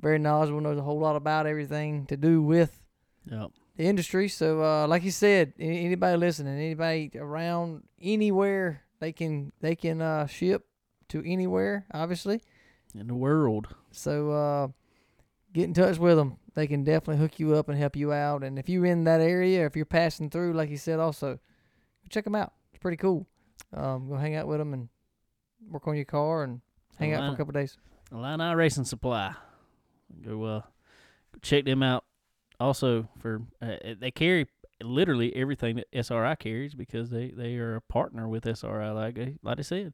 very knowledgeable, knows a whole lot about everything to do with Yep. The industry. So, uh, like you said, anybody listening, anybody around anywhere, they can they can uh, ship to anywhere, obviously. In the world. So, uh, get in touch with them. They can definitely hook you up and help you out. And if you're in that area, if you're passing through, like you said, also check them out. It's pretty cool. Um, go hang out with them and work on your car and hang out for a couple days. Illini Racing Supply. Go uh, check them out. Also, for uh, they carry literally everything that SRI carries because they, they are a partner with SRI. Like I- like I said,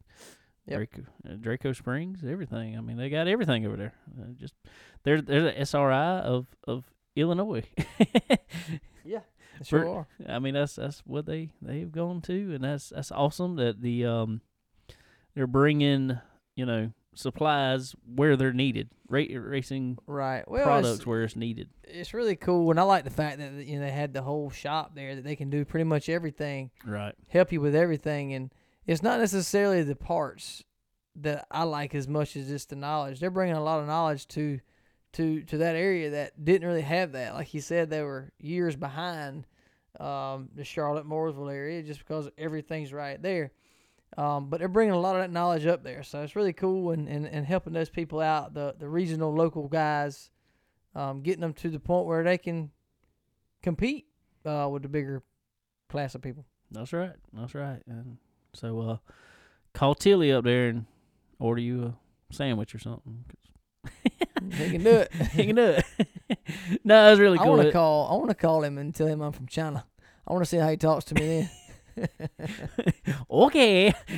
Yep. Draco, uh, Draco Springs, everything. I mean, they got everything over there. Uh, just they're they're the SRI of of Illinois. yeah, sure For- are. I mean, that's that's what they they've gone to, and that's that's awesome that the um they're bringing you know supplies where they're needed, ra- racing Right. Well, products where it's needed. it's really cool, and I like the fact that you know they had the whole shop there that they can do pretty much everything, Right. help you with everything, and it's not necessarily the parts that I like as much as just the knowledge. They're bringing a lot of knowledge to to to that area that didn't really have that. Like you said, they were years behind um, the Charlotte Mooresville area, just because everything's right there. Um, but they're bringing a lot of that knowledge up there, so it's really cool and, and, and helping those people out, the the regional local guys, um, getting them to the point where they can compete uh, with the bigger class of people. That's right. That's right. And so uh, call Tilly up there and order you a sandwich or something. 'cause He can do it. he can do it. no, that's really I cool. want to call. I want to call him and tell him I'm from China. I want to see how he talks to me then. okay.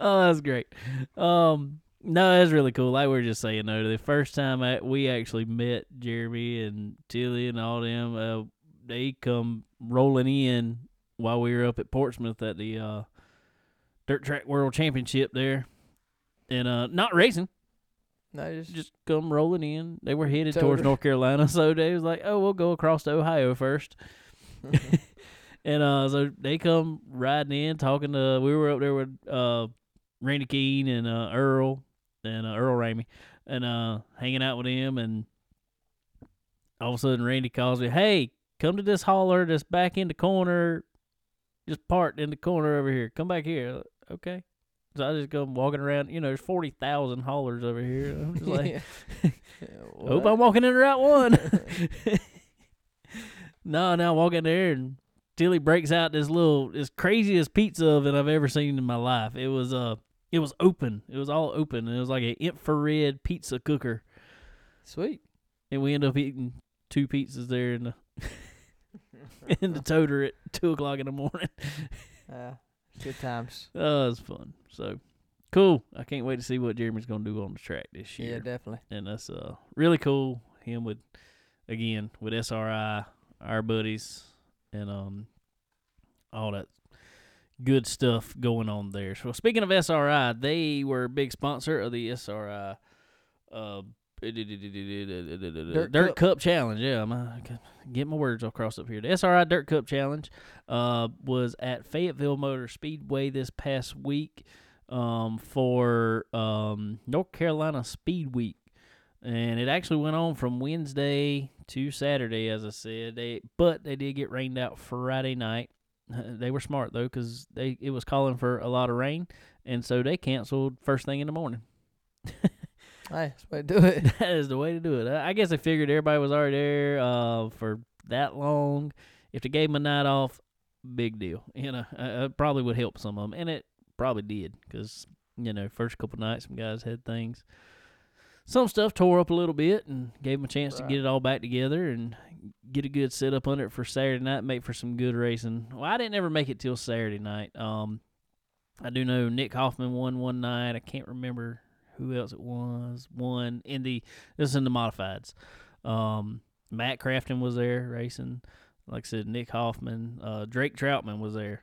oh, that's great. Um, no, that's really cool. Like we were just saying, though, the first time I, we actually met Jeremy and Tilly and all them, uh, they come rolling in while we were up at Portsmouth at the uh, Dirt Track World Championship there, and uh, not racing, no, just, just come rolling in. They were headed towards. North Carolina, so they was like, "Oh, we'll go across to Ohio first. And uh, so they come riding in, talking to. We were up there with uh, Randy Keene and uh, Earl and uh, Earl Ramey, and uh, hanging out with him. And all of a sudden, Randy calls me, "Hey, come to this hauler that's back in the corner, just parked in the corner over here. Come back here." Okay. So I just go walking around. You know, there's forty thousand haulers over here. I'm just like, Hope I'm walking in the right one. No, no, I walk in there and Tilly breaks out this little, as craziest pizza oven I've ever seen in my life. It was uh, it was open. It was all open. And it was like an infrared pizza cooker, Sweet. and we end up eating two pizzas there in the in the toter at two o'clock in the morning. Uh, good times. Oh, it was fun. So cool. I can't wait to see what Jeremy's gonna do on the track this year. Yeah, definitely. and that's uh really cool. Him with again with SRI, our buddies, and um all that good stuff going on there. So speaking of SRI, they were a big sponsor of the SRI uh Dirt, Cup. Cup. Challenge. Yeah, I'm get my words all crossed up here. The SRI Dirt Cup Challenge uh, was at Fayetteville Motor Speedway this past week um, for um, North Carolina Speed Week, and it actually went on from Wednesday to Saturday, as I said. They but they did get rained out Friday night. They were smart though, because they it was calling for a lot of rain, and so they canceled first thing in the morning. The way to do it. that is the way to do it. I I guess they figured everybody was already there uh, for that long. If they gave them a night off, big deal. You know, uh, it probably would help some of them, and it probably did because you know, first couple nights, some guys had things. Some stuff tore up a little bit, and gave them a chance to get it all back together and get a good setup under it for Saturday night. Make for some good racing. Well, I didn't ever make it till Saturday night. Um, I do know Nick Hoffman won one night. I can't remember who else it was. One in the this is in the modifieds. Um, Matt Crafton was there racing. Like I said, Nick Hoffman, uh, Drake Troutman was there,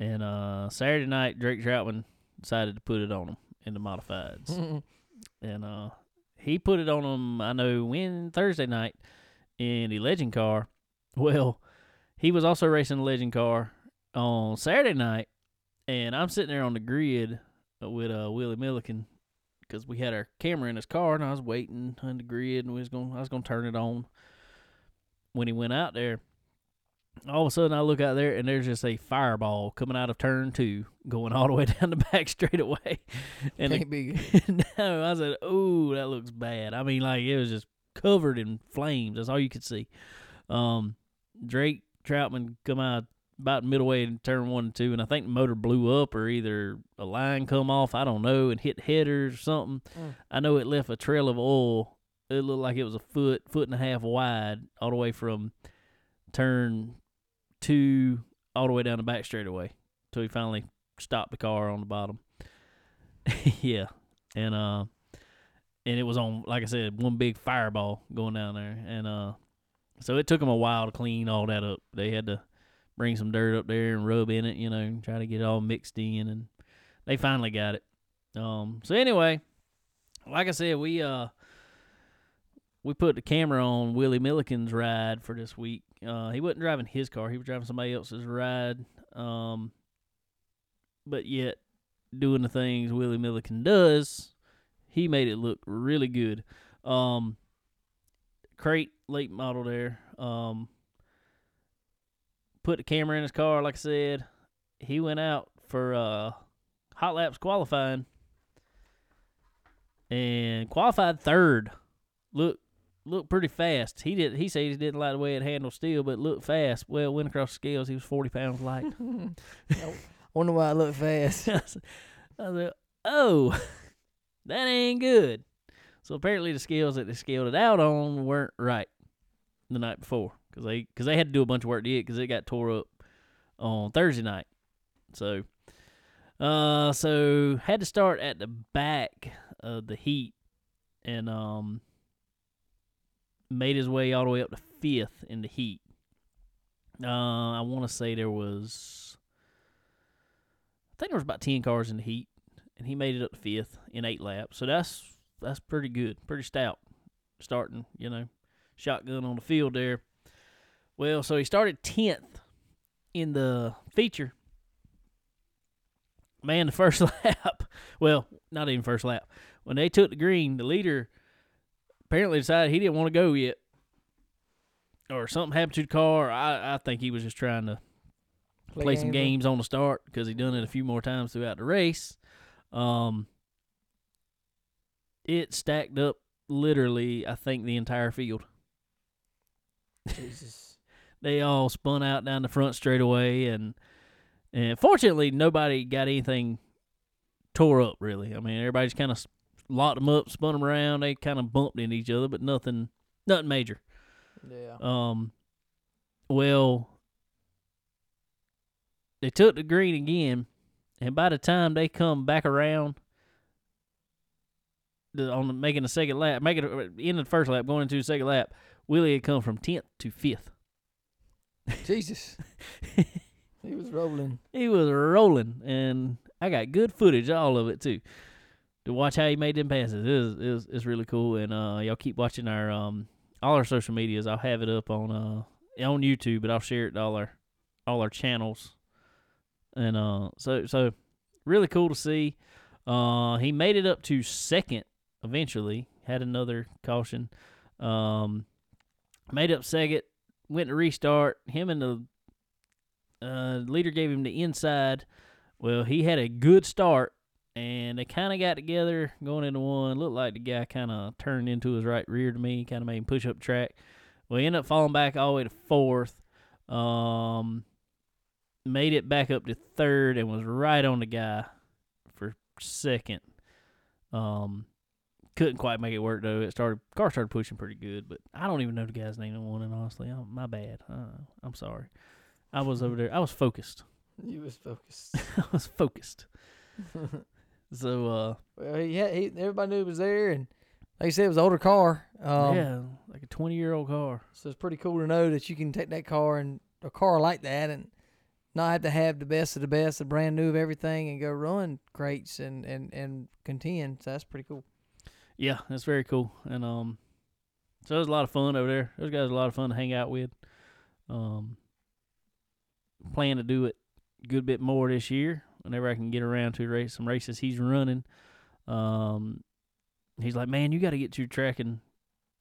and uh, Saturday night Drake Troutman decided to put it on him in the modifieds, and uh, he put it on him. I know when Thursday night in the Legend car. Well, he was also racing the Legend car on Saturday night, and I'm sitting there on the grid with uh, Willie Milliken because we had our camera in his car, and I was waiting on the grid, and we was going, I was to turn it on. When he went out there, all of a sudden I look out there, and there's just a fireball coming out of turn two, going all the way down the back straightaway, and Can't be no, I said, "Oh, that looks bad." I mean, like it was just covered in flames. That's all you could see. Um, Drake Troutman come out about midway in turn one and two, and I think the motor blew up or either a line come off. I don't know, and hit headers or something. Mm. I know it left a trail of oil. It looked like it was a foot, foot and a half wide, all the way from turn two all the way down the back straightaway till he finally stopped the car on the bottom. yeah, and uh, and it was on like I said, one big fireball going down there, and uh, so it took them a while to clean all that up. They had to bring some dirt up there and rub in it, you know, try to get it all mixed in, and they finally got it. Um, so anyway, like I said, we uh. We put the camera on Willie Milliken's ride for this week. Uh, he wasn't driving his car; he was driving somebody else's ride. Um, but yet, doing the things Willie Milliken does, he made it look really good. Um, crate late model there. Um, put the camera in his car, like I said. He went out for uh, hot laps qualifying and qualified third. Look, looked pretty fast. He did. He said he didn't like the way it handled steel, but looked fast. Well, went across the scales. He was forty pounds light. Wonder why I look fast. I was like, oh, that ain't good. So apparently the scales that they scaled it out on weren't right the night before because they cause they had to do a bunch of work to it because it got tore up on Thursday night. So, uh, so had to start at the back of the heat and um made his way all the way up to fifth in the heat. Uh, I want to say there was, I think there was about ten cars in the heat, and he made it up to fifth in eight laps. So that's that's pretty good, pretty stout, starting you know, shotgun on the field there. Well, so he started tenth in the feature. Man, the first lap, well, not even first lap. When they took the green, the leader apparently decided he didn't want to go yet, or something happened to the car. I I think he was just trying to play, some games on the start because he done it a few more times throughout the race. Um, it stacked up literally, I think, the entire field. Jesus. They all spun out down the front straightaway, and and fortunately, nobody got anything tore up. Really, I mean, everybody just kind of locked them up, spun them around. They kind of bumped into each other, but nothing, nothing major. Yeah. Um, well, they took the green again, and by the time they come back around, the, on the, making the second lap, making it in the first lap, going into the second lap, Willie had come from tenth to fifth. Jesus. he was rolling. he was rolling, and I got good footage, all of it too, to watch how he made them passes. It was, it was it's really cool, and uh, y'all keep watching our um all our social medias. I'll have it up on uh on YouTube, but I'll share it to all our all our channels, and uh so so really cool to see. Uh, he made it up to second eventually. Had another caution. Um, made up second. Went to restart. Him and the uh, leader gave him the inside. Well, he had a good start, and they kind of got together going into one. Looked like the guy kind of turned into his right rear to me, kind of made him push up track. He ended up falling back all the way to fourth. Um, made it back up to third and was right on the guy for second. Um, couldn't quite make it work though. It started car started pushing pretty good, but I don't even know the guy's name won it. Honestly, i my bad. Uh, I'm sorry. I was over there. I was focused. You was focused. I was focused. So uh, well, he he, everybody knew he was there, and like you said, it was an older car. Um, yeah, like a 20 year old car. So it's pretty cool to know that you can take that car and a car like that and not have to have the best of the best, the brand new of everything, and go run crates and and and contend. So that's pretty cool. Yeah, that's very cool. And um, so it was a lot of fun over there. Those guys are a lot of fun to hang out with. Um, plan to do it a good bit more this year whenever I can get around to race some races he's running. Um, he's like, man, you got to get to your track and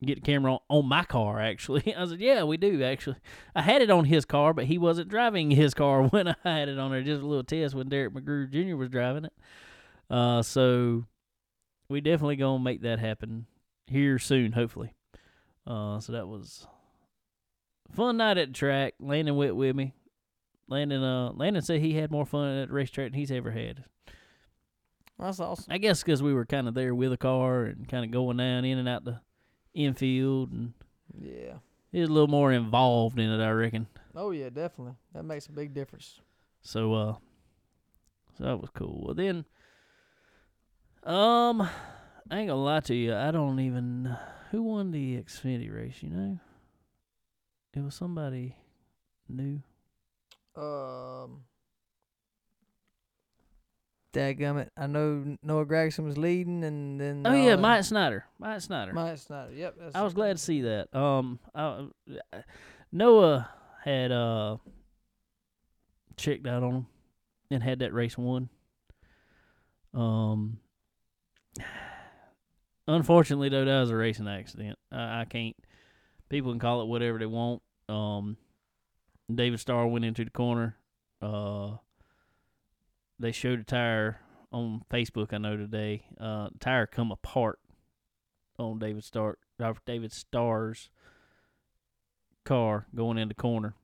get the camera on, on my car. Actually, I said, yeah, we do. Actually, I had it on his car, but he wasn't driving his car when I had it on there. Just a little test when Derek McGrew Jr. was driving it. Uh, so we definitely gonna make that happen here soon, hopefully. Uh, so that was fun night at the track. Landon went with me. Landon, uh, Landon said he had more fun at the racetrack than he's ever had. That's awesome. I guess because we were kind of there with a car and kind of going down in and out the infield, and Yeah. he was a little more involved in it, I reckon. Oh yeah, definitely. That makes a big difference. So, uh, so that was cool. Well, then, um, I ain't gonna lie to you. I don't even who won the Xfinity race. You know, it was somebody new. Um. Dadgummit. I know Noah Gragson was leading, and then Oh yeah, uh, Myatt Snider. Myatt Snider. Myatt Snider. Yep. That's I was glad to see that. Um, I, Noah had uh checked out on him and had that race won. Um, unfortunately though, that was a racing accident. I, I can't. people can call it whatever they want. Um, David Starr went into the corner. Uh, they showed a tire on Facebook. I know today. Uh, tire come apart on David Starr, uh, David Starr's car going in the corner.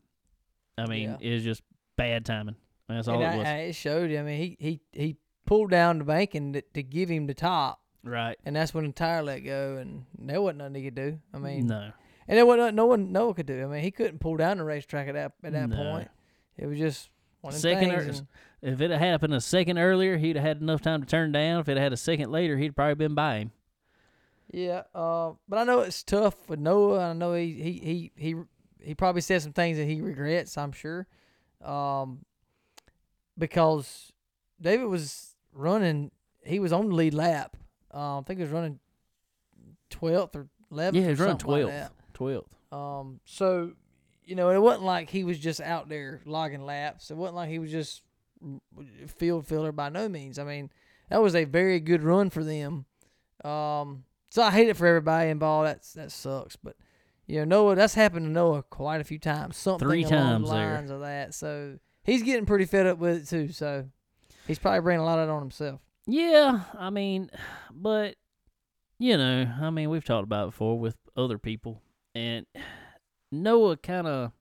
I mean, Yeah. it's just bad timing. That's all and it I, was. I- it showed. I mean, he he he pulled down the banking to, to give him the top, right. and that's when the tire let go, and there wasn't nothing he could do. I mean, no. And there wasn't no one no one could do. I mean, he couldn't pull down the racetrack at that at that No. point. It was just one of them Second or- and- If it had happened a second earlier, he'd have had enough time to turn down. If it had a second later, he'd probably been by him. Yeah, uh, but I know it's tough with Noah. I know he he he he he probably said some things that he regrets. I'm sure, um, because David was running. He was on the lead lap. Um, I think he was running twelfth or eleventh. Yeah, he was running something like 12th. Twelfth. Um, so you know, it wasn't like he was just out there logging laps. It wasn't like he was just field filler by no means. I mean, that was a very good run for them. Um, so I hate it for everybody involved. That's that sucks. But you know, Noah, that's happened to Noah quite a few times. Something Three times the there. lines of that. So he's getting pretty fed up with it too. So he's probably bringing a lot of it on himself. Yeah, I mean, but you know, I mean, we've talked about it before with other people, and Noah kind of,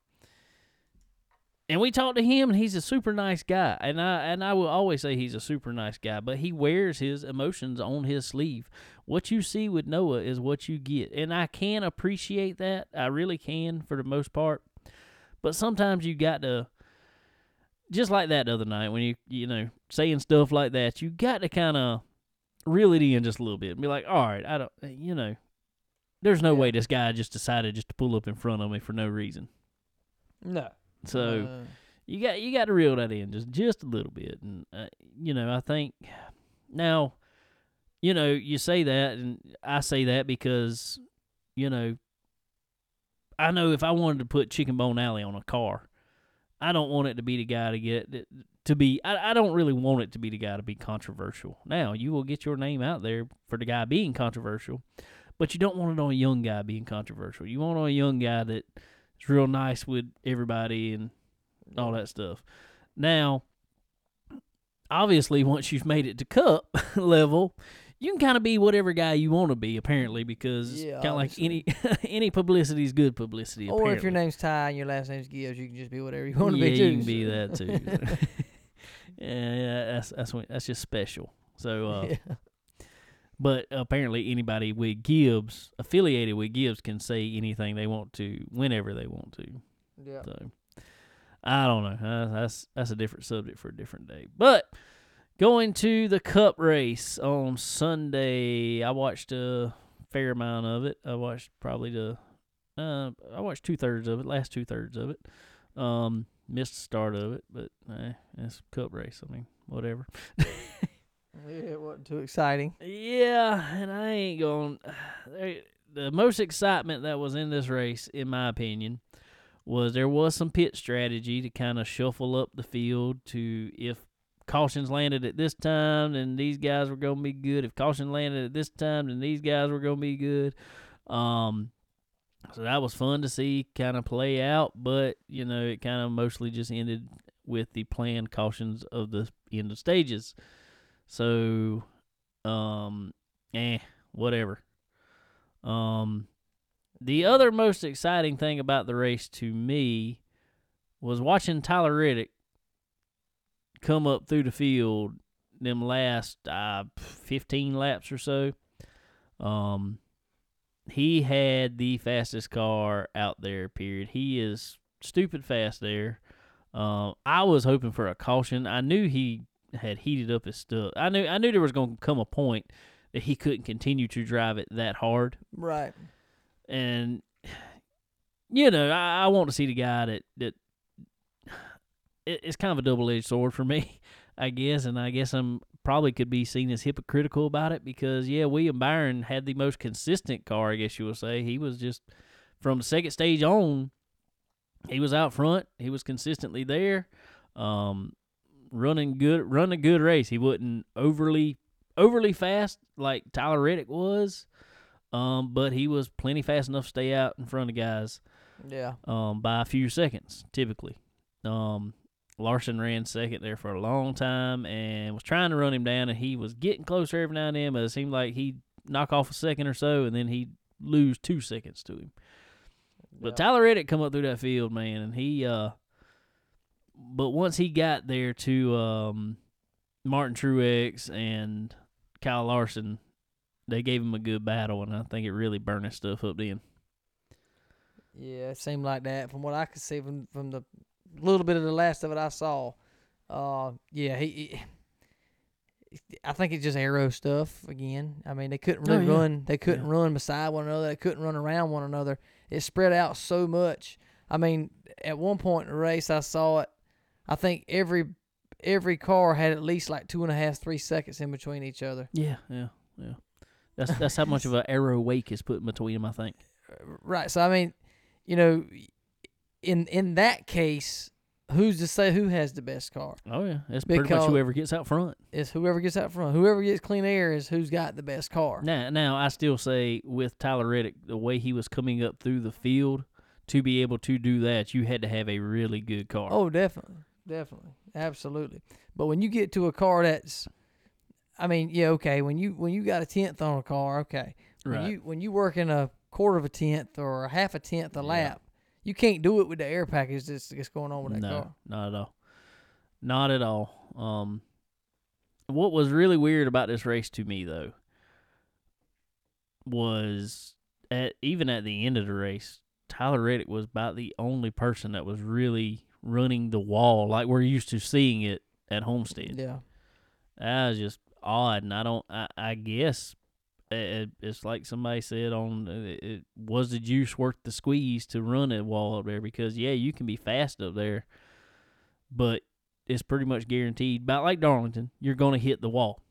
and we talked to him, and he's a super nice guy, and I and I will always say he's a super nice guy, but he wears his emotions on his sleeve. What you see with Noah is what you get, and I can appreciate that. I really can for the most part, but sometimes you got to just like that the other night when you you know saying stuff like that, you got to kind of reel it in just a little bit and be like, all right, I don't, you know, there's no Yeah. way this guy just decided just to pull up in front of me for no reason. No. So Uh, you got you got to reel that in just just a little bit, and uh, you know I think now, you know you say that, and I say that because you know I know if I wanted to put Chicken Bone Alley on a car, I don't want it to be the guy to get to be. I, I don't really want it to be the guy to be controversial. Now you will get your name out there for the guy being controversial, but you don't want it on a young guy being controversial. You want it on a young guy that is real nice with everybody and all that stuff. Now, obviously, once you've made it to cup level, you can kind of be whatever guy you want to be, apparently, because Yeah, kind of like any any publicity is good publicity. Or if your name's Ty and your last name's Gibbs, you can just be whatever you want to yeah, be too. you can be that too. yeah, yeah, that's that's that's just special. So, uh, Yeah. But apparently, anybody with Gibbs affiliated with Gibbs can say anything they want to whenever they want to. yeah. So I don't know. Uh, that's that's a different subject for a different day. But going to the Cup race on Sunday, I watched a fair amount of it. I watched probably the uh, I watched two thirds of it, last two thirds of it. Um, missed the start of it, but eh, it's Cup race. I mean, whatever. It wasn't too exciting. Yeah, and I ain't going. The most excitement that was in this race, in my opinion, was there was some pit strategy to kind of shuffle up the field to if cautions landed at this time, then these guys were going to be good. If caution landed at this time, then these guys were going to be good. Um, so that was fun to see kind of play out, but you know it kind of mostly just ended with the planned cautions of the end of stages. So, um, eh, whatever. Um, the other most exciting thing about the race to me was watching Tyler Reddick come up through the field them last uh, 15 laps or so. Um, he had the fastest car out there, period. He is stupid fast there. Uh, I was hoping for a caution. I knew he had heated up his stuff. I knew I knew there was going to come a point that he couldn't continue to drive it that hard. Right. And you know, I, I want to see the guy that that it, it's kind of a double edged sword for me, I guess, and I guess I'm probably could be seen as hypocritical about it because yeah, William Byron had the most consistent car, I guess you would say. He was just from the second stage on, he was out front. He was consistently there, um, running good, running a good race. He wasn't overly overly fast like Tyler Reddick was. Um, but he was plenty fast enough to stay out in front of guys Yeah. um, by a few seconds, typically. Um, Larson ran second there for a long time and was trying to run him down, and he was getting closer every now and then, but it seemed like he'd knock off a second or so, and then he'd lose two seconds to him. But yeah. Tyler Reddick come up through that field, man, and he uh but once he got there to um Martin Truex and Kyle Larson, they gave him a good battle and I think it really burned his stuff up then. Yeah, it seemed like that from what I could see from from the little bit of the last of it I saw. Uh, yeah, he. he I think it's just aero stuff again. I mean, they couldn't Oh, yeah. run. They couldn't Yeah. run beside one another. They couldn't run around one another. It spread out so much. I mean, at one point in the race, I saw it. I think every every car had at least like two and a half, three seconds in between each other. Yeah, yeah, yeah. That's that's how much of an aero wake is put in between them, I think. Uh, right. So I mean, you know, in in that case, who's to say who has the best car? Oh yeah, it's pretty much Because- whoever gets out front. It's whoever gets out front. Whoever gets clean air is who's got the best car. Now, now I still say with Tyler Reddick, the way he was coming up through the field, to be able to do that, you had to have a really good car. Oh, definitely, definitely, absolutely. But when you get to a car that's, I mean, yeah, okay. When you when you got a tenth on a car, okay. When right. you when you work in a quarter of a tenth or a half a tenth a Yeah. lap, you can't do it with the air package that's, that's going on with that no, car. not at all. Not at all. Um, what was really weird about this race to me though was at even at the end of the race, Tyler Reddick was about the only person that was really running the wall like we're used to seeing it at Homestead. Yeah. That was just odd, and I don't. I, I guess it, it's like somebody said on uh, it, it was the juice worth the squeeze to run a wall up there because yeah, you can be fast up there, but it's pretty much guaranteed. About like Darlington, you're gonna hit the wall.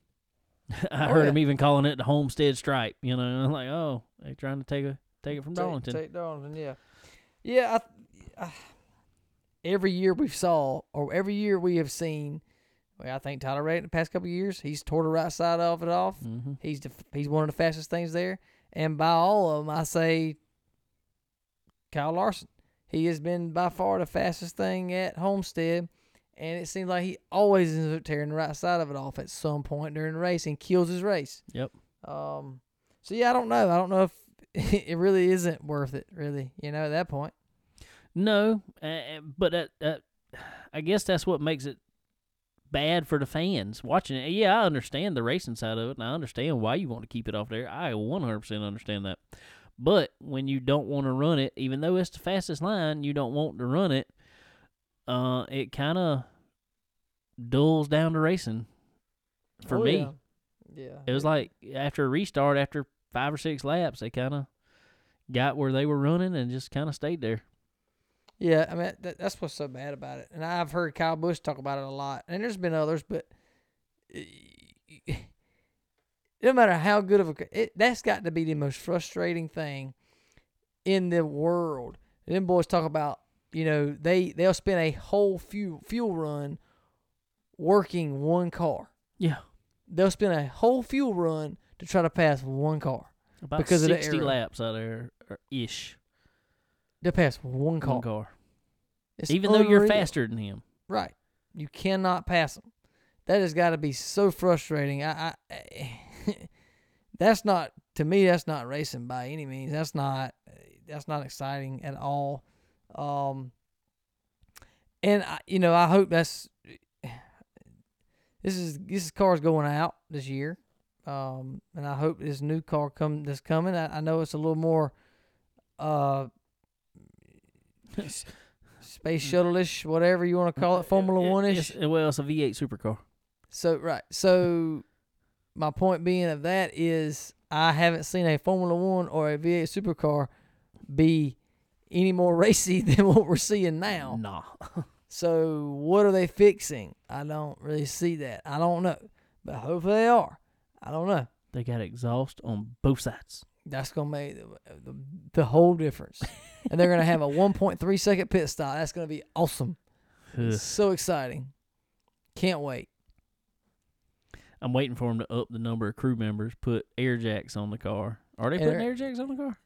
I Oh, heard yeah. him even calling it the Homestead Stripe. You know, I'm like, oh, they trying to take a take it from Take- Darlington. Take Darlington, yeah. Yeah, I, I, every year we saw, or every year we have seen, well, I think Tyler Reddick in the past couple of years, he's tore the right side of it off. hmm He's the, he's one of the fastest things there. And by all of them, I say Kyle Larson. He has been by far the fastest thing at Homestead. And it seems like he always ends up tearing the right side of it off at some point during the race and kills his race. Yep. Um. So yeah, I don't know. I don't know if it really isn't worth it. Really, you know, at that point. No, uh, but that, that, I guess that's what makes it bad for the fans watching it. Yeah, I understand the racing side of it, and I understand why you want to keep it off there. I 100% understand that. But when you don't want to run it, even though it's the fastest line, you don't want to run it. Uh, it kind of dulls down the racing for Oh, me. Yeah. yeah. It was like after a restart, after five or six laps, they kind of got where they were running and just kind of stayed there. Yeah, I mean that, that's what's so bad about it. And I've heard Kyle Busch talk about it a lot, and there's been others, but no matter how good of a it, that's got to be the most frustrating thing in the world. And them boys talk about you know they they'll spend a whole fuel fuel run working one car. Yeah. They'll spend a whole fuel run to try to pass one car. About Because of the 60 laps out there er, ish. They'll pass one car. One car. It's Even though you're unreal. faster than him. Right. You cannot pass him. That has got to be so frustrating. I, I that's not to me. That's not racing by any means. That's not that's not exciting at all. Um, and I, you know, I hope that's this is this car's going out this year. Um, and I hope this new car come that's coming. I, I know it's a little more uh space shuttle-ish, whatever you want to call it, Formula One ish. Well, it's a V8 supercar. So right. So my point being of that is I haven't seen a Formula One or a V8 supercar be any more racy than what we're seeing now. Nah. So what are they fixing? I don't really see that. I don't know, but hopefully they are. I don't know. They got exhaust on both sides. That's gonna make the, the, the whole difference. and they're gonna have a 1.3 second pit stop. That's gonna be awesome. Ugh. so exciting. Can't wait. I'm waiting for them to up the number of crew members, put air jacks on the car, Are they putting air jacks on the car?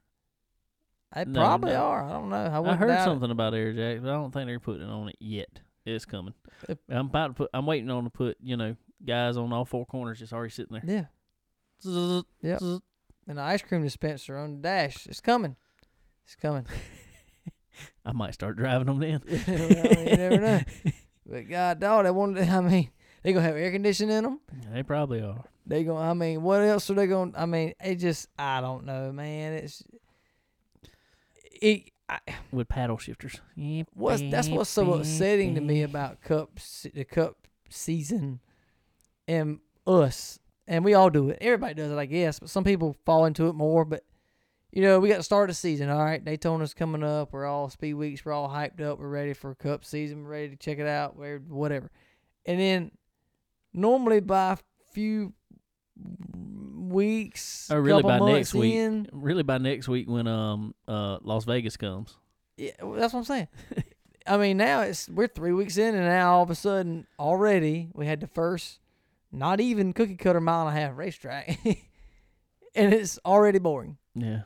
They No, probably no. are. I don't know. I, I, heard doubt it. something about air jacks, but I don't think they're putting it on it yet. It's coming. It- I'm about to put. I'm waiting on to put. You know, guys on all four corners just already sitting there. Yeah. Zzz, Yep. zzz. And the ice cream dispenser on the dash. It's coming. It's coming. I might start driving them then. Well, you never know. But God, dog, they wanted. I mean, they gonna have air conditioning in them. They probably are. They gonna. I mean, what else are they going? to I mean, it just. I don't know, man. It's. It. I, with paddle shifters. what's that's what's so upsetting to me about cup the cup season, and us, and we all do it. Everybody does it, I guess, but some people fall into it more. But you know, we got to start the season. All right, Daytona's coming up. We're all speed weeks. We're all hyped up. We're ready for cup season. We're ready to check it out. We're whatever, and then normally by a few weeks, or really? By next week. in, Really, by next week when um uh Las Vegas comes. Yeah, well, that's what I'm saying. I mean, now it's we're three weeks in, and now all of a sudden, already we had the first, not even cookie cutter mile and a half racetrack, and it's already boring. Yeah.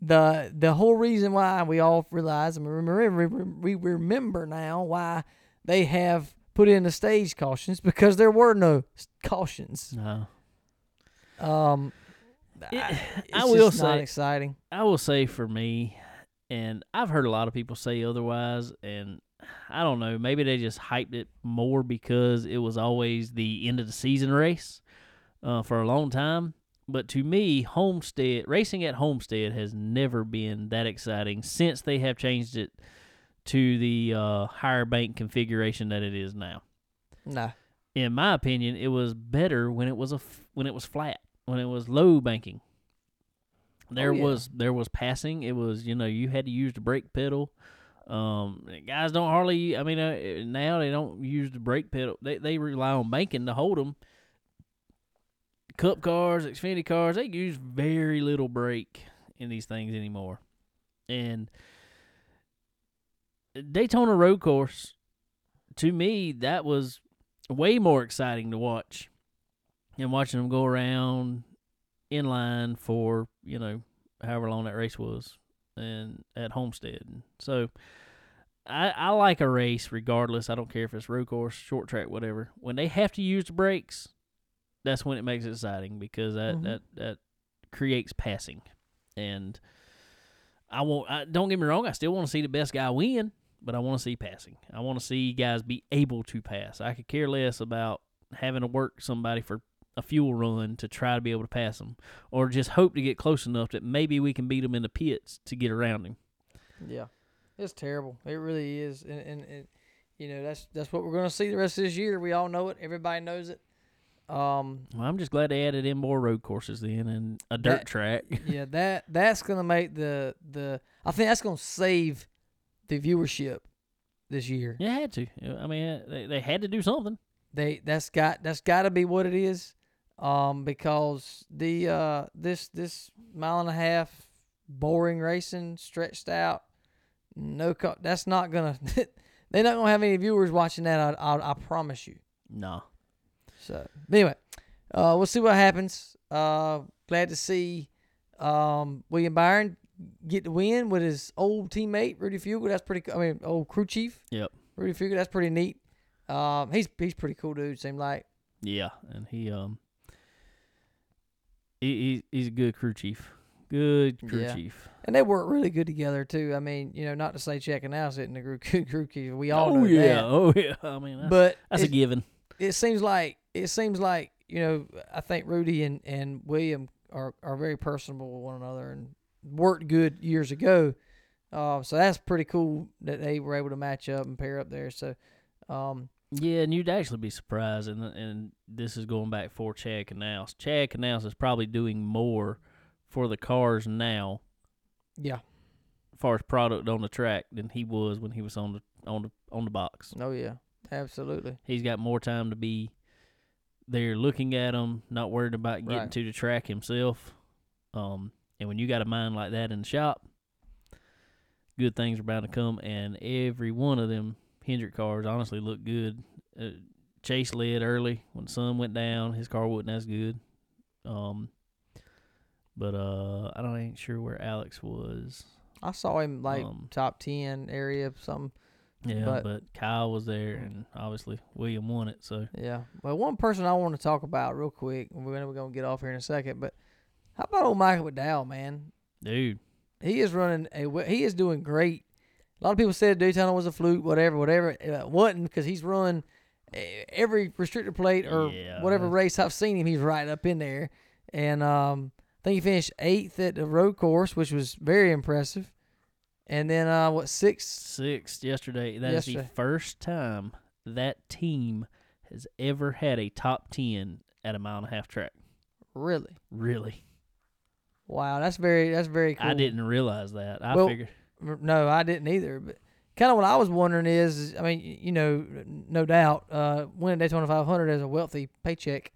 the The whole reason why we all realize and we remember we remember now why they have put in the stage cautions because there were no cautions. No. Um, It- I, will say- exciting. I will say for me, and I've heard a lot of people say otherwise, and I don't know. Maybe they just hyped it more because it was always the end of the season race uh, for a long time. But to me, Homestead racing at Homestead has never been that exciting since they have changed it to the uh, higher bank configuration that it is now. No, In my opinion, it was better when it was a f- when it was flat, when it was low banking. There yeah. was there was passing. It was you know you had to use the brake pedal. Um, guys don't hardly. I mean, uh, now they don't use the brake pedal. They they rely on banking to hold them. Cup cars, Xfinity cars, they use very little brake in these things anymore. And Daytona Road Course, to me, that was way more exciting to watch and watching them go around in line for you know however long that race was and at Homestead. So I I like a race regardless. I don't care if it's road course, short track, whatever. When they have to use the brakes, that's when it makes it exciting because that Mhm. that that creates passing. And I won't. I, don't get me wrong. I still want to see the best guy win, but I want to see passing. I want to see guys be able to pass. I could care less about having to work somebody for a fuel run to try to be able to pass them, or just hope to get close enough that maybe we can beat them in the pits to get around him. Yeah, it's terrible. It really is, and and, and you know that's that's what we're gonna see the rest of this year. We all know it. Everybody knows it. Um, Well, I'm just glad they added in more road courses then and a dirt That- track. yeah, that that's gonna make the the. I think that's gonna save the viewership this year. yeah, had to. I mean, they they had to do something. They that's got that's got to be what it is, um, because the uh this this mile and a half boring racing stretched out, no co- that's not gonna they're not gonna have any viewers watching that. I I, I promise you. No. So anyway, uh, we'll see what happens. Uh, glad to see um William Byron get the win with his old teammate Rudy Fugle. That's pretty. I mean, old crew chief. Yep. Rudy Fugle. That's pretty neat. Um, he's he's pretty cool dude. Seemed like. Yeah, and he um he, he he's a good crew chief. Good crew Yeah. chief. And they work really good together too. I mean, you know, not to say checking out sitting the group group keeper. We all oh know yeah. that. Oh yeah. I mean, that's, But that's a given. it seems like it seems like you know. I think Rudy and and William are are very personable with one another and worked good years ago. Uh, so that's pretty cool that they were able to match up and pair up there. So, um, Yeah, and you'd actually be surprised, and and this is going back for Chad Knaus. Chad Knaus is probably doing more for the cars now, yeah, as far as product on the track, than he was when he was on the on the on the box. oh yeah, absolutely. He's got more time to be there, looking at them, not worried about getting Right. to the track himself. Um, and when you got a mind like that in the shop, good things are bound to come. And every one of them Hendrick cars honestly looked good. Uh, Chase led early when the sun went down. His car wasn't as good. Um, But uh, I don't ain't sure where Alex was. I saw him like Um, top ten area, something. Yeah, But- but, Kyle was there, and obviously William won it. So Yeah. Well, one person I want to talk about real quick, and we're gonna, we're gonna get off here in a second, but how about old Michael McDowell, man? dude, He is running a. He is doing great. A lot of people said Daytona was a fluke, whatever, whatever. It wasn't because he's run eh, every restrictor plate or Yeah. whatever race I've seen him. He's right up in there, and um, I think he finished eighth at the road course, which was very impressive. And then uh, what sixth? sixth yesterday. That is Yesterday. the first time that team has ever had a top ten at a mile and a half track. Really? Really, Wow, that's very that's very cool. I didn't realize that. I Well, figured. No, I didn't either. But kind of what I was wondering is, is, I mean, you know, no doubt, uh, winning Daytona 500 as a wealthy paycheck.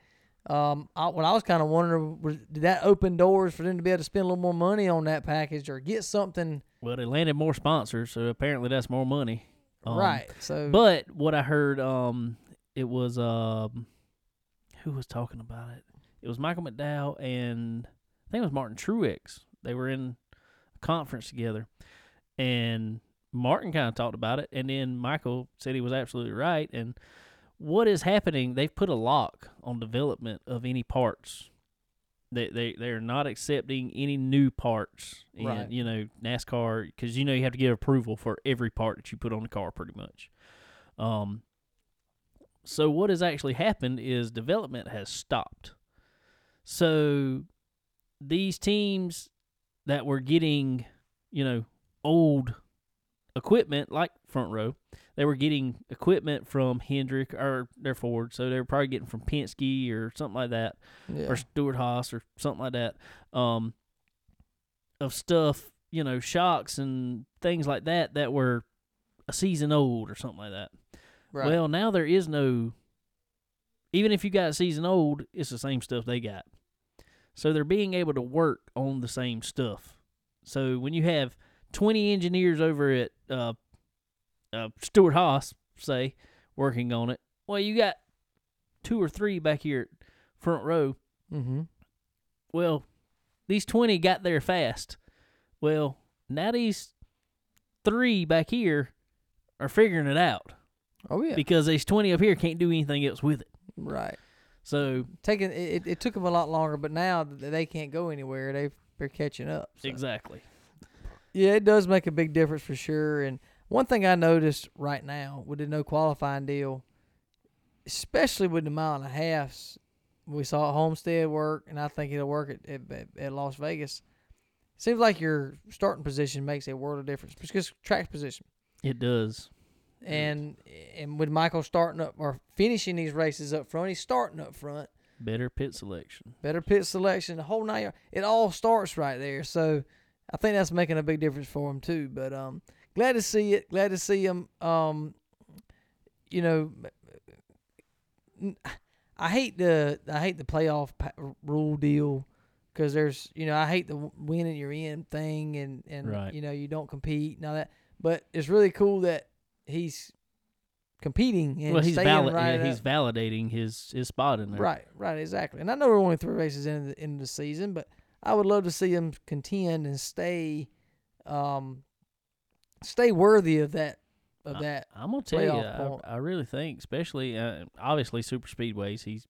Um, I, what I was kind of wondering was, did that open doors for them to be able to spend a little more money on that package or get something Well, they landed more sponsors, so apparently that's more money. Um, right? So, But what I heard, um, it was um, who was talking about it? It was Michael McDowell and I think it was Martin Truex. They were in a conference together, and Martin kind of talked about it, and then Michael said he was absolutely right. And what is happening? They've put a lock on development of any parts. They they they are not accepting any new parts in Right. you know NASCAR because you know you have to get approval for every part that you put on the car pretty much. Um. So what has actually happened is development has stopped. So these teams that were getting, you know, old equipment like front row, they were getting equipment from Hendrick or their Ford, so they were probably getting from Penske or something like that, yeah. or Stewart Haas or something like that, um, of stuff, you know, shocks and things like that that were a season old or something like that. right. Well, now there is no. Even if you got a season old, it's the same stuff they got. So they're being able to work on the same stuff. So when you have 20 engineers over at uh, uh, Stewart Haas, say, working on it, well, you got two or three back here at front row. mm-hmm. Well, these 20 got there fast. Well, now these three back here are figuring it out Oh yeah. because these 20 up here can't do anything else with it. right. So Taking it, it, took them a lot longer, but now they can't go anywhere. They they're catching up. so. exactly. Yeah, it does make a big difference for sure. And one thing I noticed right now with the no qualifying deal, especially with the mile and a halfs, we saw Homestead work, and I think it'll work at, at, at- Las Vegas. Seems like your starting position makes a world of difference because track position. It does. And and with Michael starting up or finishing these races up front, he's starting up front. Better pit selection. Better pit selection, the whole nine. It all starts right there. So I think that's making a big difference for him too. But um, glad to see it. Glad to see him. Um, you know, I hate the I hate the playoff rule deal because there's you know I hate the win and you're in thing and and Right. you know you don't compete and all that. But it's really cool that he's competing and well, he's valid. right yeah, he's validating his his spot in there. Right, right, exactly. And I know we're only three races into the, into the season, but I would love to see him contend and stay, um, stay worthy of that of Uh, that. I'm gonna tell you. I, I really think, especially uh, obviously super speedways. He's,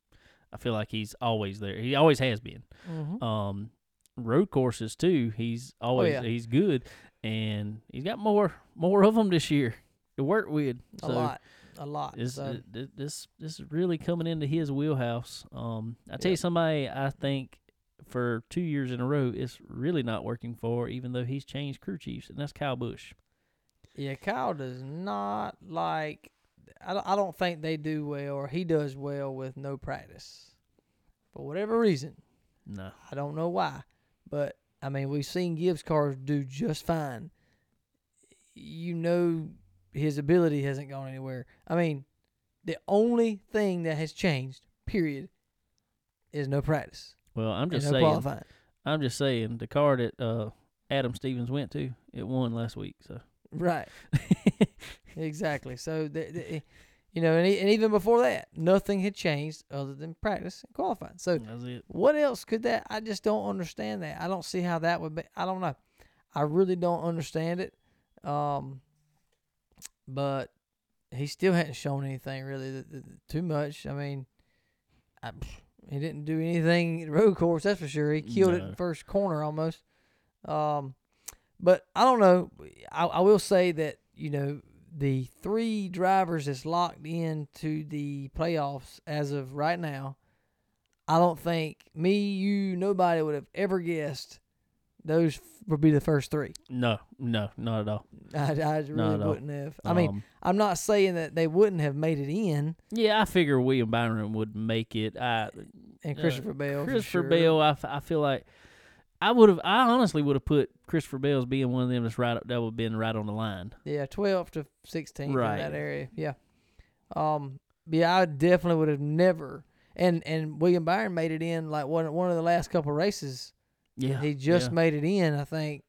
I feel like he's always there. He always has been. Mm-hmm. Um, road courses too. He's always Oh, yeah. he's good, and he's got more more of them this year to work with. A lot, a lot. This, so, th- th- this this is really coming into his wheelhouse. Um, I tell Yeah. you, somebody I think for two years in a row it's really not working for, even though he's changed crew chiefs, and that's Kyle Busch. yeah, Kyle does not like. I I don't think they do well, or he does well with no practice, for whatever reason. No, I don't know why, but I mean we've seen Gibbs cars do just fine. You know his ability hasn't gone anywhere. I mean, the only thing that has changed, period, is no practice. Well, I'm just saying. qualifying. I'm just saying the car that uh, Adam Stevens went to, it won last week. So Right. exactly. So the, the, You know, and, and even before that, nothing had changed other than practice and qualifying. So That's it. what else could that? I just don't understand that. I don't see how that would be. I don't know. I really don't understand it. Um, but he still hadn't shown anything really th- th- too much. I mean, I, he didn't do anything in the road course. That's for sure. He killed it in No. the first corner almost. Um, but I don't know. I, I will say that you know the three drivers that's locked into the playoffs as of right now. I don't think me, you, nobody would have ever guessed those would be the first three. No, no, not at all. I, I really all. wouldn't have. I mean, Um, I'm not saying that they wouldn't have made it in, yeah, I figure William Byron would make it. I and Uh, Christopher Bell. Christopher sure. Bell, I feel like I would have. I honestly would have put Christopher Bell as being one of them that's right. That would have been right on the line. Yeah, 12 to 16 Right. in that area. Yeah. Um. Yeah, I definitely would have never. And and William Byron made it in like one one of the last couple races. Yeah, he just yeah. made it in. I think.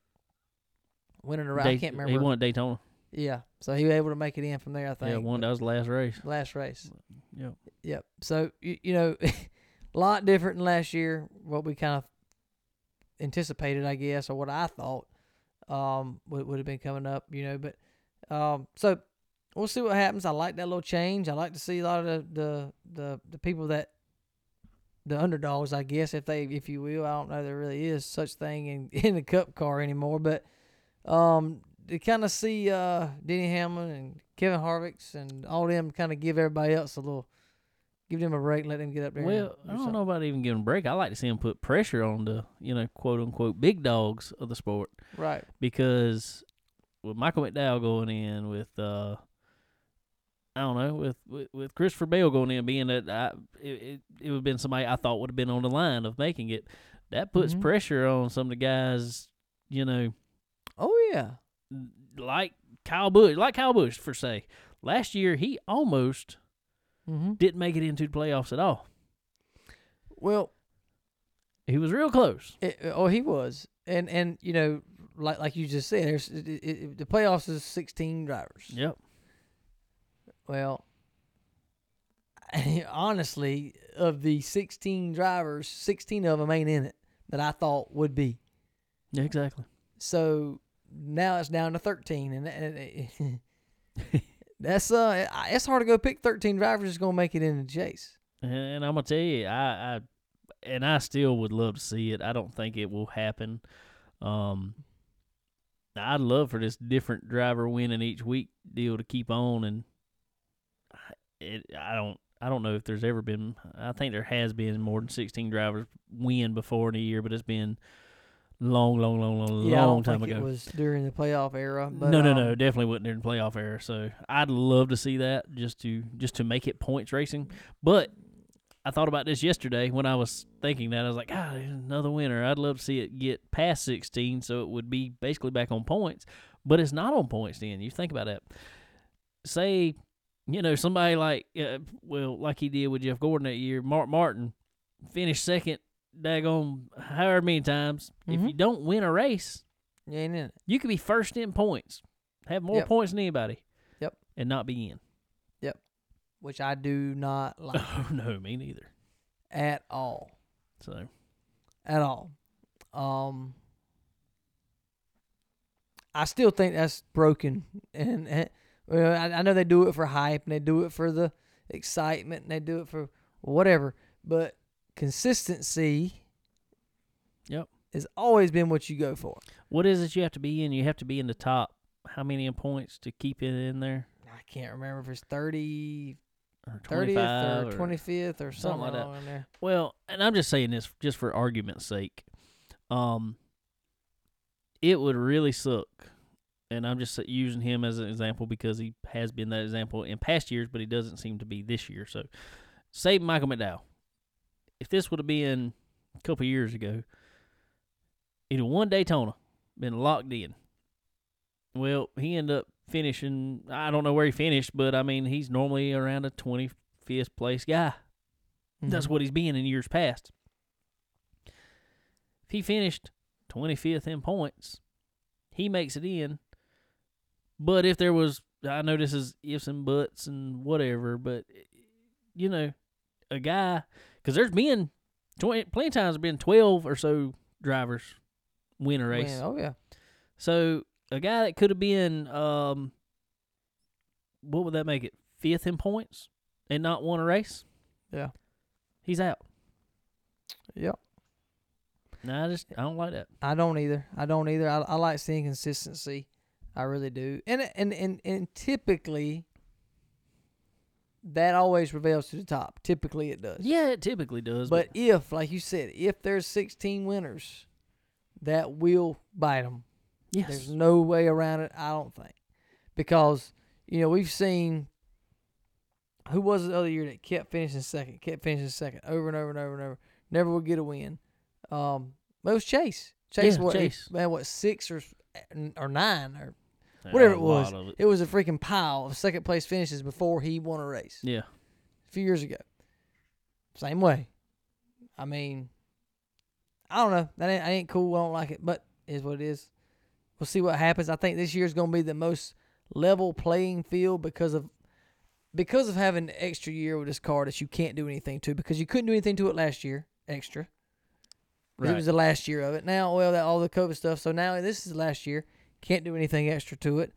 Winning a race. I can't remember. He won at Daytona. Yeah, so he was able to make it in from there. I think. Yeah, one. That was the last race. last race. Yep. Yep. So you, you know, a lot different than last year. What we kind of anticipated, I guess, or what I thought um would would have been coming up. You know, but um, so we'll see what happens. I like that little change. I like to see a lot of the the the, the people that the underdogs, I guess, if they if you will. I don't know there really is such thing in in the cup car anymore, but um to kind of see uh Denny Hamlin and Kevin Harvick's and all them kind of give everybody else a little give them a break, let them get up there. Well, do I don't something. know about even giving a break. I like to see them put pressure on the you know quote unquote big dogs of the sport Right. because with Michael McDowell going in with uh I don't know with with, with Christopher Bell going in being that I, it, it it would have been somebody I thought would have been on the line of making it. That puts Mhm. pressure on some of the guys, you know, Oh yeah. like Kyle Busch, like Kyle Busch for say. Last year he almost Mm-hmm. didn't make it into the playoffs at all. Well, He was real close. it, oh he was, and and you know, like like you just said, there's it, it- the playoffs is sixteen drivers. Yep. Well, honestly, of the sixteen drivers, sixteen of them ain't in it that I thought would be. Yeah, exactly. So now it's down to thirteen, and, and that's uh, it's hard to go pick thirteen drivers that's gonna make it in the chase. And I'm gonna tell you, I, I and I still would love to see it. I don't think it will happen. Um, I'd love for this different driver winning each week deal to keep on, and it. I don't. I don't know if there's ever been. I think there has been more than 16 drivers win before in a year, but it's been long, long, long, long, yeah, I long time think ago. it was during the playoff era. But, no, no, um, no, definitely wasn't during the playoff era. So I'd love to see that just to just to make it points racing. But I thought about this yesterday when I was thinking that I was like, ah, another winner. I'd love to see it get past 16, so it would be basically back on points. But it's not on points. Then you think about that. Say, you know, somebody like, uh, well, like he did with Jeff Gordon that year, Mark Martin finished second, daggone, however many times. If Mhm. you don't win a race, You ain't in it. you could be first in points, have more Yep. points than anybody. Yep. And not be in. Yep. Which I do not like Oh no, me neither. at all. So At all. Um, I still think that's broken, and, and I, I know they do it for hype, and they do it for the excitement, and they do it for whatever. But consistency, Yep. has always been what you go for. what is it you have to be in? You have to be in the top. How many in points to keep it in there? I can't remember if it's 30, Or 30th or or- 25th or something like that. Well, and I'm just saying this just for argument's sake. Um, it would really suck, and I'm just using him as an example because he has been that example in past years, but he doesn't seem to be this year. So, say Michael McDowell, if this would have been a couple years ago, he'd have won Daytona, been locked in. Well, he ended up finishing. I don't know where he finished, but I mean, he's normally around a 25th place guy. That's Mhm. what he's been in years past. If he finished 25th in points, he makes it in. But if there was I know this is ifs and buts and whatever, but you know, a guy because there's been twenty plenty of times there been twelve or so drivers win a race. Man, oh yeah. So a guy that could have been um, what would that make it? Fifth in points and not won a race. Yeah. he's out. Yep. No, I just I don't like that. I don't either. I don't either. I, I like seeing consistency. I really do. And and and and typically that always prevails to the top. Typically it does. Yeah, it typically does. But if, like you said, if there's 16 winners, that will bite them. yes, There's no way around it. I don't think, because you know we've seen who was it the other year that kept finishing second, kept finishing second over and over and over and over, never would get a win. Um, it was Chase. Chase, Yeah, what? Chase. man, what six or or nine or Whatever it was. it. it was a freaking pile of second place finishes before he won a race Yeah, a few years ago. Same way. I mean, I don't know. That ain't, that ain't cool. I don't like it, but it is what it is. We'll see what happens. I think this year's going to be the most level playing field because of because of having the extra year with this car that you can't do anything to because you couldn't do anything to it last year extra. 'Cause It was the last year of it. Now, well, that all the COVID stuff. So now this is the last year. Can't do anything extra to it.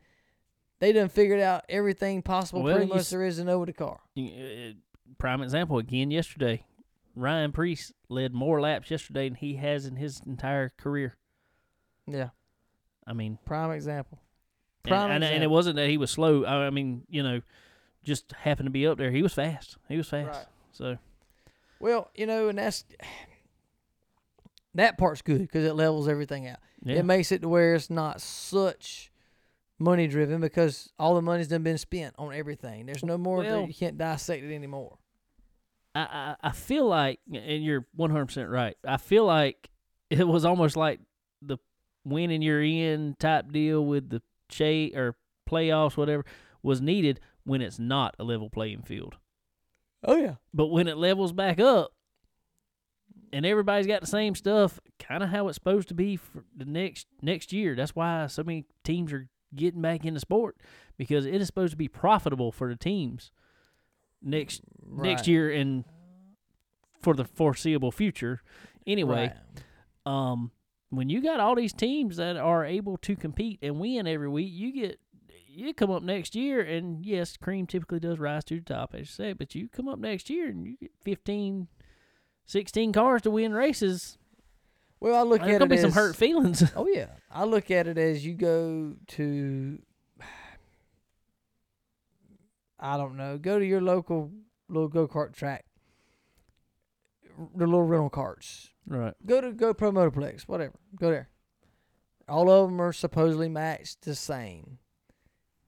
They done figured out everything possible Well, pretty much s- there is to know with the car. Uh, prime example again yesterday. Ryan Preece led more laps yesterday than he has in his entire career. Yeah, I mean, prime example. Prime and, and it wasn't that he was slow. I, I mean, you know, just happened to be up there. He was fast. He was fast. Right. So Well, you know, and that's that part's good because it levels everything out. yeah, It makes it to where it's not such money driven because all the money's done been spent on everything. There's no more. Well- you can't dissect it anymore. I, I I feel like, and you're 100 percent right. I feel like it was almost like the winning you're in type deal with the shade or playoffs, whatever, was needed when it's not a level playing field. Oh yeah. But when it levels back up and everybody's got the same stuff, kind of how it's supposed to be for the next next year. That's why so many teams are getting back into sport because it is supposed to be profitable for the teams next next year and for the foreseeable future. Anyway, Right. um, when you got all these teams that are able to compete and win every week, you get you come up next year and yes, cream typically does rise to the top, as you say, but you come up next year and you get 15, 16 cars to win races. Well, I look There's at gonna it be some as- hurt feelings. Oh yeah, I look at it as you go to, I don't know, go to your local little go kart track, the little rental carts. right. Go to GoPro Motorplex, whatever. Go there. All of them are supposedly matched the same.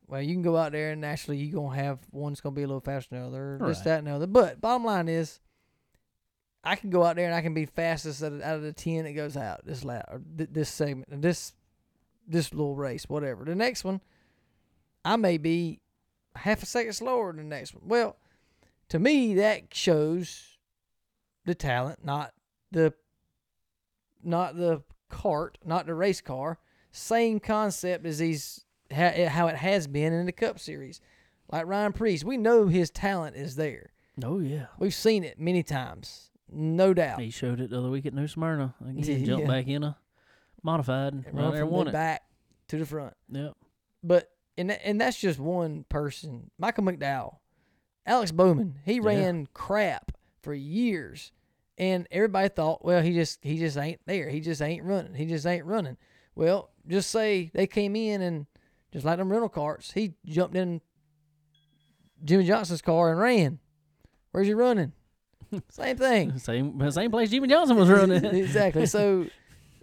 Well, you can go out there and naturally you're gonna have one's gonna be a little faster than the other, this, that, and the other. But bottom line is, I can go out there and I can be fastest out of, out of the ten that goes out this lap or th- this segment, this this little race, whatever. The next one, I may be half a second slower than the next one. Well, to me, that shows the talent, not the not the cart, not the race car. Same concept as these eh, how it has been in the Cup Series. Like Ryan Preece, we know his talent is there. Oh yeah. We've seen it many times, no doubt. He showed it the other week at New Smyrna. Again, Yeah. jumped back in a modified and right run there won the it. back to the front. Yep. But and and that's just one person. Michael McDowell, Alex Bowman. He Yeah. ran crap for years, and everybody thought, well, he just he just ain't there. He just ain't running. He just ain't running. Well, just say they came in and just like them rental carts, he jumped in Jimmie Johnson's car and ran. Where's he running? Same thing. Same same place Jimmie Johnson was running. exactly. So,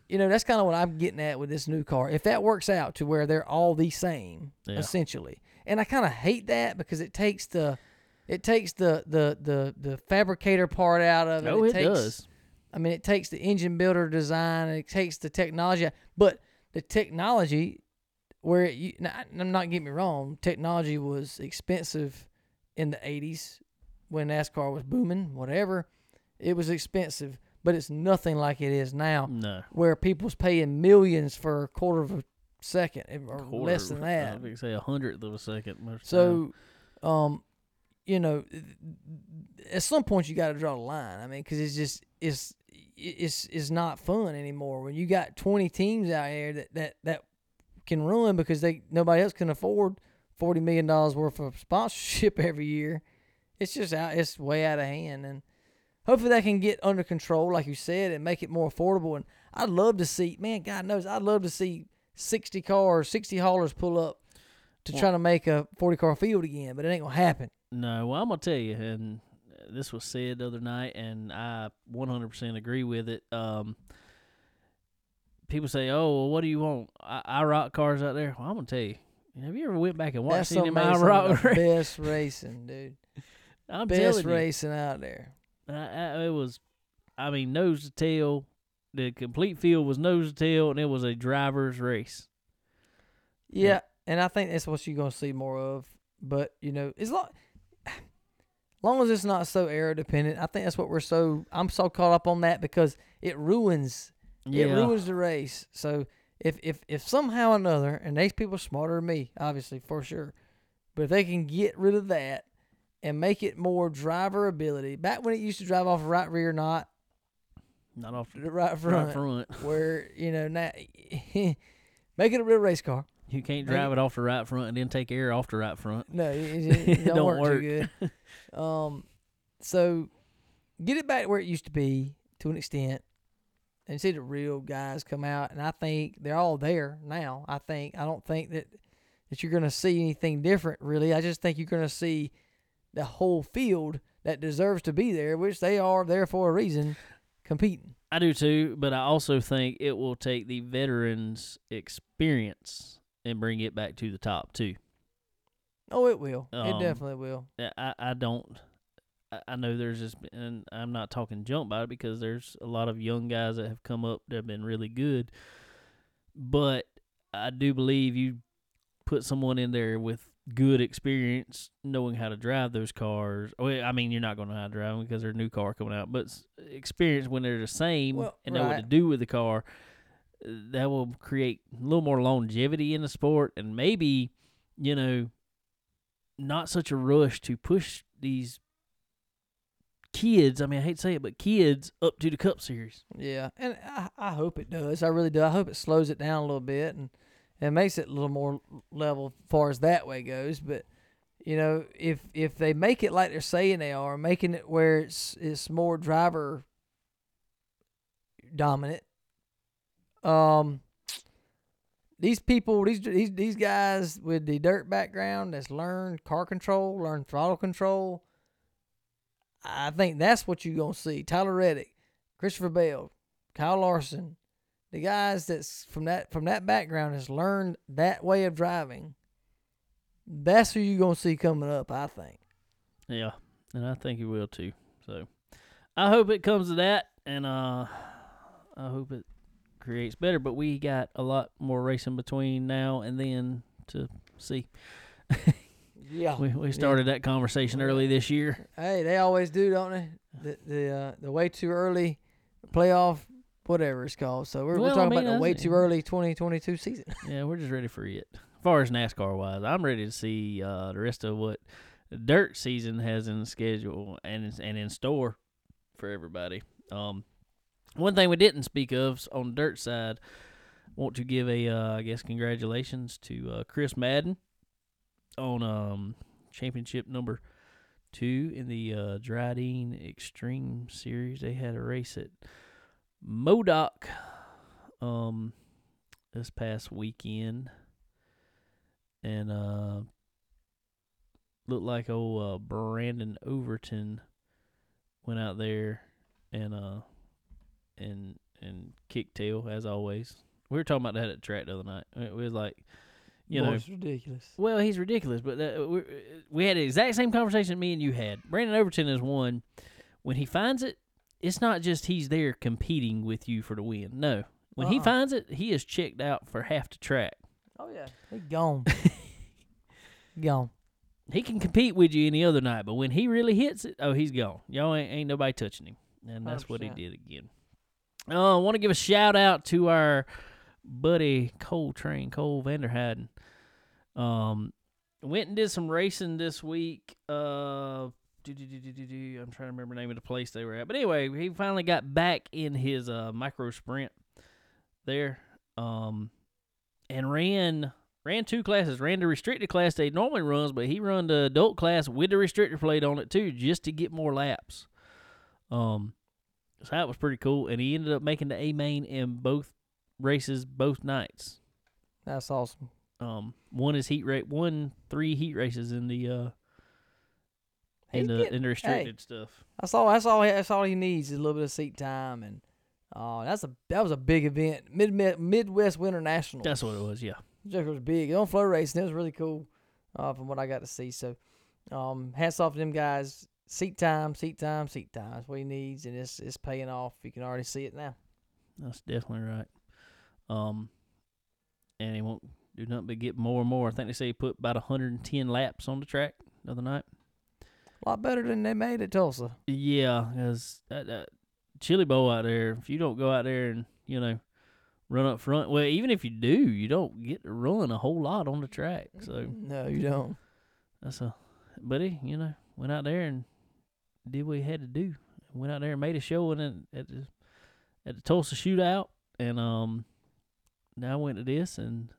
you know, that's kind of what I'm getting at with this new car. If that works out to where they're all the same, Yeah. essentially, and I kind of hate that because it takes the, it takes the the the the fabricator part out of it. oh, it takes, does. I mean, it takes the engine builder design. It takes the technology, but the technology, where it, you, now, I'm not getting me wrong, technology was expensive in the '80s when NASCAR was booming. Whatever, it was expensive, but it's nothing like it is now, No. where people's paying millions for a quarter of a second eh, or Quarter, less than that. I think say a hundredth of a second. most time. So, um, you know, at some point you got to draw the line. I mean, because it's just it's it's it's not fun anymore when you got twenty teams out here that that that can run because they nobody else can afford forty million dollars worth of sponsorship every year. It's just out. It's way out of hand, and hopefully that can get under control, like you said, and make it more affordable. And I'd love to see, man, God knows, I'd love to see sixty cars, sixty haulers pull up to Well- try to make a forty car field again, but it ain't gonna happen. No, well, I'm gonna tell you, and this was said the other night, and I 100% agree with it. Um, people say, "Oh, well, what do you want? I, IROC cars out there." Well, I'm gonna tell you. Have you ever went back and watched That's any of my rock best racing, dude. I'm best telling racing out there. I, I, it was. I mean, nose to tail. The complete field was nose to tail, and it was a driver's race. Yeah, Yeah. and I think that's what you're gonna see more of. But you know, as long, long as it's not so aero dependent, I think that's what we're so. I'm so caught up on that because it ruins. Yeah, It ruins the race. So if if if somehow or another, and these people are smarter than me, obviously for sure, but if they can get rid of that and make it more driver ability, back when it used to drive off right rear, not not off the right front, right front. where you know now make it a real race car. You can't drive it off the right front and then take air off the right front. No, it, it, it don't, Don't work, work. too good. Um, so get it back where it used to be to an extent, and see the real guys come out. And I think they're all there now. I think I don't think that that you're gonna see anything different really. I just think you're gonna see the whole field that deserves to be there, which they are there for a reason, competing. I do too, but I also think it will take the veterans' experience and bring it back to the top too. Oh, it will. Um, it definitely will. I- I, don't. I- know there's just, and I'm not talking junk about it because there's a lot of young guys that have come up that have been really good. But I do believe you put someone in there with good experience, knowing how to drive those cars. Well, I mean, you're not going to know how to drive them because they're a new car coming out, but experience when they're the same Well, and know what to do with the car. uh, That will create a little more longevity in the sport, and maybe, you know, not such a rush to push these kids. I mean, I hate to say it, but kids up to the Cup Series. Yeah, and I, I hope it does. I really do. I hope it slows it down a little bit and and makes it a little more level far as that way goes. But you know, if if they make it like they're saying they are, making it where it's it's more driver dominant, um, these people, these these these guys with the dirt background that's learned car control, learned throttle control. I think that's what you're gonna see. Tyler Reddick, Christopher Bell, Kyle Larson, the guys that's from that from that background has learned that way of driving. That's who you're gonna see coming up, I think. Yeah, and I think he will too. So I hope it comes to that, and uh, I hope it creates better. But we got a lot more racing between now and then to see. Yeah. We we started that conversation early this year. Hey, they always do, don't they? The the uh, the way too early playoff, whatever it's called. So we're, Well, we're I talking mean, about the way too early 2022 season. Yeah, we're just ready for it. As far as NASCAR wise, I'm ready to see uh, the rest of what dirt season has in the schedule and and in store for everybody. Um, one thing we didn't speak of on the dirt side, want to give a uh, I guess congratulations to uh, Chris Madden on um, championship number two in the uh, Drydene Xtreme Series. They had a race at Modoc um, this past weekend, and uh, looked like old uh, Brandon Overton went out there and uh and and kicked tail as always. We were talking about that at the track the other night. It was like, you Boy, know, ridiculous. well, he's ridiculous, but uh, we we had the exact same conversation me and you had. Brandon Overton is one. When he finds it, it's not just he's there competing with you for the win. No, when he Uh-uh. finds it, he is checked out for half the track. Oh yeah, he gone. gone. He can compete with you any other night, but when he really hits it, oh, he's gone. Y'all ain't, ain't nobody touching him, and that's what he did again. Uh, I want to give a shout out to our buddy Cole Train, Cole Vanderhayden. Um, went and did some racing this week. Uh, I'm trying to remember the name of the place they were at. But anyway, he finally got back in his uh, micro sprint there. Um, and ran ran two classes. Ran the restricted class they normally runs, but he run the adult class with the restrictor plate on it too, just to get more laps. Um, so that was pretty cool. And he ended up making the A main in both races both nights. That's awesome. Um, one is heat rate, one three heat races in the uh in the getting- in the restricted stuff. That's all. That's all. That's all he needs is a little bit of seat time, and oh, that's a that was a big event. Mid Midwest Winter National. That's what it was. Yeah. it was big. It On flow racing, it was really cool, uh, from what I got to see. So, um, hats off to them guys. Seat time, seat time, seat time. That's what he needs, and it's it's paying off. You can already see it now. That's definitely right. Um, and he won't do nothing but get more and more. I think they say he put about 110 laps on the track the other night. A lot better than they made at Tulsa. Yeah, because that, that Chili Bowl out there, if you don't go out there and, you know, run up front, well, even if you do, you don't get to run a whole lot on the track. So No, you don't. that's a, buddy, you know, went out there and did what he had to do. Went out there and made a show and at the, at the Tulsa shootout. And, um, now I went to this and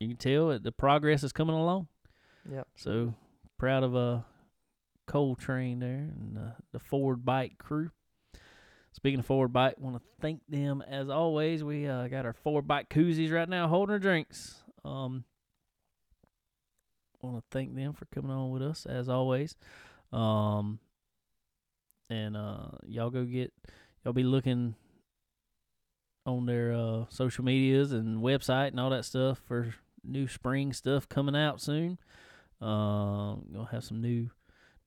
you can tell that the progress is coming along. Yep. So proud of uh Cole Train there and uh, the Ford Bike crew. Speaking of Ford Bike, want to thank them as always. We uh, got our Ford Bike koozies right now, holding our drinks. Um, want to thank them for coming on with us as always. Um, and uh, y'all go get y'all be looking on their uh, social medias and website and all that stuff for new spring stuff coming out soon. Um, gonna have some new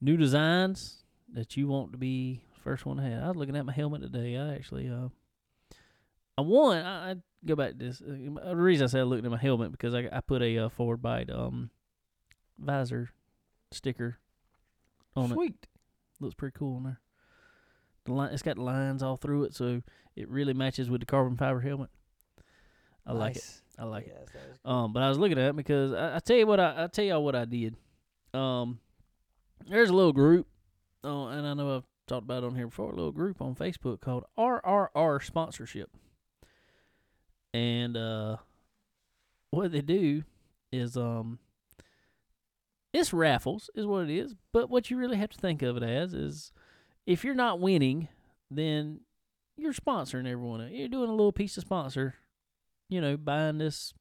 new designs that you want to be first one to have. I was looking at my helmet today. I actually uh, I won. I, I go back to this. Uh, the reason I said I looked at my helmet because I I put a uh, forward bite um visor sticker on it. Sweet. Looks pretty cool on there. The line, it's got lines all through it, so it really matches with the carbon fiber helmet. I like it. I like it. Yes, cool. Um, but I was looking at it because I, I tell you what I I tell y'all what I did. Um, there's a little group, oh, and I know I've talked about on here before. A little group on Facebook called RRR Sponsorship, and uh, what they do is um, it's raffles is what it is. But what you really have to think of it as is, if you're not winning, then you're sponsoring everyone. You're doing a little piece of sponsor you know, buying this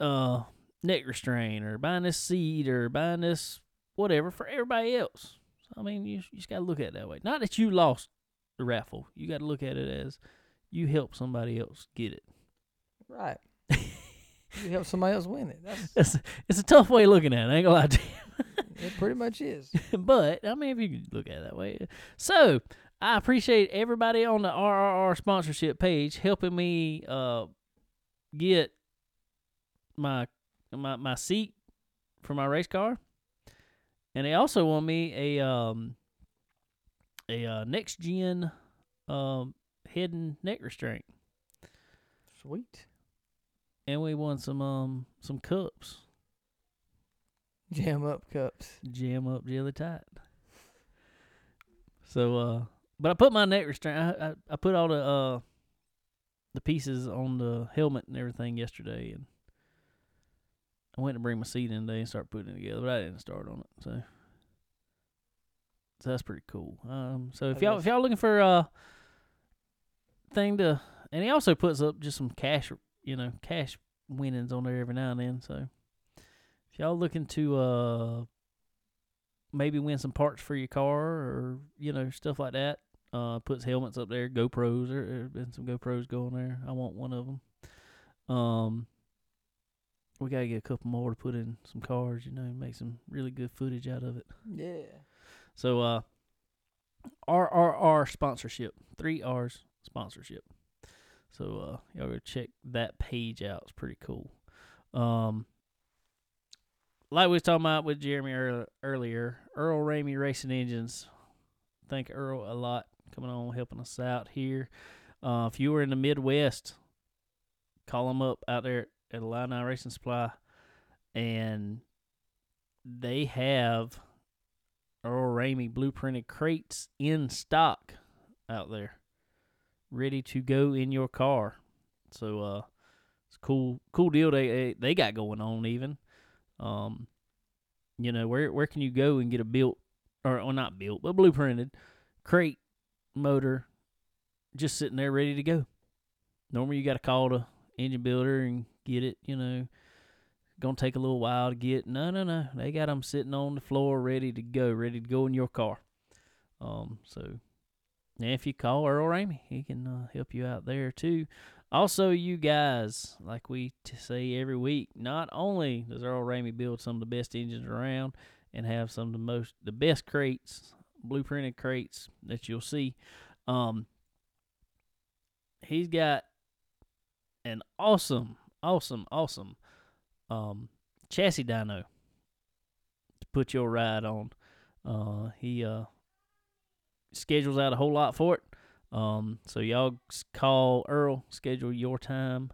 uh neck restraint or buying this seat or buying this whatever for everybody else. So, I mean, you, you just got to look at it that way. Not that you lost the raffle. You got to look at it as you help somebody else get it. Right. you help somebody else win it. That's It's, it's a tough way of looking at it. I ain't gonna lie to you. it. Pretty much is. but I mean, if you can look at it that way. So I appreciate everybody on the RRR sponsorship page helping me uh get my my my seat for my race car, and they also want me a um a uh, next gen um head and neck restraint, Sweet. and we won some um some cups, Jam up cups. jam up jelly tight. So uh, but I put my neck restraint. I I, I put all the uh the pieces on the helmet and everything yesterday, and I went to bring my seat in today and start putting it together, but I didn't start on it. So, so that's pretty cool. Um, so if I y'all guess- if y'all looking for a thing to, and he also puts up just some cash, you know, cash winnings on there every now and then. So if y'all looking to uh maybe win some parts for your car or you know stuff like that, uh, puts helmets up there, GoPros. There, there been some GoPros going there. I want one of them. Um, we gotta get a couple more to put in some cars. You know, make some really good footage out of it. Yeah. So, uh, RRR sponsorship, three R's sponsorship. So, uh, y'all go check that page out. It's pretty cool. Um, like we was talking about with Jeremy earlier, Earl Ramey Racing Engines. Thank Earl a lot coming on helping us out here. Uh, if you were in the Midwest, call them up out there at Illini Racing Supply, and they have Earl Ramey blueprinted crates in stock out there, ready to go in your car. So uh, it's cool, cool deal they they, got going on. Even, um, you know where where can you go and get a built or not built but blueprinted crate motor just sitting there ready to go. Normally you got to call the engine builder and get it. You know, gonna take a little while to get. No, no, no. They got them sitting on the floor, ready to go, ready to go in your car. Um, so and if you call Earl Ramey, he can uh, help you out there too. Also, you guys, like we t- say every week, not only does Earl Ramey build some of the best engines around and have some of the most the best crates, blueprinted crates that you'll see, um, he's got an awesome, awesome, awesome um, chassis dyno to put your ride on. Uh, he uh, schedules out a whole lot for it. Um, so y'all call Earl, schedule your time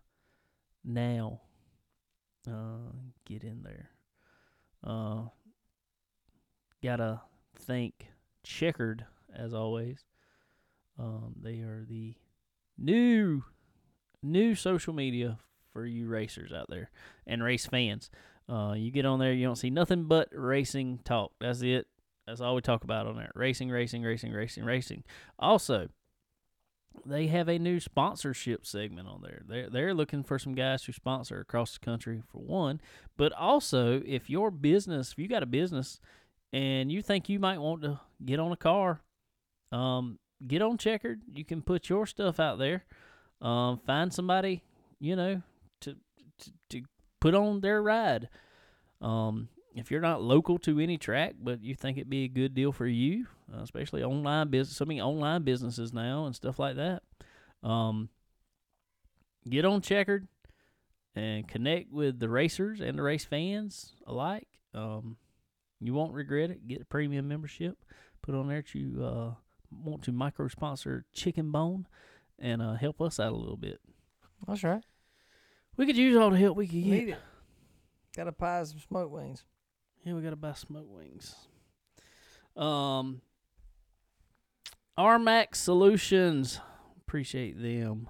now. Uh, get in there. Uh, gotta thank Checkered as always. Um, they are the new new social media for you racers out there and race fans. Uh, you get on there, you don't see nothing but racing talk. That's it. That's all we talk about on there. Racing, racing, racing, racing, racing. Also, they have a new sponsorship segment on there. They're they're looking for some guys to sponsor across the country for one, but also if your business, if you got a business and you think you might want to get on a car, um, get on Checkered. You can put your stuff out there. Um, find somebody, you know, to to, put on their ride. Um, if you're not local to any track, but you think it'd be a good deal for you, uh, especially online business, so many online businesses now and stuff like that. Um, get on Checkered and connect with the racers and the race fans alike. Um, you won't regret it. Get a premium membership. Put on there that you uh, want to micro sponsor Chicken Bone and uh, help us out a little bit. That's right. We could use all the help we could get. Need it. Got to pie some smoke wings. Yeah, we gotta buy smoke wings. Um, RMAX Solutions, appreciate them.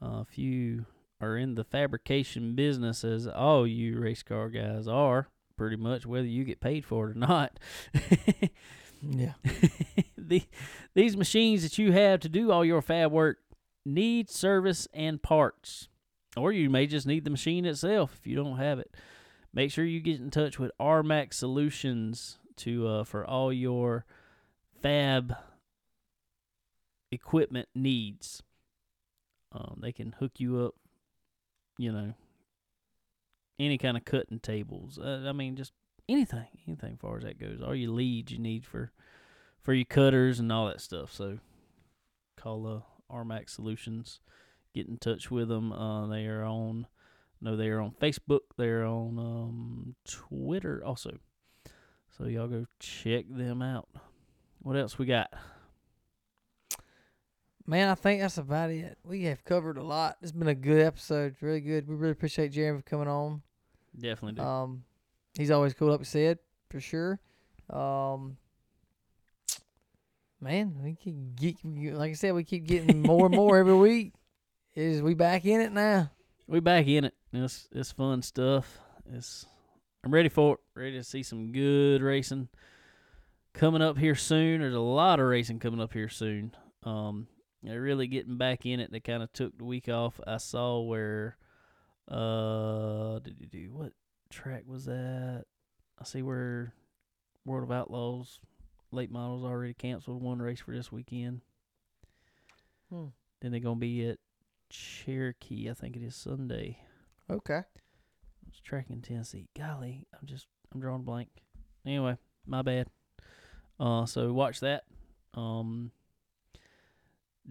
Uh, if you are in the fabrication business, as all you race car guys are, pretty much, whether you get paid for it or not, Yeah. the, these machines that you have to do all your fab work need service and parts, or you may just need the machine itself if you don't have it make sure you get in touch with RMAX Solutions to uh, for all your fab equipment needs. Um, they can hook you up, you know, any kind of cutting tables. Uh, I mean, just anything, anything as far as that goes. All your leads you need for for your cutters and all that stuff. So call uh, RMAX Solutions. Get in touch with them. Uh, they are on. No, they are on Facebook. They're on um, Twitter also. So y'all go check them out. What else we got? Man, I think that's about it. We have covered a lot. It's been a good episode. Really good. We really appreciate Jeremy for coming on. Definitely do. Um, he's always cool, like we said, for sure. Um, man, we keep get, like I said, we keep getting more and more every week. Is we back in it now? we back in it. It's it's fun stuff. It's I'm ready for it. Ready to see some good racing coming up here soon. There's a lot of racing coming up here soon. Um, they're really getting back in it. They kind of took the week off. I saw where uh did you do what track was that? I see where World of Outlaws late models already canceled one race for this weekend. Hmm. Then they're gonna be at Cherokee. I think it is Sunday. Okay. It's track in Tennessee. Golly, I'm just I'm drawing a blank. Anyway, my bad. Uh, so watch that. Um,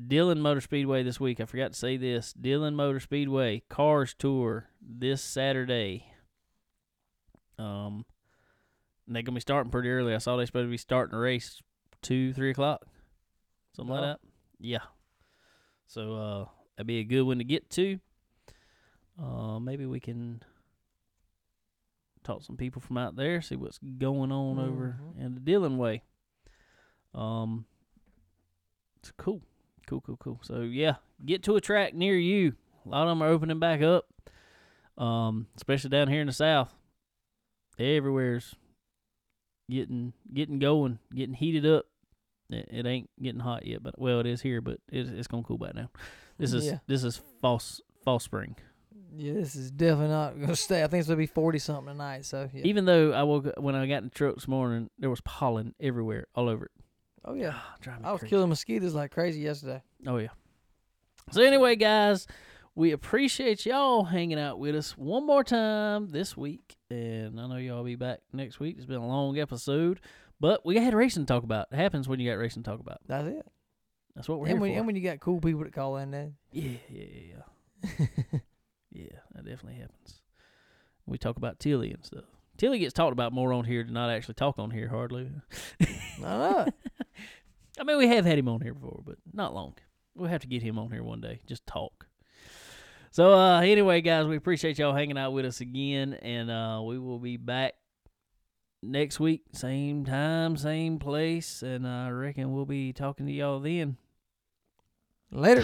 Dillon Motor Speedway this week. I forgot to say this. Dillon Motor Speedway Cars Tour this Saturday. Um, they're gonna be starting pretty early. I saw they supposed to be starting the race two, three o'clock, something like Oh. that. Yeah. So uh, that'd be a good one to get to. Uh, maybe we can talk some people from out there, see what's going on over Mhm. in the Dillon way. Um, it's cool, cool, cool, cool. So yeah, get to a track near you. A lot of them are opening back up. Um, especially down here in the south. Everywhere's getting getting going, getting heated up. It, it ain't getting hot yet, but well, it is here, but it's it's gonna cool back down. This is Yeah. this is false fall spring. Yeah, this is definitely not gonna stay. I think it's gonna be forty something tonight. So yeah. Even though I woke up when I got in the truck this morning, there was pollen everywhere, all over it. oh yeah, Ah, driving I was crazy. killing mosquitoes like crazy yesterday. Oh yeah. So anyway, guys, we appreciate y'all hanging out with us one more time this week, and I know y'all be back next week. It's been a long episode, but we had racing to talk about. It happens when you got racing to talk about. That's it. That's what we're And here when, for. and when you got cool people that call in there. yeah, yeah, yeah, yeah. that definitely happens. We talk about Tilly and stuff. Tilly gets talked about more on here than not actually talk on here hardly. I know. I mean, we have had him on here before, but not long. We'll have to get him on here one day, just talk. So, uh, anyway, guys, we appreciate y'all hanging out with us again, and uh, we will be back next week, same time, same place, and I reckon we'll be talking to y'all then. Later.